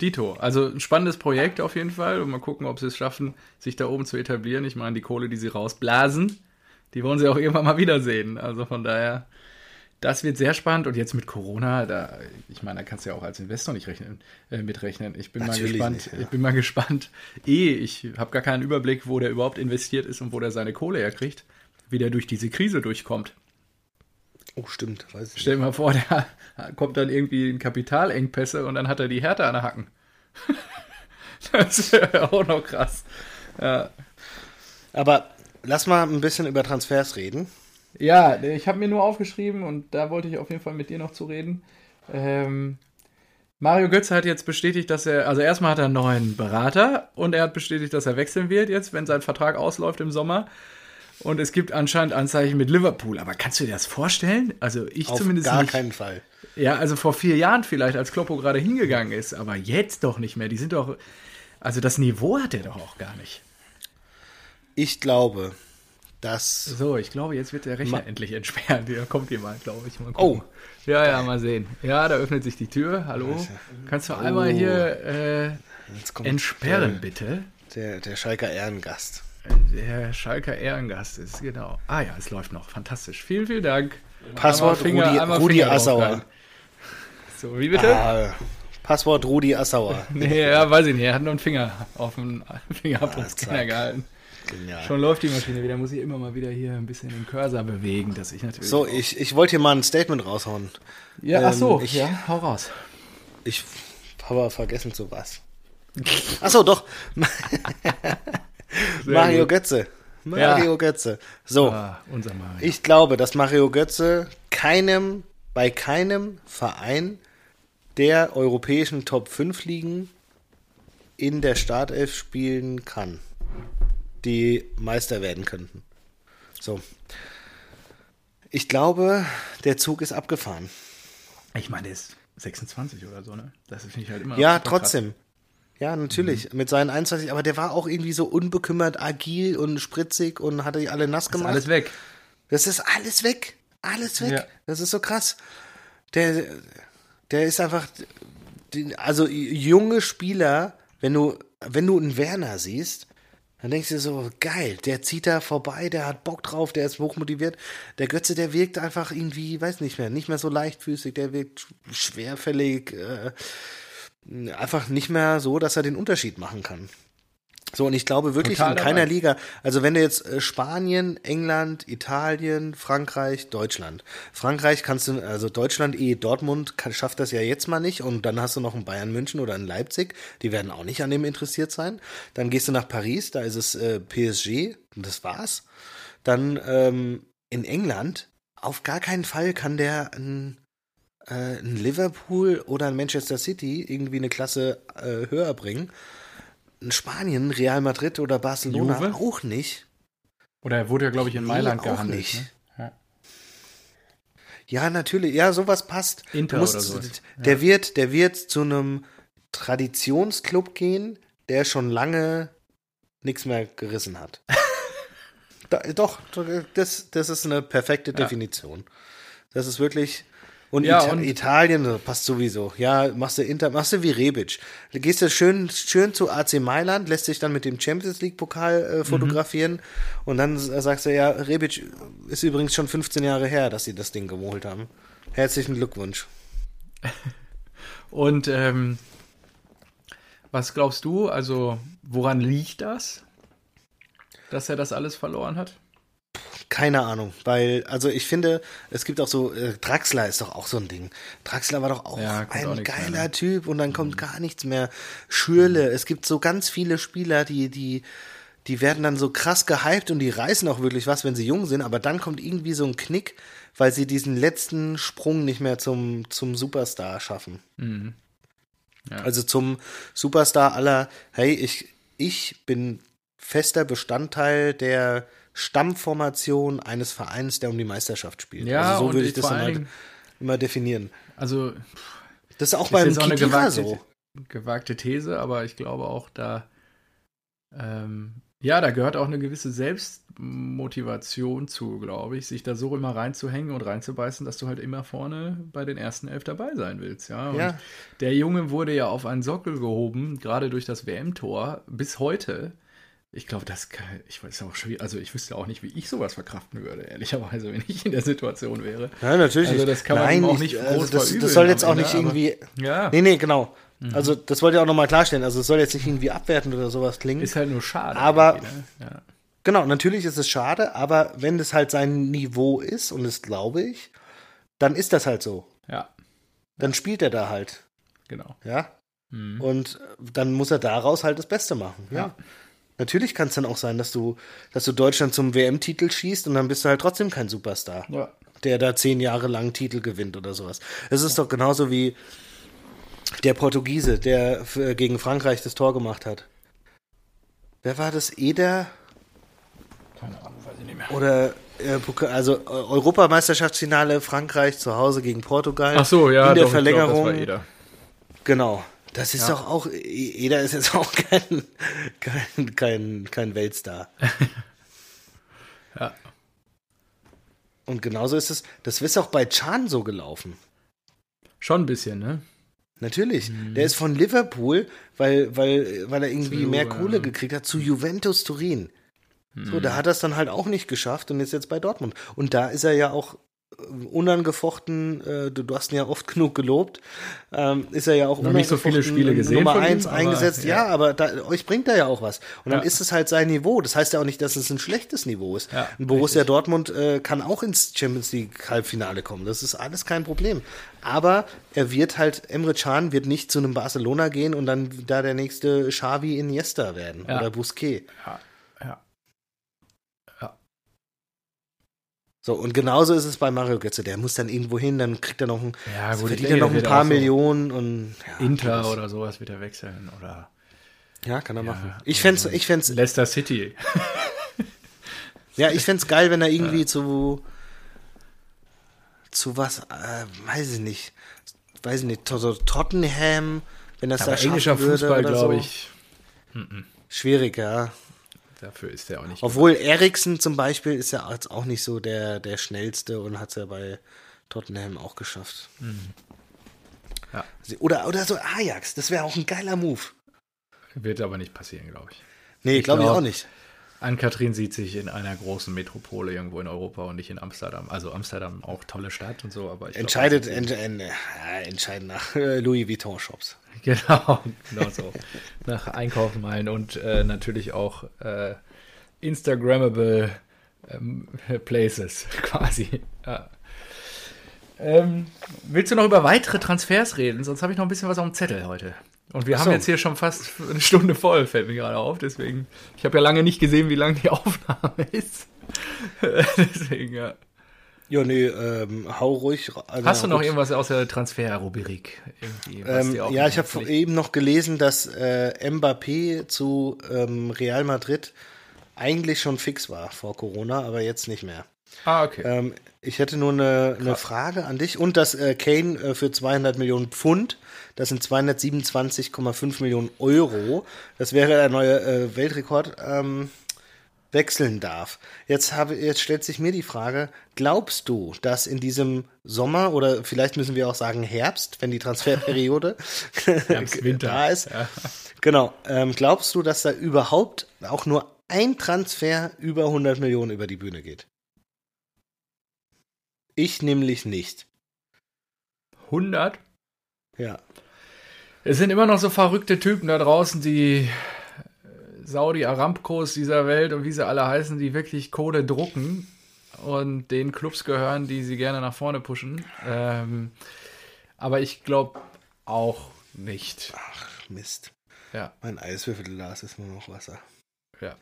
[SPEAKER 2] Dito. Also ein spannendes Projekt auf jeden Fall. Und mal gucken, ob sie es schaffen, sich da oben zu etablieren. Ich meine, die Kohle, die sie rausblasen, die wollen sie auch irgendwann mal wiedersehen. Also von daher, das wird sehr spannend. Und jetzt mit Corona, da, ich meine, da kannst du ja auch als Investor nicht rechnen, äh, mitrechnen. Ich bin Natürlich mal gespannt. Nicht, ja. Ich bin mal gespannt. Eh, ich habe gar keinen Überblick, wo der überhaupt investiert ist und wo der seine Kohle herkriegt, wie der durch diese Krise durchkommt.
[SPEAKER 1] Oh, stimmt. Weiß
[SPEAKER 2] ich Stell dir mal vor, der kommt dann irgendwie in Kapitalengpässe und dann hat er die Härte an der Hacken. das wäre auch noch krass. Ja.
[SPEAKER 1] Aber lass mal ein bisschen über Transfers reden.
[SPEAKER 2] Ja, ich habe mir nur aufgeschrieben und da wollte ich auf jeden Fall mit dir noch zu reden. Ähm, Mario Götze hat jetzt bestätigt, dass er, also erstmal hat er einen neuen Berater und er hat bestätigt, dass er wechseln wird jetzt, wenn sein Vertrag ausläuft im Sommer. Und es gibt anscheinend Anzeichen mit Liverpool. Aber kannst du dir das vorstellen? Also ich
[SPEAKER 1] Auf
[SPEAKER 2] zumindest
[SPEAKER 1] gar
[SPEAKER 2] nicht.
[SPEAKER 1] keinen Fall.
[SPEAKER 2] Ja, also vor vier Jahren vielleicht, als Kloppo gerade hingegangen ist. Aber jetzt doch nicht mehr. Die sind doch. Also das Niveau hat er doch auch gar nicht.
[SPEAKER 1] Ich glaube, dass.
[SPEAKER 2] So, ich glaube, jetzt wird der Rechner endlich entsperrt. Da kommt jemand, glaube ich. Mal oh. Ja, ja, mal sehen. Ja, da öffnet sich die Tür. Hallo. Kannst du oh. einmal hier äh, entsperren, der, bitte?
[SPEAKER 1] Der, der Schalker Ehrengast
[SPEAKER 2] der Schalker Ehrengast ist, genau. Ah ja, es läuft noch. Fantastisch. Vielen, vielen Dank.
[SPEAKER 1] Passwort Finger, Rudi, Rudi Assauer.
[SPEAKER 2] So, wie bitte? Ah,
[SPEAKER 1] Passwort Rudi Assauer.
[SPEAKER 2] nee, ja, weiß ich nicht. Er hat nur einen Finger auf den Fingerabdruckscanner ah, gehalten. Genial. Schon läuft die Maschine wieder. Muss ich immer mal wieder hier ein bisschen den Cursor bewegen, dass ich natürlich.
[SPEAKER 1] So, ich, ich wollte hier mal ein Statement raushauen.
[SPEAKER 2] Ja, ähm, ach so, ich, ja, hau raus.
[SPEAKER 1] Ich habe vergessen zu was. Ach so, doch. Mario gut. Götze. Mario ja. Götze. So, ah, unser Mario. ich glaube, dass Mario Götze keinem, bei keinem Verein der europäischen Top 5 Ligen in der Startelf spielen kann, die Meister werden könnten. So. Ich glaube, der Zug ist abgefahren.
[SPEAKER 2] Ich meine, der ist 26 oder so, ne? Das finde ich halt immer.
[SPEAKER 1] Ja,
[SPEAKER 2] super krass.
[SPEAKER 1] Ja, natürlich. Mit seinen 21, aber der war auch irgendwie so unbekümmert, agil und spritzig und hatte die alle nass
[SPEAKER 2] Ist
[SPEAKER 1] gemacht.
[SPEAKER 2] alles weg.
[SPEAKER 1] Das ist alles weg. Alles weg.
[SPEAKER 2] Ja.
[SPEAKER 1] Das ist so krass. Der, der ist einfach, also junge Spieler, wenn du, wenn du einen Werner siehst, dann denkst du dir so, geil, der zieht da vorbei, der hat Bock drauf, der ist hochmotiviert. Der Götze, der wirkt einfach irgendwie, weiß nicht mehr, nicht mehr so leichtfüßig, der wirkt sch- schwerfällig, äh, einfach nicht mehr so, dass er den Unterschied machen kann. So, und ich glaube wirklich
[SPEAKER 2] Total
[SPEAKER 1] in keiner
[SPEAKER 2] dabei.
[SPEAKER 1] Liga, also wenn du jetzt äh, Spanien, England, Italien, Frankreich, Deutschland. Frankreich kannst du, also Deutschland eh, Dortmund kann, schafft das ja jetzt mal nicht und dann hast du noch einen Bayern München oder einen Leipzig, die werden auch nicht an dem interessiert sein. Dann gehst du nach Paris, da ist es äh, PSG und das war's. Dann ähm, in England, auf gar keinen Fall kann der ein, äh, ein Liverpool oder ein Manchester City irgendwie eine Klasse äh, höher bringen. In Spanien, Real Madrid oder Barcelona
[SPEAKER 2] Juve?
[SPEAKER 1] auch nicht.
[SPEAKER 2] Oder er wurde ja, glaube ich, in
[SPEAKER 1] Nee,
[SPEAKER 2] Mailand
[SPEAKER 1] auch
[SPEAKER 2] gehandelt.
[SPEAKER 1] nicht.
[SPEAKER 2] Ne? Ja.
[SPEAKER 1] Ja, natürlich. Ja, sowas passt.
[SPEAKER 2] Inter oder sowas.
[SPEAKER 1] Der wird, der wird zu einem Traditionsclub gehen, der schon lange nichts mehr gerissen hat. da, doch, das, das ist eine perfekte Definition. Das ist wirklich. Und,
[SPEAKER 2] Ja,
[SPEAKER 1] Ita
[SPEAKER 2] und-
[SPEAKER 1] Italien passt sowieso. Ja, machst du Inter, machst du wie Rebic. Du gehst du schön, schön zu AC Mailand, lässt dich dann mit dem Champions League Pokal äh, fotografieren und dann äh, sagst du, ja, Rebic ist übrigens schon 15 Jahre her, dass sie das Ding geholt haben. Herzlichen Glückwunsch.
[SPEAKER 2] Und ähm, was glaubst du, also woran liegt das, dass er das alles verloren hat?
[SPEAKER 1] Keine Ahnung, weil, also ich finde, es gibt auch so, äh, Draxler ist doch auch so ein Ding. Draxler war doch auch
[SPEAKER 2] Ja,
[SPEAKER 1] ein
[SPEAKER 2] auch
[SPEAKER 1] geiler
[SPEAKER 2] mehr, ne?
[SPEAKER 1] Typ und dann kommt gar nichts mehr. Schürle, es gibt so ganz viele Spieler, die, die, die werden dann so krass gehypt und die reißen auch wirklich was, wenn sie jung sind, aber dann kommt irgendwie so ein Knick, weil sie diesen letzten Sprung nicht mehr zum, zum Superstar schaffen.
[SPEAKER 2] Mhm. Ja.
[SPEAKER 1] Also zum Superstar aller, hey, ich, ich bin fester Bestandteil der Stammformation eines Vereins, der um die Meisterschaft spielt.
[SPEAKER 2] Ja,
[SPEAKER 1] also so würde ich das dann halt immer definieren.
[SPEAKER 2] Also
[SPEAKER 1] Das ist auch
[SPEAKER 2] ist
[SPEAKER 1] beim
[SPEAKER 2] jetzt auch gewagte,
[SPEAKER 1] so.
[SPEAKER 2] gewagte These, aber ich glaube auch, da ähm, ja, da gehört auch eine gewisse Selbstmotivation zu, glaube ich, sich da so immer reinzuhängen und reinzubeißen, dass du halt immer vorne bei den ersten elf dabei sein willst. Ja, und
[SPEAKER 1] Ja.
[SPEAKER 2] der Junge wurde ja auf einen Sockel gehoben, gerade durch das WM-Tor bis heute. Ich glaube, das kann, ich weiß auch schwierig, also ich wüsste auch nicht, wie ich sowas verkraften würde, ehrlicherweise, wenn ich in der Situation wäre.
[SPEAKER 1] Ja, natürlich.
[SPEAKER 2] Also
[SPEAKER 1] nicht.
[SPEAKER 2] das kann man
[SPEAKER 1] Nein,
[SPEAKER 2] ihm auch
[SPEAKER 1] ich-
[SPEAKER 2] nicht groß
[SPEAKER 1] also das, das soll jetzt auch nicht
[SPEAKER 2] Ende, aber-
[SPEAKER 1] irgendwie.
[SPEAKER 2] Ja,
[SPEAKER 1] Nee, nee, genau. Also das wollte ich auch nochmal klarstellen. Also es soll jetzt nicht irgendwie abwertend oder sowas klingen.
[SPEAKER 2] ist halt nur schade.
[SPEAKER 1] Aber-
[SPEAKER 2] ne? ja.
[SPEAKER 1] Genau, natürlich ist es schade, aber wenn das halt sein Niveau ist, und das glaube ich, dann ist das halt so.
[SPEAKER 2] ja,
[SPEAKER 1] Dann spielt er da halt.
[SPEAKER 2] genau.
[SPEAKER 1] Ja.
[SPEAKER 2] Mhm.
[SPEAKER 1] Und dann muss er daraus halt das Beste machen. Ja.
[SPEAKER 2] Ja.
[SPEAKER 1] Natürlich kann es dann auch sein, dass du, dass du Deutschland zum WM-Titel schießt und dann bist du halt trotzdem kein Superstar,
[SPEAKER 2] Ja.
[SPEAKER 1] der da zehn Jahre lang Titel gewinnt oder sowas. Es ist doch genauso wie der Portugiese, der für, gegen Frankreich das Tor gemacht hat. Wer war das? Eder?
[SPEAKER 2] Keine Ahnung, weiß ich nicht mehr.
[SPEAKER 1] Oder äh, also äh, Europameisterschaftsfinale Frankreich zu Hause gegen Portugal.
[SPEAKER 2] Ach so, ja,
[SPEAKER 1] in der
[SPEAKER 2] doch, ich glaub,
[SPEAKER 1] Verlängerung.
[SPEAKER 2] das war Eder.
[SPEAKER 1] Genau. Das ist
[SPEAKER 2] Ja.
[SPEAKER 1] doch auch, Eder ist jetzt auch kein, kein, kein, kein Weltstar.
[SPEAKER 2] Ja.
[SPEAKER 1] Und genauso ist es, das ist auch bei Chan so gelaufen.
[SPEAKER 2] Schon ein bisschen, ne?
[SPEAKER 1] Natürlich. Der ist von Liverpool, weil, weil, weil er irgendwie
[SPEAKER 2] Zu,
[SPEAKER 1] mehr Kohle gekriegt hat, zu Juventus Turin. So, da hat er es dann halt auch nicht geschafft und ist jetzt bei Dortmund. Und da ist er ja auch unangefochten, äh, du, du hast ihn ja oft genug gelobt, ähm, ist er ja auch
[SPEAKER 2] nicht so viele Spiele gesehen
[SPEAKER 1] Nummer
[SPEAKER 2] von ihm,
[SPEAKER 1] eins
[SPEAKER 2] aber,
[SPEAKER 1] eingesetzt. Ja,
[SPEAKER 2] ja.
[SPEAKER 1] aber da, euch bringt er ja auch was. Und dann
[SPEAKER 2] Ja.
[SPEAKER 1] ist es halt sein Niveau. Das heißt ja auch nicht, dass es ein schlechtes Niveau ist.
[SPEAKER 2] Ja,
[SPEAKER 1] ein Borussia
[SPEAKER 2] richtig.
[SPEAKER 1] Dortmund äh, kann auch ins Champions League Halbfinale kommen. Das ist alles kein Problem. Aber er wird halt, Emre Can wird nicht zu einem Barcelona gehen und dann da der nächste Xavi Iniesta werden oder Busquets.
[SPEAKER 2] Ja.
[SPEAKER 1] So, und genauso ist es bei Mario Götze. Der muss dann irgendwo hin, dann kriegt er noch ein,
[SPEAKER 2] Ja, gut, ich
[SPEAKER 1] verdient er noch ein paar
[SPEAKER 2] so
[SPEAKER 1] Millionen und ja,
[SPEAKER 2] Inter oder sowas wird er wechseln. Oder
[SPEAKER 1] Ja, kann er
[SPEAKER 2] Ja,
[SPEAKER 1] machen. Ich ich fänd's,
[SPEAKER 2] Leicester City.
[SPEAKER 1] ja, ich fänd's geil, wenn er irgendwie zu, zu was, äh, weiß ich nicht, weiß ich nicht, so Tottenham, wenn das
[SPEAKER 2] Aber
[SPEAKER 1] da
[SPEAKER 2] englischer Fußball, glaube
[SPEAKER 1] so.
[SPEAKER 2] ich,
[SPEAKER 1] Schwierig, ja.
[SPEAKER 2] Dafür ist der auch nicht.
[SPEAKER 1] Obwohl Eriksen zum Beispiel ist ja jetzt auch nicht so der, der schnellste und hat es ja bei Tottenham auch geschafft.
[SPEAKER 2] Ja.
[SPEAKER 1] Oder, oder so Ajax, das wäre auch ein geiler Move.
[SPEAKER 2] Wird aber nicht passieren, glaube ich.
[SPEAKER 1] Nee,
[SPEAKER 2] Ich
[SPEAKER 1] glaube ich
[SPEAKER 2] glaub-
[SPEAKER 1] auch nicht.
[SPEAKER 2] Ann-Kathrin sieht sich in einer großen Metropole irgendwo in Europa und nicht in Amsterdam. Also Amsterdam auch tolle Stadt und so, aber ich glaub,
[SPEAKER 1] Entscheidet,
[SPEAKER 2] das
[SPEAKER 1] ent, ent, ja, entscheiden nach äh, Louis Vuitton Shops.
[SPEAKER 2] Genau, genau so. Nach Einkaufen malen und äh, natürlich auch äh, Instagrammable ähm, Places quasi. Ja. Ähm, willst du noch über weitere Transfers reden? Sonst habe ich noch ein bisschen was auf dem Zettel heute. Und wir
[SPEAKER 1] Ach
[SPEAKER 2] haben
[SPEAKER 1] so.
[SPEAKER 2] jetzt hier schon fast eine Stunde voll, fällt mir gerade auf. Deswegen, ich habe ja lange nicht gesehen, wie lang die Aufnahme ist. deswegen, ja.
[SPEAKER 1] Ja, nee, ähm, hau ruhig. Also,
[SPEAKER 2] Hast du noch irgendwas aus der Transfer-Rubrik?
[SPEAKER 1] Ähm, ja, ich habe eben noch gelesen, dass äh, Mbappé zu ähm, Real Madrid eigentlich schon fix war vor Corona, aber jetzt nicht mehr.
[SPEAKER 2] Ah, okay.
[SPEAKER 1] Ähm, ich hätte nur eine, eine Frage an dich und dass äh, Kane äh, für 200 Millionen Pfund, das sind 227,5 Millionen Euro, das wäre der neue äh, Weltrekord, ähm, wechseln darf. Jetzt, habe, jetzt stellt sich mir die Frage, glaubst du, dass in diesem Sommer oder vielleicht müssen wir auch sagen Herbst, wenn die Transferperiode
[SPEAKER 2] Herbst, Winter.
[SPEAKER 1] da ist,
[SPEAKER 2] Ja.
[SPEAKER 1] genau, ähm, glaubst du, dass da überhaupt auch nur ein Transfer über 100 Millionen über die Bühne geht? Ich nämlich nicht.
[SPEAKER 2] 100?
[SPEAKER 1] Ja.
[SPEAKER 2] Es sind immer noch so verrückte Typen da draußen, die Saudi Aramcos dieser Welt und wie sie alle heißen, die wirklich Kohle drucken und den Clubs gehören, die sie gerne nach vorne pushen. Ähm, aber ich glaube auch nicht.
[SPEAKER 1] Ach, Mist.
[SPEAKER 2] Ja,
[SPEAKER 1] Mein Eiswürfelglas ist nur noch Wasser.
[SPEAKER 2] ja.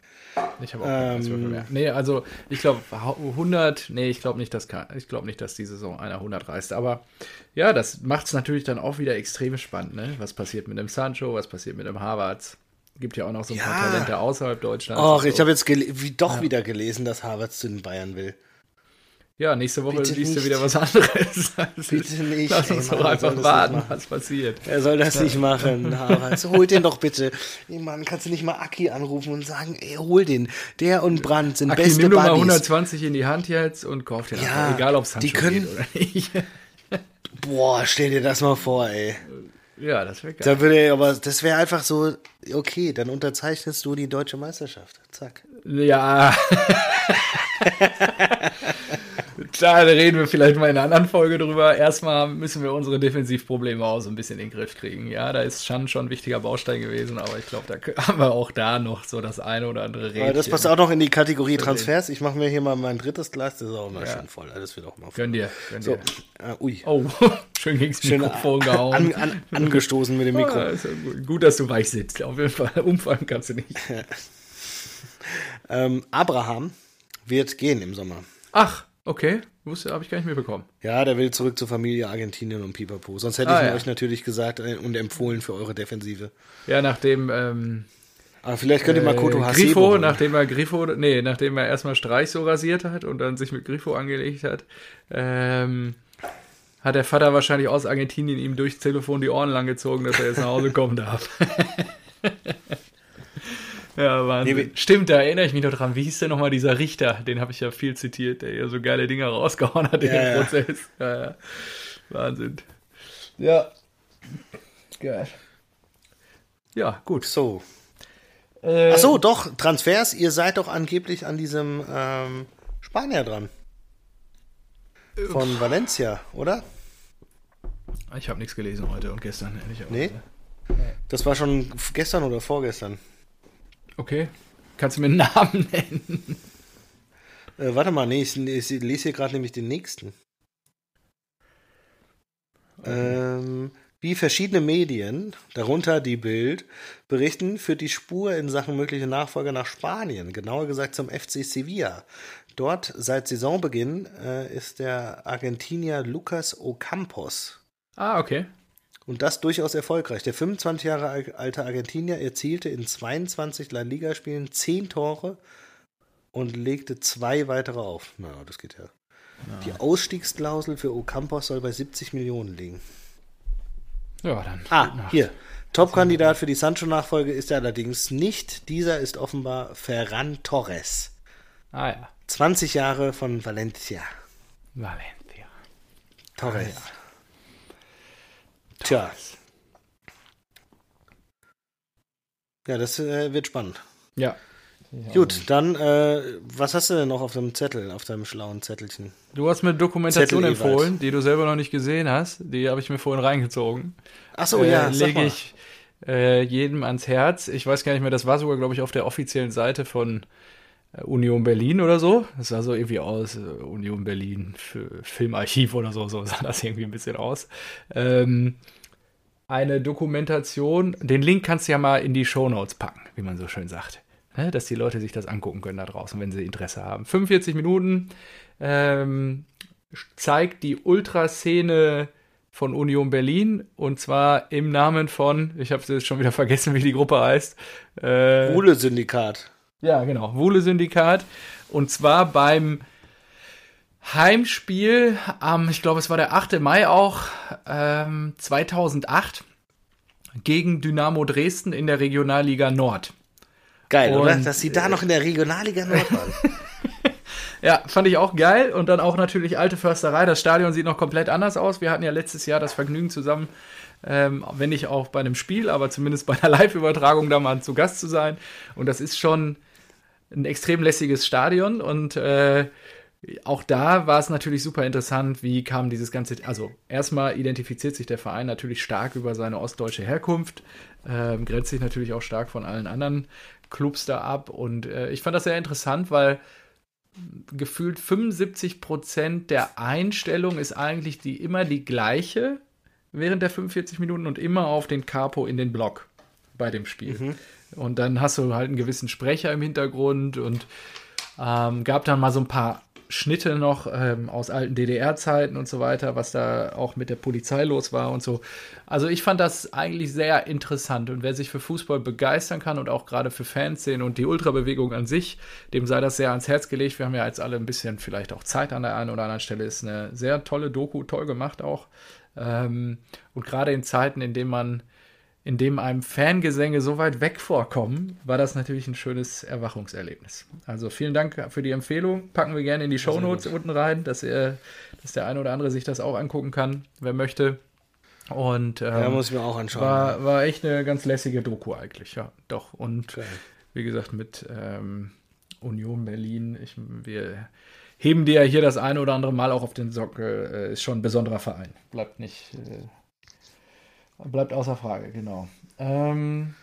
[SPEAKER 2] Ich habe auch keine
[SPEAKER 1] Ähm.
[SPEAKER 2] Eiswürfel mehr. Nee, also ich glaube 100, nee, ich glaube nicht, dass kann- ich glaube nicht, dass die Saison einer 100 reißt, aber ja, das macht es natürlich dann auch wieder extrem spannend, ne? Was passiert mit dem Sancho, was passiert mit dem Harvards? Gibt ja auch noch so ein paar
[SPEAKER 1] Ja.
[SPEAKER 2] Talente außerhalb Deutschlands.
[SPEAKER 1] Ach,
[SPEAKER 2] und
[SPEAKER 1] ich
[SPEAKER 2] so.
[SPEAKER 1] habe jetzt wie, doch wieder gelesen, dass Harvard zu den Bayern will.
[SPEAKER 2] Ja, nächste Woche
[SPEAKER 1] Bitte
[SPEAKER 2] liest du
[SPEAKER 1] nicht.
[SPEAKER 2] wieder was anderes. Also,
[SPEAKER 1] Bitte nicht,
[SPEAKER 2] Lass
[SPEAKER 1] ey,
[SPEAKER 2] uns
[SPEAKER 1] Mann,
[SPEAKER 2] doch einfach
[SPEAKER 1] das
[SPEAKER 2] warten, was passiert.
[SPEAKER 1] Er soll das nicht machen, Harvard. So, hol den doch bitte. Ey, Mann, kannst du nicht mal Aki anrufen und sagen, ey, hol den. Der und Brandt sind
[SPEAKER 2] Aki,
[SPEAKER 1] beste
[SPEAKER 2] nimm du mal
[SPEAKER 1] Buddies.
[SPEAKER 2] 120 in die Hand jetzt und kauf dir
[SPEAKER 1] Ja,
[SPEAKER 2] einfach, egal ob es
[SPEAKER 1] die
[SPEAKER 2] Sancho
[SPEAKER 1] können-
[SPEAKER 2] geht oder nicht.
[SPEAKER 1] Boah, stell dir das mal vor, ey.
[SPEAKER 2] Ja, das wäre geil.
[SPEAKER 1] Da würde er aber, das wäre einfach so, okay, dann unterzeichnest du die deutsche Meisterschaft. Zack.
[SPEAKER 2] Ja. da reden wir vielleicht mal in einer anderen Folge drüber. Erstmal müssen wir unsere Defensivprobleme auch so ein bisschen in den Griff kriegen. Ja, da ist schon schon ein wichtiger Baustein gewesen, aber ich glaube, da haben wir auch da noch so das eine oder andere.
[SPEAKER 1] Aber das passt auch noch in die Kategorie Transfers. Ich mache mir hier mal mein drittes Glas, das ist auch mal schön voll. Das wird auch mal voll.
[SPEAKER 2] Gönn dir, gönn
[SPEAKER 1] So,
[SPEAKER 2] dir.
[SPEAKER 1] äh, ui.
[SPEAKER 2] Oh, schön
[SPEAKER 1] Schön
[SPEAKER 2] Mikrofon gehauen.
[SPEAKER 1] an, an, angestoßen mit dem Mikro.
[SPEAKER 2] Ah, ist ja gut. gut, dass du weich sitzt. Auf jeden Fall. Umfallen kannst du nicht.
[SPEAKER 1] Ähm, Abraham wird gehen im Sommer.
[SPEAKER 2] Ach, okay. Wusste, habe ich gar nicht mitbekommen.
[SPEAKER 1] Ja, der will zurück zur Familie Argentinien und Pipapo. Sonst hätte
[SPEAKER 2] Ah,
[SPEAKER 1] ich ihn
[SPEAKER 2] ja.
[SPEAKER 1] euch natürlich gesagt äh, und empfohlen für eure Defensive.
[SPEAKER 2] Ja, nachdem ähm,
[SPEAKER 1] Aber vielleicht könnt ihr mal Koto
[SPEAKER 2] äh,
[SPEAKER 1] Hasebo
[SPEAKER 2] Grifo,
[SPEAKER 1] holen.
[SPEAKER 2] nachdem er Grifo, nee, nachdem er erstmal Streich so rasiert hat und dann sich mit Grifo angelegt hat, ähm, hat der Vater wahrscheinlich aus Argentinien ihm durchs Telefon die Ohren lang gezogen, dass er jetzt nach Hause kommen darf. ja, Wahnsinn.
[SPEAKER 1] Nee,
[SPEAKER 2] Stimmt, da erinnere ich mich noch dran. Wie hieß denn nochmal dieser Richter? Den habe ich ja viel zitiert, der ja so geile Dinger rausgehauen hat in
[SPEAKER 1] Ja,
[SPEAKER 2] dem
[SPEAKER 1] ja.
[SPEAKER 2] Prozess. Ja, ja. Wahnsinn. Ja. Geil. Ja, gut.
[SPEAKER 1] So.
[SPEAKER 2] Äh,
[SPEAKER 1] Ach so, doch, Transfers. Ihr seid doch angeblich an diesem ähm, Spanier dran. Von Valencia, oder?
[SPEAKER 2] Ich habe nichts gelesen heute und gestern, ehrlicherweise.
[SPEAKER 1] Nee? Das war schon gestern oder vorgestern.
[SPEAKER 2] Okay. Kannst du mir einen Namen nennen?
[SPEAKER 1] Äh, warte mal, nee, ich, ich lese hier gerade nämlich den nächsten. Ähm, wie verschiedene Medien, darunter die Bild, berichten, führt die Spur in Sachen mögliche Nachfolger nach Spanien, genauer gesagt zum FC Sevilla. Dort seit Saisonbeginn äh, ist der Argentinier Lucas Ocampos.
[SPEAKER 2] Ah, okay.
[SPEAKER 1] Und das durchaus erfolgreich. Der 25 Jahre al- alte Argentinier erzielte in 22 La Liga-Spielen 10 Tore und legte zwei weitere auf. Na, das geht ja. Die Ausstiegsklausel für Ocampos soll bei 70 Millionen liegen.
[SPEAKER 2] Ja, dann.
[SPEAKER 1] Ah, hier. Top-Kandidat für die Sancho-Nachfolge ist er allerdings nicht. Dieser ist offenbar Ferran Torres.
[SPEAKER 2] Ah ja.
[SPEAKER 1] 20 Jahre von Valencia.
[SPEAKER 2] Valencia.
[SPEAKER 1] Torres. Tja. Ja, das äh, wird spannend.
[SPEAKER 2] Ja.
[SPEAKER 1] Gut, dann, äh, was hast du denn noch auf deinem Zettel, auf deinem schlauen Zettelchen?
[SPEAKER 2] Du hast mir Dokumentation
[SPEAKER 1] Zettel
[SPEAKER 2] empfohlen,
[SPEAKER 1] Ewald.
[SPEAKER 2] die du selber noch nicht gesehen hast. Die habe ich mir vorhin reingezogen.
[SPEAKER 1] Ach so, ja,
[SPEAKER 2] äh,
[SPEAKER 1] sag
[SPEAKER 2] lege ich äh, jedem ans Herz. Ich weiß gar nicht mehr, das war sogar, glaube ich, auf der offiziellen Seite von äh, Union Berlin oder so. Das sah so irgendwie aus, äh, Union Berlin Filmarchiv oder so, so sah das irgendwie ein bisschen aus. Ähm, eine Dokumentation, den Link kannst du ja mal in die Shownotes packen, wie man so schön sagt. Ne, dass die Leute sich das angucken können da draußen, wenn sie Interesse haben. 45 Minuten ähm, zeigt die Ultraszene von Union Berlin und zwar im Namen von, ich habe jetzt schon wieder vergessen, wie die Gruppe heißt. Äh,
[SPEAKER 1] Ruhle-Syndikat.
[SPEAKER 2] Ja, genau, Wuhle Syndikat. Und zwar beim Heimspiel am, ich glaube, es war der 8. Mai auch, ähm, 2008 gegen Dynamo Dresden in der Regionalliga Nord.
[SPEAKER 1] Geil, oder?
[SPEAKER 2] Und,
[SPEAKER 1] Dass sie da noch in der Regionalliga Nord waren.
[SPEAKER 2] Ja, fand ich auch geil. Und dann auch natürlich alte Försterei. Das Stadion sieht noch komplett anders aus. Wir hatten ja letztes Jahr das Vergnügen zusammen, ähm, wenn nicht auch bei einem Spiel, aber zumindest bei einer Live-Übertragung da mal zu Gast zu sein. Und das ist schon ein extrem lässiges Stadion. Und äh, auch da war es natürlich super interessant, wie kam dieses ganze, also erstmal identifiziert sich der Verein natürlich stark über seine ostdeutsche Herkunft, ähm, grenzt sich natürlich auch stark von allen anderen Clubs da ab und äh, ich fand das sehr interessant, weil gefühlt 75 Prozent der Einstellung ist eigentlich die immer die gleiche während der 45 Minuten und immer auf den Capo in den Block bei dem Spiel. Und dann hast du halt einen gewissen Sprecher im Hintergrund und ähm, gab dann mal so ein paar Schnitte noch ähm, aus alten DDR-Zeiten und so weiter, was da auch mit der Polizei los war und so. Also ich fand das eigentlich sehr interessant und wer sich für Fußball begeistern kann und auch gerade für Fanszenen und die Ultrabewegung an sich, dem sei das sehr ans Herz gelegt. Wir haben ja jetzt alle ein bisschen vielleicht auch Zeit an der einen oder anderen Stelle. Ist eine sehr tolle Doku, toll gemacht auch. Ähm, und gerade in Zeiten, in denen man in dem einem Fangesänge so weit weg vorkommen, war das natürlich ein schönes Erwachungserlebnis. Also vielen Dank für die Empfehlung. Packen wir gerne in die Shownotes unten rein, dass, ihr, dass der eine oder andere sich das auch angucken kann, wer möchte. Und ähm,
[SPEAKER 1] Ja, muss ich mir auch anschauen.
[SPEAKER 2] war, war echt eine ganz lässige Doku eigentlich, ja. Doch. Und
[SPEAKER 1] Geil.
[SPEAKER 2] wie gesagt, mit ähm, Union Berlin, ich, wir heben dir ja hier das eine oder andere Mal auch auf den Sockel, äh, ist schon ein besonderer Verein. Bleibt nicht, äh, bleibt außer Frage, genau. Ähm,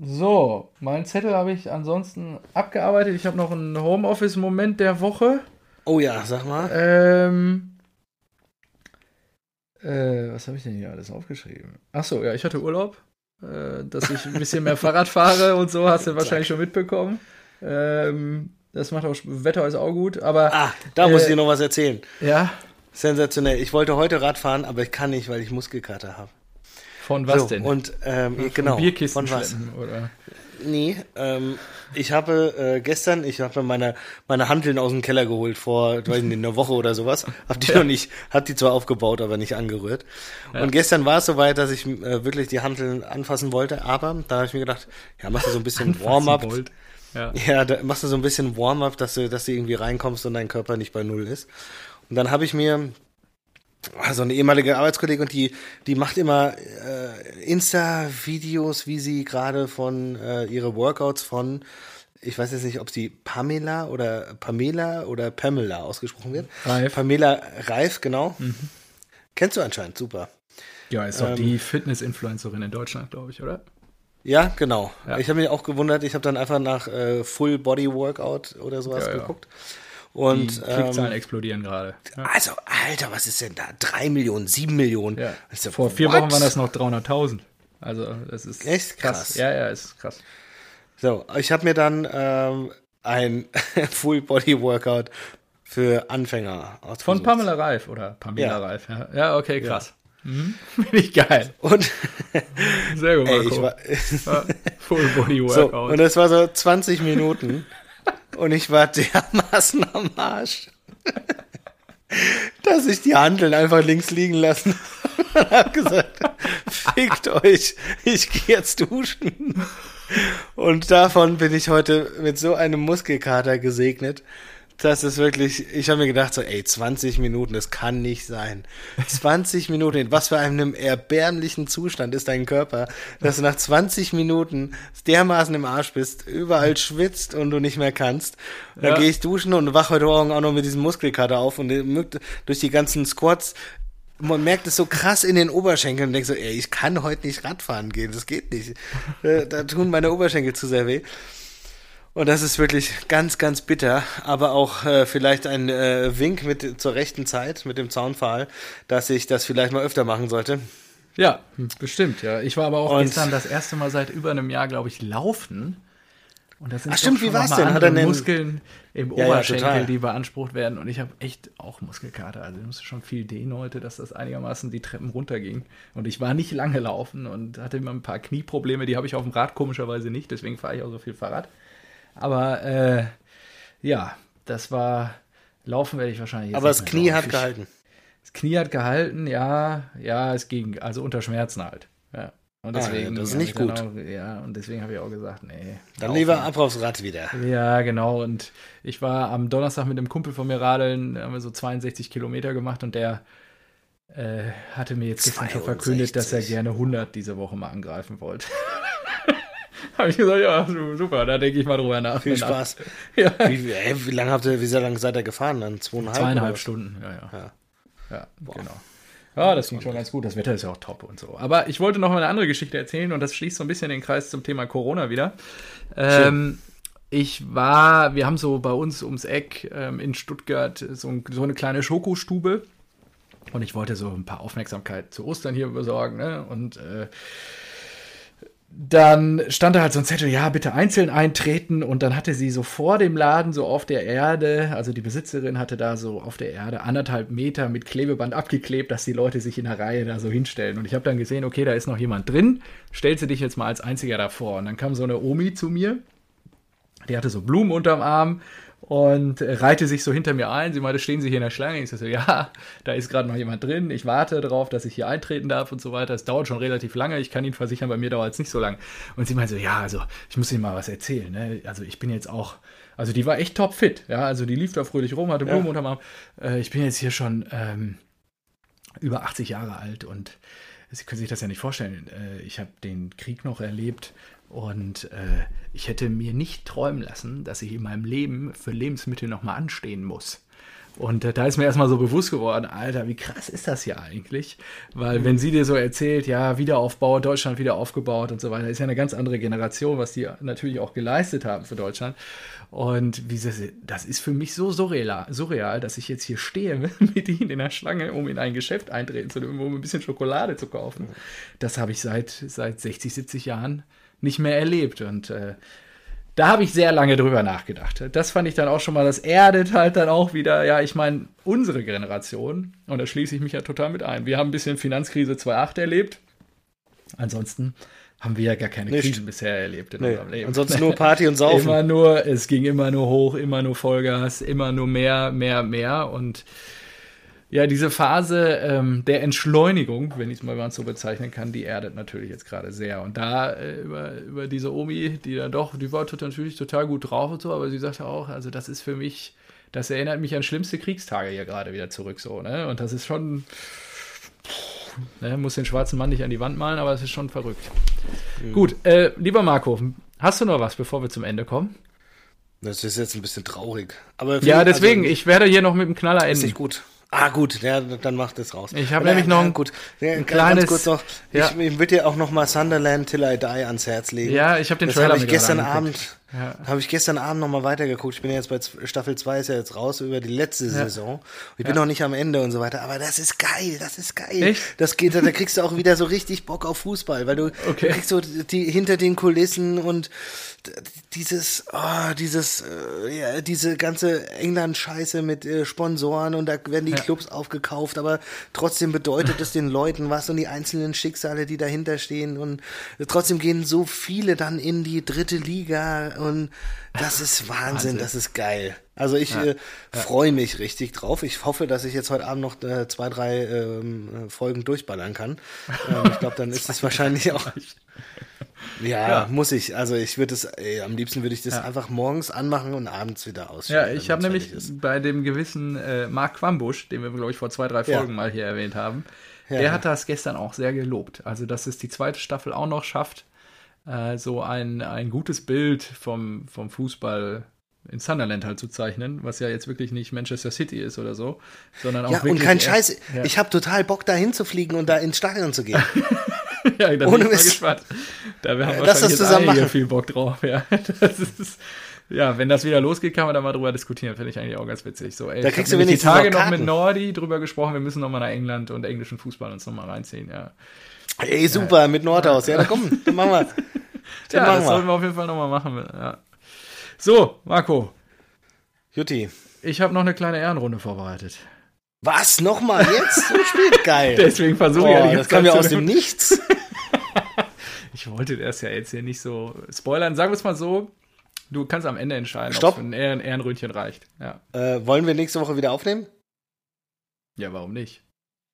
[SPEAKER 2] so, meinen Zettel habe ich ansonsten abgearbeitet. Ich habe noch einen Homeoffice-Moment der Woche.
[SPEAKER 1] Oh ja, sag mal.
[SPEAKER 2] Ähm, äh, was habe ich denn hier alles aufgeschrieben? Ach so, ja, ich hatte Urlaub, äh, dass ich ein bisschen mehr Fahrrad fahre und so, hast du wahrscheinlich schon mitbekommen. Ähm, das macht auch, Wetter ist auch gut, aber
[SPEAKER 1] Ah, da muss
[SPEAKER 2] Äh,
[SPEAKER 1] ich dir noch was erzählen.
[SPEAKER 2] ja,
[SPEAKER 1] Sensationell. Ich wollte heute Rad fahren, aber ich kann nicht, weil ich Muskelkater habe.
[SPEAKER 2] Von was
[SPEAKER 1] so,
[SPEAKER 2] denn?
[SPEAKER 1] Und ähm,
[SPEAKER 2] Von
[SPEAKER 1] genau.
[SPEAKER 2] Bierkisten
[SPEAKER 1] von was?
[SPEAKER 2] oder?
[SPEAKER 1] Nee, ähm, ich habe äh, gestern, ich habe meine, meine Hanteln aus dem Keller geholt vor, weiß nicht, einer Woche oder sowas. Hab die noch nicht, hab die zwar aufgebaut, aber nicht angerührt. Und gestern war es soweit, dass ich äh, wirklich die Hanteln anfassen wollte, aber da habe ich mir gedacht, ja, machst du so ein bisschen Warm-up.
[SPEAKER 2] Ja.
[SPEAKER 1] Ja, da machst du so ein bisschen Warm-up, dass du, dass du irgendwie reinkommst und dein Körper nicht bei Null ist. Und dann habe ich mir also eine ehemalige Arbeitskollegin und die, die macht immer äh, Insta-Videos, wie sie gerade von äh, ihre Workouts von, ich weiß jetzt nicht, ob sie Pamela oder Pamela oder Pamela ausgesprochen wird.
[SPEAKER 2] Reif.
[SPEAKER 1] Pamela Reif, genau. Kennst du anscheinend, super.
[SPEAKER 2] Ja, ist doch die Fitness-Influencerin in Deutschland, glaube ich, oder?
[SPEAKER 1] Ja, genau.
[SPEAKER 2] Ja.
[SPEAKER 1] Ich habe mich auch gewundert, ich habe dann einfach nach äh, Full Body Workout oder sowas
[SPEAKER 2] Ja, ja.
[SPEAKER 1] Geguckt.
[SPEAKER 2] Die
[SPEAKER 1] Und
[SPEAKER 2] Klickzahlen
[SPEAKER 1] ähm,
[SPEAKER 2] explodieren gerade. Ja.
[SPEAKER 1] also, Alter, was ist denn da? Drei Millionen, sieben Millionen.
[SPEAKER 2] Ja.
[SPEAKER 1] Das ja-
[SPEAKER 2] Vor vier
[SPEAKER 1] what?
[SPEAKER 2] Wochen waren das noch 300.000. Also, das ist
[SPEAKER 1] Echt krass.
[SPEAKER 2] Ja, ja, ist krass.
[SPEAKER 1] So, ich habe mir dann ähm, ein Full Body Workout für Anfänger ausgesucht.
[SPEAKER 2] Von Pamela Reif oder Pamela
[SPEAKER 1] Ja.
[SPEAKER 2] Reif. Ja, ja okay, krass. Mhm. Finde ich geil.
[SPEAKER 1] Und
[SPEAKER 2] Sehr gut,
[SPEAKER 1] ey,
[SPEAKER 2] Marco.
[SPEAKER 1] ich war
[SPEAKER 2] Ja, Full Body
[SPEAKER 1] so,
[SPEAKER 2] Workout.
[SPEAKER 1] und es war so 20 Minuten und ich war dermaßen am Arsch. dass ich die Handeln einfach links liegen lassen und hab gesagt, fickt euch, ich gehe jetzt duschen. Und davon bin ich heute mit so einem Muskelkater gesegnet. Das ist wirklich, ich habe mir gedacht, so, ey, 20 Minuten, das kann nicht sein. 20 Minuten, in was für einem erbärmlichen Zustand ist dein Körper, dass du nach 20 Minuten dermaßen im Arsch bist, überall schwitzt und du nicht mehr kannst. Dann
[SPEAKER 2] Ja.
[SPEAKER 1] gehe ich duschen und wach heute Morgen auch noch mit diesem Muskelkater auf und durch die ganzen Squats man merkt es so krass in den Oberschenkeln und denkt so, ey, ich kann heute nicht Radfahren gehen, das geht nicht. Äh, Da tun meine Oberschenkel zu sehr weh. Und das ist wirklich ganz, ganz bitter, aber auch äh, vielleicht ein äh, Wink mit zur rechten Zeit mit dem Zaunpfahl, dass ich das vielleicht mal öfter machen sollte.
[SPEAKER 2] Ja, bestimmt, ja. Ich war aber auch
[SPEAKER 1] Und-
[SPEAKER 2] gestern das erste Mal seit über einem Jahr, glaube ich, laufen. Und das sind
[SPEAKER 1] Ach, stimmt, wie war's denn? Hat er denn-
[SPEAKER 2] Muskeln im
[SPEAKER 1] Ja, ja,
[SPEAKER 2] Oberschenkel,
[SPEAKER 1] total.
[SPEAKER 2] die beansprucht werden. Und ich habe echt auch Muskelkater. Also ich musste schon viel dehnen heute, dass das einigermaßen die Treppen runterging. Und ich war nicht lange laufen und hatte immer ein paar Knieprobleme. Die habe ich auf dem Rad komischerweise nicht. Deswegen fahre ich auch so viel Fahrrad. Aber äh, ja, das war... Laufen werde ich wahrscheinlich jetzt
[SPEAKER 1] aber das Knie hat gehalten.
[SPEAKER 2] Das Knie hat gehalten, ja, ja, es ging, also unter Schmerzen halt. Ja. Und
[SPEAKER 1] Ah,
[SPEAKER 2] deswegen,
[SPEAKER 1] das ist nicht
[SPEAKER 2] ich dann
[SPEAKER 1] gut.
[SPEAKER 2] Auch, ja, und deswegen habe ich auch gesagt, nee.
[SPEAKER 1] Dann
[SPEAKER 2] laufen.
[SPEAKER 1] lieber ab aufs Rad wieder.
[SPEAKER 2] Ja, genau. Und ich war am Donnerstag mit einem Kumpel von mir radeln, haben wir so 62 Kilometer gemacht und der äh, hatte mir jetzt gestern schon verkündet, dass er
[SPEAKER 1] 62.
[SPEAKER 2] gerne 100 diese Woche mal angreifen wollte. habe ich gesagt, ja, su- super, da denke ich mal drüber nach.
[SPEAKER 1] Viel Spaß.
[SPEAKER 2] Ja.
[SPEAKER 1] Wie, ey, wie lange habt ihr, wie sehr lange seid ihr gefahren? Dann zweieinhalb?
[SPEAKER 2] Zweieinhalb? Stunden, ja, ja.
[SPEAKER 1] Ja.
[SPEAKER 2] Ja, genau. Ja, das ging schon ganz gut. Das Wetter ist ja auch top und so. Aber ich wollte noch mal eine andere Geschichte erzählen und das schließt so ein bisschen den Kreis zum Thema Corona wieder. Ähm, ich war, wir haben so bei uns ums Eck ähm, in Stuttgart so, ein, so eine kleine Schokostube und ich wollte so ein paar Aufmerksamkeit zu Ostern hier besorgen. Ne? Und äh, dann stand da halt so ein Zettel, ja, bitte einzeln eintreten. Und dann hatte sie so vor dem Laden, so auf der Erde, also die Besitzerin hatte da so auf der Erde anderthalb Meter mit Klebeband abgeklebt, dass die Leute sich in der Reihe da so hinstellen. Und ich habe dann gesehen, okay, da ist noch jemand drin, stellst dich jetzt mal als einziger davor. Und dann kam so eine Omi zu mir, die hatte so Blumen unterm Arm und reihte sich so hinter mir ein. Sie meinte, stehen Sie hier in der Schlange? Ich so, ja, da ist gerade noch jemand drin. Ich warte darauf, dass ich hier eintreten darf und so weiter. Es dauert schon relativ lange. Ich kann Ihnen versichern, bei mir dauert es nicht so lang. Und sie meinte so, ja, also ich muss Ihnen mal was erzählen. Ne? Also ich bin jetzt auch, also die war echt topfit. Ja, also die lief da fröhlich rum, hatte Blumen
[SPEAKER 1] Ja.
[SPEAKER 2] unterm Arm. Äh, ich bin jetzt hier schon ähm, über 80 Jahre alt und Sie können sich das ja nicht vorstellen. Äh, Ich habe den Krieg noch erlebt und äh, ich hätte mir nicht träumen lassen, dass ich in meinem Leben für Lebensmittel nochmal anstehen muss. Und äh, da ist mir erstmal so bewusst geworden, Alter, wie krass ist das hier eigentlich? Weil wenn sie dir so erzählt, ja, Wiederaufbau, Deutschland wieder aufgebaut und so weiter, ist ja eine ganz andere Generation, was die natürlich auch geleistet haben für Deutschland. Und wie sie, das ist für mich so surreal, surreal, dass ich jetzt hier stehe mit ihnen in der Schlange, um in ein Geschäft eintreten zu dürfen, um ein bisschen Schokolade zu kaufen. Das habe ich seit, seit 60, 70 Jahren nicht mehr erlebt. Und äh, da habe ich sehr lange drüber nachgedacht. Das fand ich dann auch schon mal, das erdet halt dann auch wieder, ja, ich meine, unsere Generation, und da schließe ich mich ja total mit ein. Wir haben ein bisschen Finanzkrise 2.8 erlebt. Ansonsten haben wir ja gar keine
[SPEAKER 1] Nicht.
[SPEAKER 2] Krisen bisher erlebt in
[SPEAKER 1] Nee.
[SPEAKER 2] unserem Leben.
[SPEAKER 1] Ansonsten nur Party und Saufen.
[SPEAKER 2] Immer nur, es ging immer nur hoch, immer nur Vollgas, immer nur mehr, mehr, mehr. Und ja, diese Phase ähm, der Entschleunigung, wenn ich es mal so bezeichnen kann, die erdet natürlich jetzt gerade sehr. Und da äh, über, über diese Omi, die dann doch, die war natürlich total gut drauf und so, aber sie sagte auch, also das ist für mich, das erinnert mich an schlimmste Kriegstage hier gerade wieder zurück so, ne? Und das ist schon, ne, muss den schwarzen Mann nicht an die Wand malen, aber es ist schon verrückt. Gut, äh, lieber Marco, hast du noch was, bevor wir zum Ende kommen?
[SPEAKER 1] Das ist jetzt ein bisschen traurig. Aber
[SPEAKER 2] Ja,
[SPEAKER 1] also,
[SPEAKER 2] deswegen, ich werde hier noch mit dem Knaller
[SPEAKER 1] Ist
[SPEAKER 2] enden.
[SPEAKER 1] nicht gut. Ah, gut, ja, dann macht es raus.
[SPEAKER 2] Ich hab
[SPEAKER 1] Ja,
[SPEAKER 2] nämlich noch ein-
[SPEAKER 1] gut. Ja,
[SPEAKER 2] ein kleines-
[SPEAKER 1] kurz noch.
[SPEAKER 2] Ja.
[SPEAKER 1] Ich, ich würde dir auch noch mal Sunderland Till I Die ans Herz legen.
[SPEAKER 2] Ja, ich habe den
[SPEAKER 1] das
[SPEAKER 2] Trailer
[SPEAKER 1] habe ich gestern. Abend,
[SPEAKER 2] Ja.
[SPEAKER 1] habe ich gestern Abend noch mal weitergeguckt. Ich bin ja jetzt bei Staffel 2 ist ja jetzt raus über die letzte Saison. Ich bin noch nicht am Ende und so weiter, aber das ist geil, das ist geil.
[SPEAKER 2] Echt?
[SPEAKER 1] Das geht, da kriegst du auch wieder so richtig Bock auf Fußball, weil du,
[SPEAKER 2] Okay.
[SPEAKER 1] du kriegst so die hinter den Kulissen und dieses, oh, dieses, äh, ja, diese ganze England-Scheiße mit äh, Sponsoren und da werden die
[SPEAKER 2] Ja.
[SPEAKER 1] Clubs aufgekauft, aber trotzdem bedeutet es den Leuten was und die einzelnen Schicksale, die dahinter stehen und trotzdem gehen so viele dann in die dritte Liga und das ist Wahnsinn,
[SPEAKER 2] Wahnsinn.
[SPEAKER 1] das ist geil. Also ich
[SPEAKER 2] Ja.
[SPEAKER 1] äh, freue mich richtig drauf. Ich hoffe, dass ich jetzt heute Abend noch äh, zwei, drei ähm, äh, Folgen durchballern kann. Ähm, ich glaube, dann ist es wahrscheinlich auch. Ja,
[SPEAKER 2] Ja.
[SPEAKER 1] muss ich. Also ich würde es, ey, am liebsten würde ich das
[SPEAKER 2] Ja.
[SPEAKER 1] einfach morgens anmachen und abends wieder
[SPEAKER 2] Ja,
[SPEAKER 1] ausschalten.
[SPEAKER 2] ich habe nämlich bei dem gewissen äh, Mark Quambusch, den wir, glaube ich, vor zwei, drei
[SPEAKER 1] Ja.
[SPEAKER 2] Folgen mal hier erwähnt haben,
[SPEAKER 1] Ja,
[SPEAKER 2] der
[SPEAKER 1] ja.
[SPEAKER 2] hat das gestern auch sehr gelobt. Also, dass es die zweite Staffel auch noch schafft, äh, so ein, ein gutes Bild vom, vom Fußball in Sunderland halt zu zeichnen, was ja jetzt wirklich nicht Manchester City ist oder so, sondern auch
[SPEAKER 1] Ja,
[SPEAKER 2] wirklich
[SPEAKER 1] und kein Scheiß.
[SPEAKER 2] Ja.
[SPEAKER 1] Ich habe total Bock, da hinzufliegen und da ins Stadion zu gehen.
[SPEAKER 2] ja, da bin
[SPEAKER 1] ohne
[SPEAKER 2] ich mal gespannt. Da haben wir wahrscheinlich jetzt
[SPEAKER 1] zusammen
[SPEAKER 2] alle hier viel Bock drauf. Ja, das ist, ja, wenn das wieder losgeht, kann man da mal drüber diskutieren. Finde ich eigentlich auch ganz witzig. So, ey,
[SPEAKER 1] Da
[SPEAKER 2] ich
[SPEAKER 1] kriegst du
[SPEAKER 2] nämlich die
[SPEAKER 1] wenigstens
[SPEAKER 2] Tage
[SPEAKER 1] noch
[SPEAKER 2] noch mit. Nordi drüber gesprochen. Wir müssen noch mal nach England und englischen Fußball uns noch mal reinziehen. Ja,
[SPEAKER 1] Ey, super, mit Nordhaus. Ja, da komm, dann machen wir. Dann
[SPEAKER 2] ja
[SPEAKER 1] machen
[SPEAKER 2] das
[SPEAKER 1] wir.
[SPEAKER 2] sollten wir auf jeden Fall noch mal machen. Ja. So, Marco,
[SPEAKER 1] Jutti.
[SPEAKER 2] ich habe noch eine kleine Ehrenrunde vorbereitet.
[SPEAKER 1] Was? Nochmal jetzt? So spät? Geil.
[SPEAKER 2] Deswegen versuche ich ja
[SPEAKER 1] oh, das kam ja aus dem Nichts.
[SPEAKER 2] Ich wollte das ja jetzt hier nicht so spoilern. Sagen wir es mal so. Du kannst am Ende entscheiden,
[SPEAKER 1] Stopp.
[SPEAKER 2] ob ein Ehren Ehrenröntchen reicht. Ja.
[SPEAKER 1] Äh, wollen wir nächste Woche wieder aufnehmen?
[SPEAKER 2] ja, warum nicht?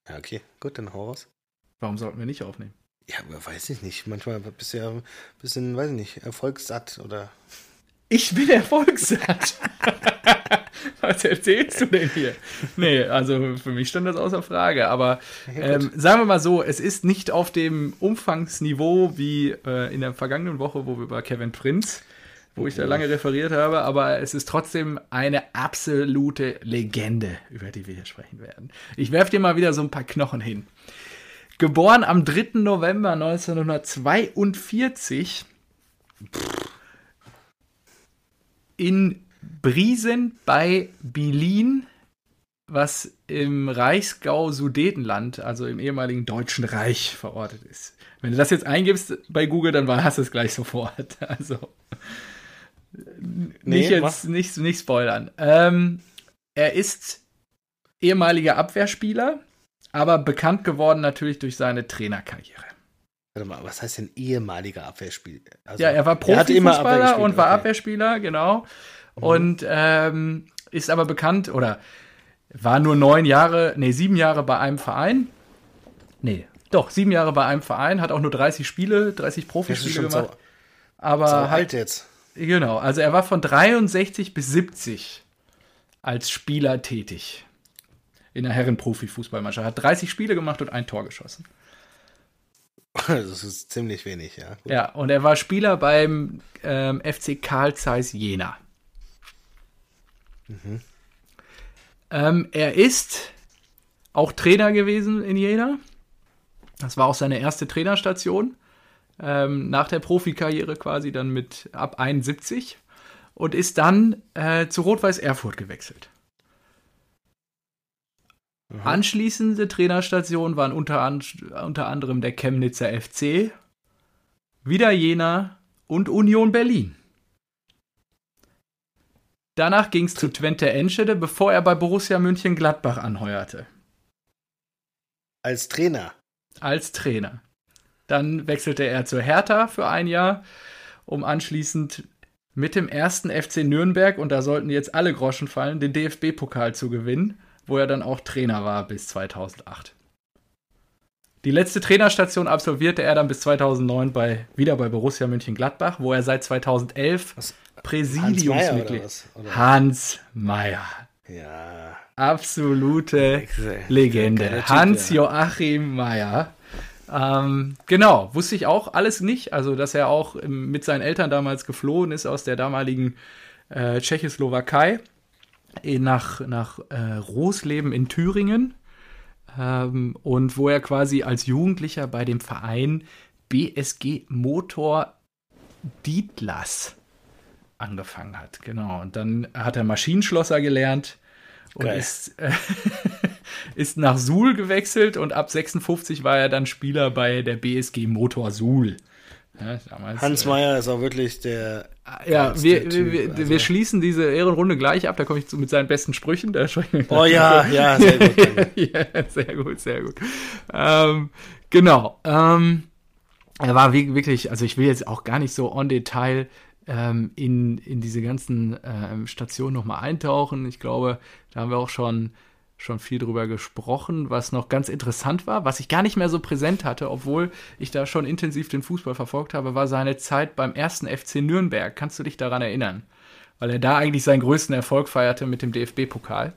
[SPEAKER 1] Ja, okay. Gut, dann hau raus.
[SPEAKER 2] Warum sollten wir nicht aufnehmen?
[SPEAKER 1] Ja, aber weiß ich nicht. Manchmal bist du ja ein bisschen, weiß ich nicht, erfolgssatt oder.
[SPEAKER 2] Ich bin erfolgssatt. Was erzählst du denn hier? Nee, also für mich stand das außer Frage. Aber ähm, sagen wir mal so, es ist nicht auf dem Umfangsniveau wie äh, in der vergangenen Woche, wo wir über Kevin Prinz, wo ich da lange referiert habe, aber es ist trotzdem eine absolute Legende, über die wir hier sprechen werden. Ich werfe dir mal wieder so ein paar Knochen hin. Geboren am 3. November 1942 in Briesen bei Bilin, was im Reichsgau Sudetenland, also im ehemaligen Deutschen Reich, verortet ist. Wenn du das jetzt eingibst bei Google, dann hast du es gleich sofort. Also nicht
[SPEAKER 1] Nee,
[SPEAKER 2] jetzt nicht, nicht spoilern. Ähm, er ist ehemaliger Abwehrspieler, aber bekannt geworden natürlich durch seine Trainerkarriere.
[SPEAKER 1] Warte mal, was heißt denn ehemaliger Abwehrspiel? Also,
[SPEAKER 2] Ja, er war Profifußballer und war
[SPEAKER 1] okay.
[SPEAKER 2] Abwehrspieler, genau. Und ähm, ist aber bekannt oder war nur neun Jahre, nee, sieben Jahre bei einem Verein. Nee, doch, sieben Jahre bei einem Verein, hat auch nur 30 Spiele, 30
[SPEAKER 1] Das ist
[SPEAKER 2] Profispiele gemacht.
[SPEAKER 1] so,
[SPEAKER 2] aber
[SPEAKER 1] so
[SPEAKER 2] halt,
[SPEAKER 1] alt jetzt.
[SPEAKER 2] genau, also er war von 63 bis 70 als Spieler tätig. In der Herren-Profi-Fußballmannschaft. Hat 30 Spiele gemacht und ein Tor geschossen.
[SPEAKER 1] Das ist ziemlich wenig, ja. Gut.
[SPEAKER 2] Ja, und er war Spieler beim ähm, FC Karl Zeiss Jena. Ähm, er ist auch Trainer gewesen in Jena. Das war auch seine erste Trainerstation. Ähm, nach der Profikarriere quasi dann mit ab 71 und ist dann äh, zu Rot-Weiß Erfurt gewechselt. Anschließende Trainerstationen waren unter, an, unter anderem der Chemnitzer FC, wieder Jena und Union Berlin. Danach ging es zu Twente Enschede, bevor er bei Borussia München-Gladbach anheuerte.
[SPEAKER 1] Als Trainer.
[SPEAKER 2] Als Trainer. Dann wechselte er zu Hertha für ein Jahr, um anschließend mit dem ersten FC Nürnberg, und da sollten jetzt alle Groschen fallen, den DFB-Pokal zu gewinnen, wo er dann auch Trainer war bis 2008. Die letzte Trainerstation absolvierte er dann bis 2009 bei, wieder bei Borussia Mönchengladbach, wo er seit 2011
[SPEAKER 1] Was?
[SPEAKER 2] Präsidiumsmitglied.
[SPEAKER 1] Oder?
[SPEAKER 2] Hans Meyer.
[SPEAKER 1] Ja.
[SPEAKER 2] Absolute Legende. Hans-Joachim Meyer. Ähm, genau, wusste ich auch alles nicht. Also, dass er auch mit seinen Eltern damals geflohen ist aus der damaligen äh, Tschechoslowakei nach, nach äh, Rosleben in Thüringen. Ähm, und wo er quasi als Jugendlicher bei dem Verein BSG Motor Dietlas angefangen hat. Genau. Und dann hat er Maschinenschlosser gelernt und
[SPEAKER 1] Geil.
[SPEAKER 2] ist, äh, ist nach Suhl gewechselt und ab 56 war er dann Spieler bei der BSG Motor Suhl. Ja, damals,
[SPEAKER 1] Hans
[SPEAKER 2] äh,
[SPEAKER 1] Meyer ist auch wirklich der.
[SPEAKER 2] ja,
[SPEAKER 1] geilste
[SPEAKER 2] wir,
[SPEAKER 1] Typ,
[SPEAKER 2] wir,
[SPEAKER 1] also.
[SPEAKER 2] wir schließen diese Ehrenrunde gleich ab. Da komme ich zu, mit seinen besten Sprüchen.
[SPEAKER 1] Oh ja, ja, sehr gut.
[SPEAKER 2] ja, sehr gut, sehr gut. Ähm, genau. Ähm, er war wirklich, also ich will jetzt auch gar nicht so on Detail ähm, in, in diese ganzen ähm, Stationen nochmal eintauchen. Ich glaube, da haben wir auch schon, schon viel drüber gesprochen, was noch ganz interessant war, was ich gar nicht mehr so präsent hatte, obwohl ich da schon intensiv den Fußball verfolgt habe, war seine Zeit beim ersten FC Nürnberg. Kannst du dich daran erinnern? Weil er da eigentlich seinen größten Erfolg feierte mit dem DFB-Pokal.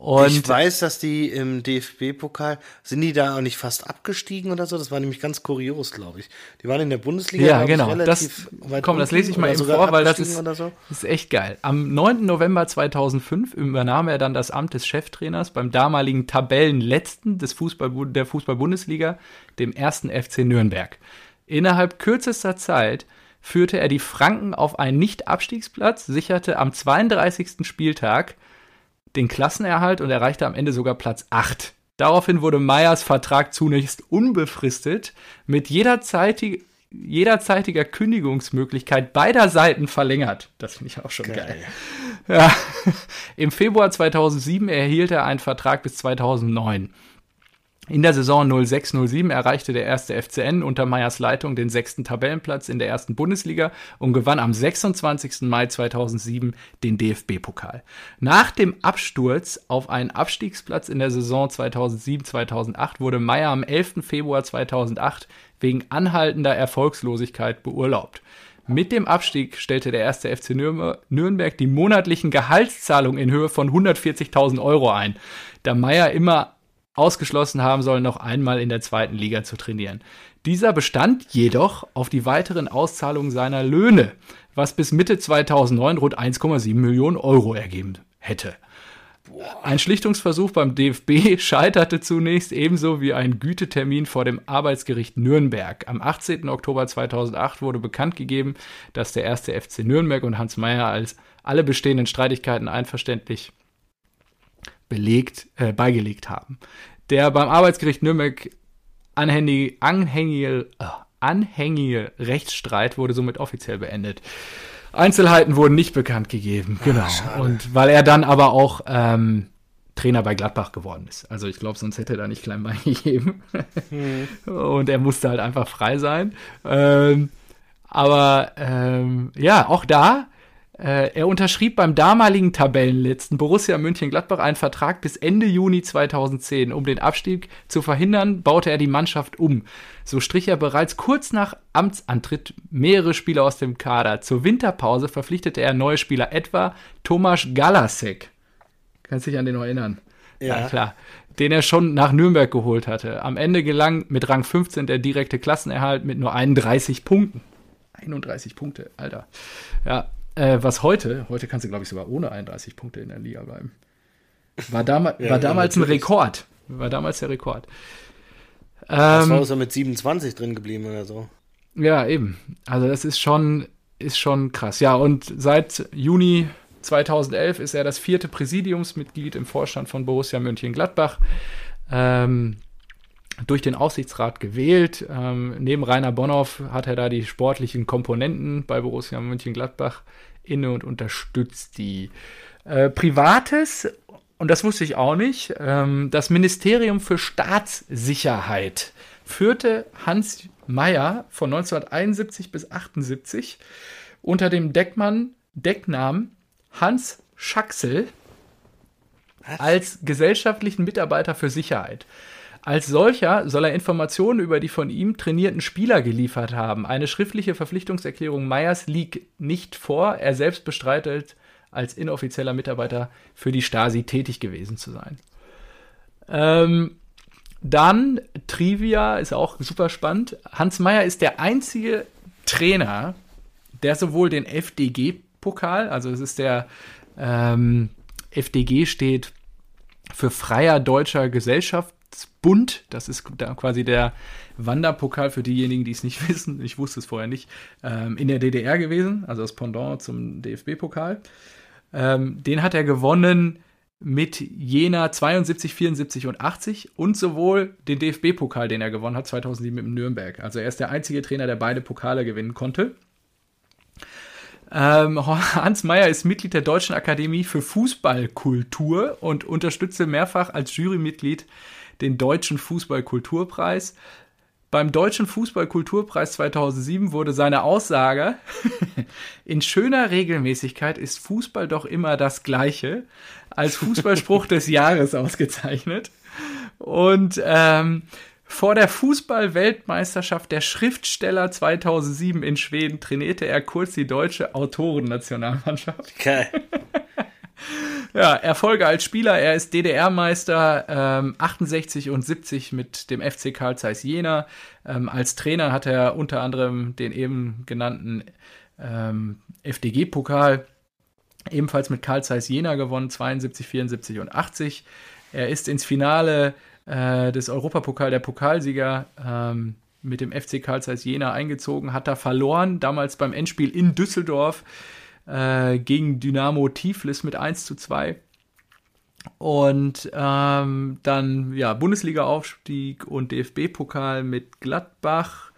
[SPEAKER 1] Und ich weiß, dass die im DFB-Pokal, sind die da auch nicht fast abgestiegen oder so? Das war nämlich ganz kurios, glaube ich. Die waren in der Bundesliga.
[SPEAKER 2] Ja, genau. Das, komm, das lese ich mal eben vor, weil das ist, so. das ist echt geil. Am 9. November 2005 übernahm er dann das Amt des Cheftrainers beim damaligen Tabellenletzten des Fußball, der Fußball-Bundesliga, dem ersten FC Nürnberg. Innerhalb kürzester Zeit führte er die Franken auf einen Nicht-Abstiegsplatz, sicherte am 32. Spieltag den Klassenerhalt und erreichte am Ende sogar Platz 8. Daraufhin wurde Meyers Vertrag zunächst unbefristet mit jederzeitig, jederzeitiger Kündigungsmöglichkeit beider Seiten verlängert. Das finde ich auch schon geil. geil. Ja. Im Februar 2007 erhielt er einen Vertrag bis 2009. In der Saison 06-07 erreichte der erste FCN unter Meyers Leitung den sechsten Tabellenplatz in der ersten Bundesliga und gewann am 26. Mai 2007 den DFB-Pokal. Nach dem Absturz auf einen Abstiegsplatz in der Saison 2007-2008 wurde Meyer am 11. Februar 2008 wegen anhaltender Erfolgslosigkeit beurlaubt. Mit dem Abstieg stellte der erste FC Nürnberg die monatlichen Gehaltszahlungen in Höhe von 140.000 Euro ein. Da Meyer immer ausgeschlossen haben soll, noch einmal in der zweiten Liga zu trainieren. Dieser bestand jedoch auf die weiteren Auszahlungen seiner Löhne, was bis Mitte 2009 rund 1,7 Millionen Euro ergeben hätte. Ein Schlichtungsversuch beim DFB scheiterte zunächst ebenso wie ein Gütetermin vor dem Arbeitsgericht Nürnberg. Am 18. Oktober 2008 wurde bekannt gegeben, dass der erste FC Nürnberg und Hans Meyer als alle bestehenden Streitigkeiten einverständlich belegt, äh, beigelegt haben. Der beim Arbeitsgericht Nürnberg anhängige, anhängige, äh, anhängige Rechtsstreit wurde somit offiziell beendet. Einzelheiten wurden nicht bekannt gegeben, ah, genau. Ach, und weil er dann aber auch ähm, Trainer bei Gladbach geworden ist. Also ich glaube, sonst hätte er da nicht klein beigegeben. Hm. Und er musste halt einfach frei sein. Ähm, aber ähm, ja, auch da er unterschrieb beim damaligen Tabellenletzten Borussia München-Gladbach einen Vertrag bis Ende Juni 2010. Um den Abstieg zu verhindern, baute er die Mannschaft um. So strich er bereits kurz nach Amtsantritt mehrere Spieler aus dem Kader. Zur Winterpause verpflichtete er neue Spieler, etwa Tomasz Galasek. Kannst dich an den noch erinnern? Ja. ja, klar. Den er schon nach Nürnberg geholt hatte. Am Ende gelang mit Rang 15 der direkte Klassenerhalt mit nur 31 Punkten. 31 Punkte, Alter. Ja, äh, was heute, heute kannst du, glaube ich, sogar ohne 31 Punkte in der Liga bleiben. War, dama ja, war damals ein Rekord. War damals der Rekord.
[SPEAKER 1] Das ähm, war so mit 27 drin geblieben oder so.
[SPEAKER 2] Ja, eben. Also das ist schon, ist schon krass. Ja, und seit Juni 2011 ist er das vierte Präsidiumsmitglied im Vorstand von Borussia Mönchengladbach. Ähm, durch den Aufsichtsrat gewählt. Ähm, neben Rainer Bonhoff hat er da die sportlichen Komponenten bei Borussia Mönchengladbach inne und unterstützt die. Äh, Privates, und das wusste ich auch nicht, ähm, das Ministerium für Staatssicherheit führte Hans Meyer von 1971 bis 1978 unter dem Deckmann, Decknamen Hans Schaxel als gesellschaftlichen Mitarbeiter für Sicherheit. Als solcher soll er Informationen über die von ihm trainierten Spieler geliefert haben. Eine schriftliche Verpflichtungserklärung Meyers liegt nicht vor. Er selbst bestreitet, als inoffizieller Mitarbeiter für die Stasi tätig gewesen zu sein. Ähm, dann Trivia ist auch super spannend. Hans Meyer ist der einzige Trainer, der sowohl den FDG-Pokal, also es ist der ähm, FDG steht für Freier Deutscher Gesellschaft Bund. Das ist quasi der Wanderpokal für diejenigen, die es nicht wissen. Ich wusste es vorher nicht. Ähm, in der DDR gewesen, also das Pendant zum DFB-Pokal. Ähm, den hat er gewonnen mit Jena 72, 74 und 80 und sowohl den DFB-Pokal, den er gewonnen hat 2007 mit Nürnberg. Also er ist der einzige Trainer, der beide Pokale gewinnen konnte. Ähm, Hans Meyer ist Mitglied der Deutschen Akademie für Fußballkultur und unterstützte mehrfach als Jurymitglied den Deutschen Fußballkulturpreis. beim Deutschen Fußballkulturpreis 2007 wurde seine Aussage, in schöner Regelmäßigkeit ist Fußball doch immer das Gleiche, als Fußballspruch des Jahres ausgezeichnet. Und ähm, vor der Fußball-Weltmeisterschaft der Schriftsteller 2007 in Schweden trainierte er kurz die deutsche Autorennationalmannschaft.
[SPEAKER 1] Geil.
[SPEAKER 2] Ja, Erfolge als Spieler. Er ist DDR-Meister ähm, 68 und 70 mit dem FC Karl Zeiss Jena. Ähm, als Trainer hat er unter anderem den eben genannten ähm, FDG-Pokal ebenfalls mit Karl Zeiss Jena gewonnen, 72, 74 und 80. Er ist ins Finale äh, des Europapokal der Pokalsieger ähm, mit dem FC Karl Zeiss Jena eingezogen, hat da verloren, damals beim Endspiel in Düsseldorf äh, gegen Dynamo Tiflis mit 1 zu 2. Und ähm, dann ja Bundesliga-Aufstieg und DFB-Pokal mit Gladbach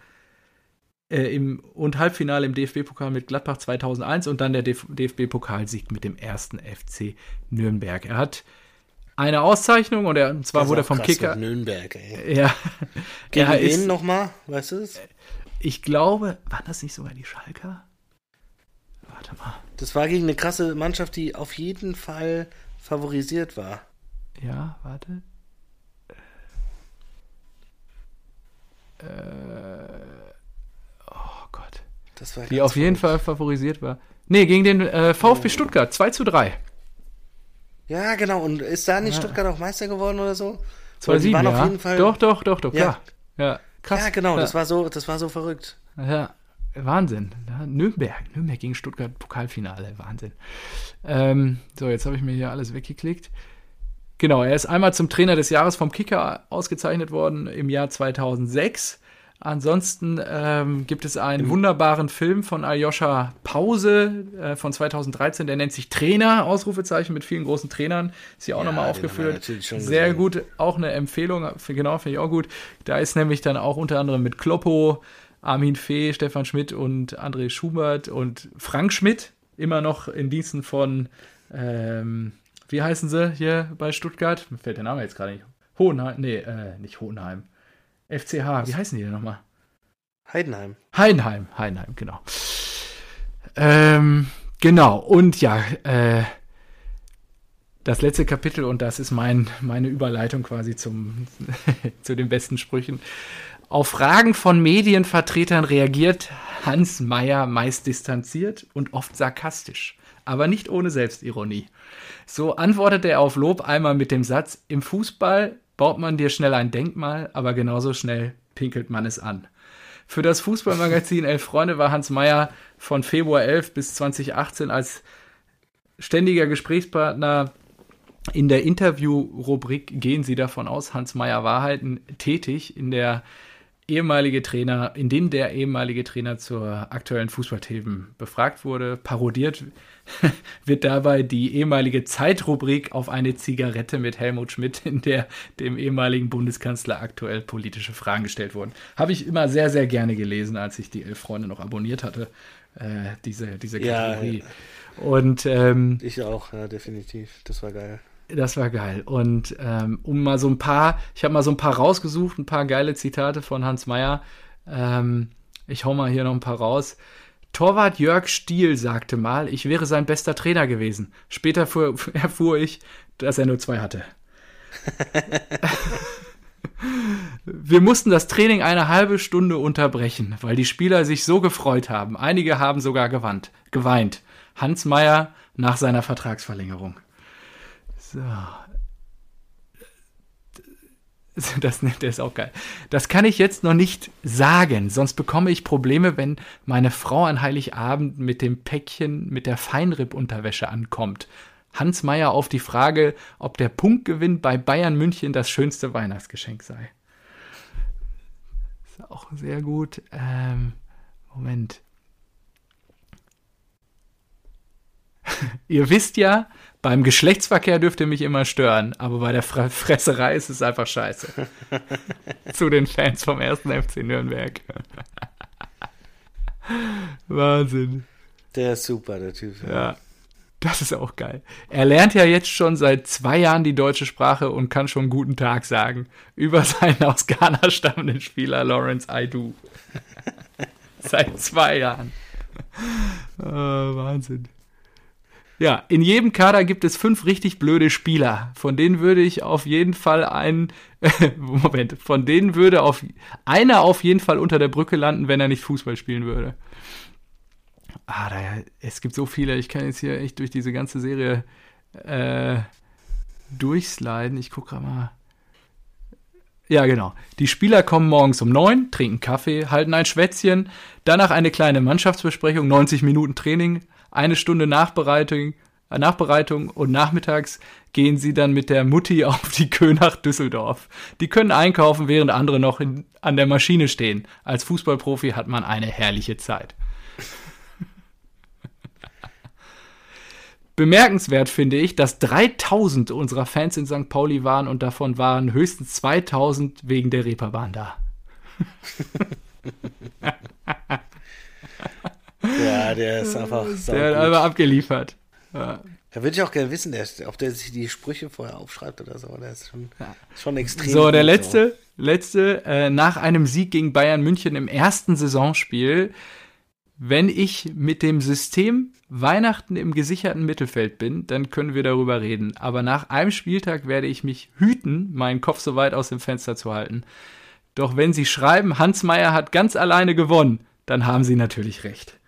[SPEAKER 2] äh, im, und Halbfinale im DFB-Pokal mit Gladbach 2001 und dann der DFB-Pokalsieg mit dem ersten FC Nürnberg. Er hat eine Auszeichnung und, er, zwar wurde vom Kicker.
[SPEAKER 1] Nürnberg, ey.
[SPEAKER 2] Ja.
[SPEAKER 1] Gegen
[SPEAKER 2] er
[SPEAKER 1] wen nochmal? Weißt du es?
[SPEAKER 2] Ich glaube, waren das nicht sogar die Schalker? Warte mal.
[SPEAKER 1] Das war gegen eine krasse Mannschaft, die auf jeden Fall favorisiert war.
[SPEAKER 2] Ja, warte. Äh, oh Gott.
[SPEAKER 1] Das war
[SPEAKER 2] Die auf jeden. Fall favorisiert war. Nee, gegen den äh, VfB Stuttgart, 2 zu 3.
[SPEAKER 1] Ja, genau. Und ist da nicht
[SPEAKER 2] Ja.
[SPEAKER 1] Stuttgart auch Meister geworden oder so?
[SPEAKER 2] 2
[SPEAKER 1] die
[SPEAKER 2] 7,
[SPEAKER 1] waren
[SPEAKER 2] ja.
[SPEAKER 1] auf jeden Fall.
[SPEAKER 2] Doch, doch, doch, doch,
[SPEAKER 1] Ja.
[SPEAKER 2] klar. Ja, krass.
[SPEAKER 1] Ja, genau.
[SPEAKER 2] Ja.
[SPEAKER 1] Das war so, das war so verrückt.
[SPEAKER 2] Ja, Wahnsinn. Ja, Nürnberg, Nürnberg gegen Stuttgart Pokalfinale, Wahnsinn. Ähm, so, jetzt habe ich mir hier alles weggeklickt. Genau, er ist einmal zum Trainer des Jahres vom Kicker ausgezeichnet worden im Jahr 2006. Ansonsten ähm, gibt es einen wunderbaren Film von Aljoscha Pause äh, von 2013, der nennt sich Trainer, Ausrufezeichen mit vielen großen Trainern. Ist hier auch
[SPEAKER 1] Ja,
[SPEAKER 2] nochmal
[SPEAKER 1] wir
[SPEAKER 2] aufgeführt. Sehr
[SPEAKER 1] gesehen.
[SPEAKER 2] gut, auch eine Empfehlung, für- genau, finde ich auch gut. Da ist nämlich dann auch unter anderem mit Kloppo, Armin Fee, Stefan Schmidt und André Schubert und Frank Schmidt, immer noch in Diensten von, ähm, wie heißen sie hier bei Stuttgart? Mir fällt der Name jetzt gerade nicht. Hohenheim, nee, äh, nicht Hohenheim. FCH, wie heißen die denn nochmal?
[SPEAKER 1] Heidenheim.
[SPEAKER 2] Heidenheim, Heidenheim, genau. Ähm, genau, und ja, äh, das letzte Kapitel, und das ist mein, meine Überleitung quasi zum, zu den besten Sprüchen. Auf Fragen von Medienvertretern reagiert Hans Meyer meist distanziert und oft sarkastisch, aber nicht ohne Selbstironie. So antwortet er auf Lob einmal mit dem Satz, im Fußball baut man dir schnell ein Denkmal, aber genauso schnell pinkelt man es an. Für das Fußballmagazin Elf Freunde war Hans Meyer von Februar 11 bis 2018 als ständiger Gesprächspartner in der Interview-Rubrik Gehen Sie davon aus, Hans Meyer Wahrheiten tätig, in der ehemalige Trainer, in dem der ehemalige Trainer zur aktuellen Fußballthemen befragt wurde. Parodiert wird dabei die ehemalige Zeitrubrik auf eine Zigarette mit Helmut Schmidt, in der dem ehemaligen Bundeskanzler aktuell politische Fragen gestellt wurden. Habe ich immer sehr, sehr gerne gelesen, als ich die Elf Freunde noch abonniert hatte, äh, diese, diese
[SPEAKER 1] Ja,
[SPEAKER 2] Kategorie. Und ähm,
[SPEAKER 1] Ich auch, ja, definitiv. Das war geil.
[SPEAKER 2] Das war geil. Und ähm, um mal so ein paar, ich habe mal so ein paar rausgesucht, ein paar geile Zitate von Hans Meyer. Ähm, ich hau mal hier noch ein paar raus. Torwart Jörg Stiel sagte mal, ich wäre sein bester Trainer gewesen. Später fuhr, erfuhr ich, dass er nur zwei hatte. Wir mussten das Training eine halbe Stunde unterbrechen, weil die Spieler sich so gefreut haben. Einige haben sogar gewandt, geweint. Hans Meyer nach seiner Vertragsverlängerung. So. Das, der ist auch geil. Das kann ich jetzt noch nicht sagen, sonst bekomme ich Probleme, wenn meine Frau an Heiligabend mit dem Päckchen mit der Feinripp-Unterwäsche ankommt. Hans Meyer auf die Frage, ob der Punktgewinn bei Bayern München das schönste Weihnachtsgeschenk sei. Ist auch sehr gut. Ähm, Moment. Ihr wisst ja, beim Geschlechtsverkehr dürft ihr mich immer stören, aber bei der Fre Fresserei ist es einfach scheiße. Zu den Fans vom ersten FC Nürnberg. Wahnsinn.
[SPEAKER 1] Der ist super, der Typ.
[SPEAKER 2] Ja. Das ist auch geil. Er lernt ja jetzt schon seit zwei Jahren die deutsche Sprache und kann schon guten Tag sagen. Über seinen aus Ghana stammenden Spieler Lawrence Aidu. seit zwei Jahren. Oh, Wahnsinn. Ja, in jedem Kader gibt es fünf richtig blöde Spieler. Von denen würde ich auf jeden Fall einen, Moment, von denen würde auf, einer auf jeden Fall unter der Brücke landen, wenn er nicht Fußball spielen würde ah, da, es gibt so viele, ich kann jetzt hier echt durch diese ganze Serie äh, durchsliden. Ich gucke gerade mal. Ja, genau. Die Spieler kommen morgens um neun, trinken Kaffee, halten ein Schwätzchen, danach eine kleine Mannschaftsbesprechung, 90 Minuten Training, eine Stunde Nachbereitung, äh, Nachbereitung und nachmittags gehen sie dann mit der Mutti auf die Kö nach Düsseldorf. Die können einkaufen, während andere noch in, an der Maschine stehen. Als Fußballprofi hat man eine herrliche Zeit. Bemerkenswert finde ich, dass 3000 unserer Fans in St. Pauli waren und davon waren höchstens 2000 wegen der Reeperbahn da.
[SPEAKER 1] ja, der ist einfach
[SPEAKER 2] Der hat einfach abgeliefert.
[SPEAKER 1] Ja. Da würde ich auch gerne wissen, der, ob der sich die Sprüche vorher aufschreibt oder so. Der ist schon, ja. schon extrem.
[SPEAKER 2] So, der letzte, so. letzte, äh, nach einem Sieg gegen Bayern München im ersten Saisonspiel wenn ich mit dem System Weihnachten im gesicherten Mittelfeld bin, dann können wir darüber reden. Aber nach einem Spieltag werde ich mich hüten, meinen Kopf so weit aus dem Fenster zu halten. Doch wenn Sie schreiben, Hans Meyer hat ganz alleine gewonnen, dann haben Sie natürlich recht.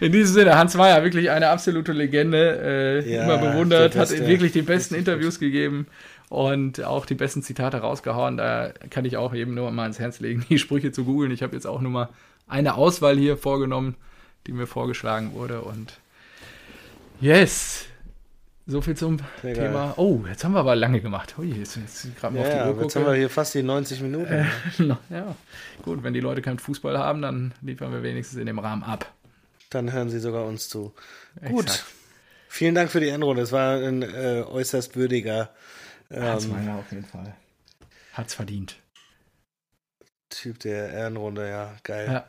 [SPEAKER 2] In diesem Sinne, Hans Meyer, wirklich eine absolute Legende, äh, ja, immer bewundert, hat wirklich die besten Interviews gegeben und auch die besten Zitate rausgehauen. Da kann ich auch eben nur mal ins Herz legen, die Sprüche zu googeln. Ich habe jetzt auch nur mal eine Auswahl hier vorgenommen, die mir vorgeschlagen wurde. Und yes, so viel zum Sehr Thema. Geil. Oh, jetzt haben wir aber lange gemacht. Ui, jetzt,
[SPEAKER 1] jetzt gerade mal ja, auf die Uhr Jetzt haben wir hier fast die 90 Minuten. Äh,
[SPEAKER 2] ja, gut, wenn die Leute keinen Fußball haben, dann liefern wir wenigstens in dem Rahmen ab.
[SPEAKER 1] Dann hören sie sogar uns zu. Exakt. Gut. Vielen Dank für die Endrunde. Es war ein äh, äußerst würdiger
[SPEAKER 2] ähm, Meiner auf jeden Fall. Hat's verdient.
[SPEAKER 1] Typ der Ehrenrunde, ja, geil. Ja.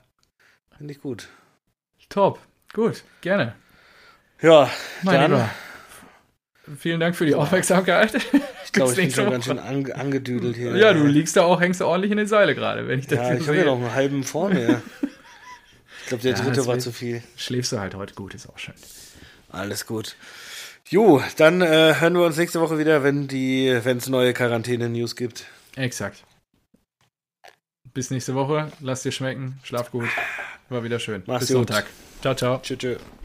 [SPEAKER 1] Finde ich gut.
[SPEAKER 2] Top, gut, gerne.
[SPEAKER 1] Ja,
[SPEAKER 2] mein dann. Lieber. Vielen Dank für die Aufmerksamkeit.
[SPEAKER 1] Ich glaube, ich bin schon ganz schön an, angedüdelt hier.
[SPEAKER 2] Ja, du liegst da auch, hängst du ordentlich in den Seile gerade, wenn ich das
[SPEAKER 1] Ja, ich habe ja noch einen halben vor mir. ich glaube, der ja, dritte war zu viel.
[SPEAKER 2] Schläfst du halt heute gut, ist auch schön.
[SPEAKER 1] Alles gut. Jo, dann äh, hören wir uns nächste Woche wieder, wenn die, wenn es neue Quarantäne-News gibt.
[SPEAKER 2] Exakt. Bis nächste Woche. Lass dir schmecken. Schlaf gut. War wieder schön.
[SPEAKER 1] Mach's Bis gut. Sonntag.
[SPEAKER 2] Ciao, ciao.
[SPEAKER 1] Tschüss. tschüss.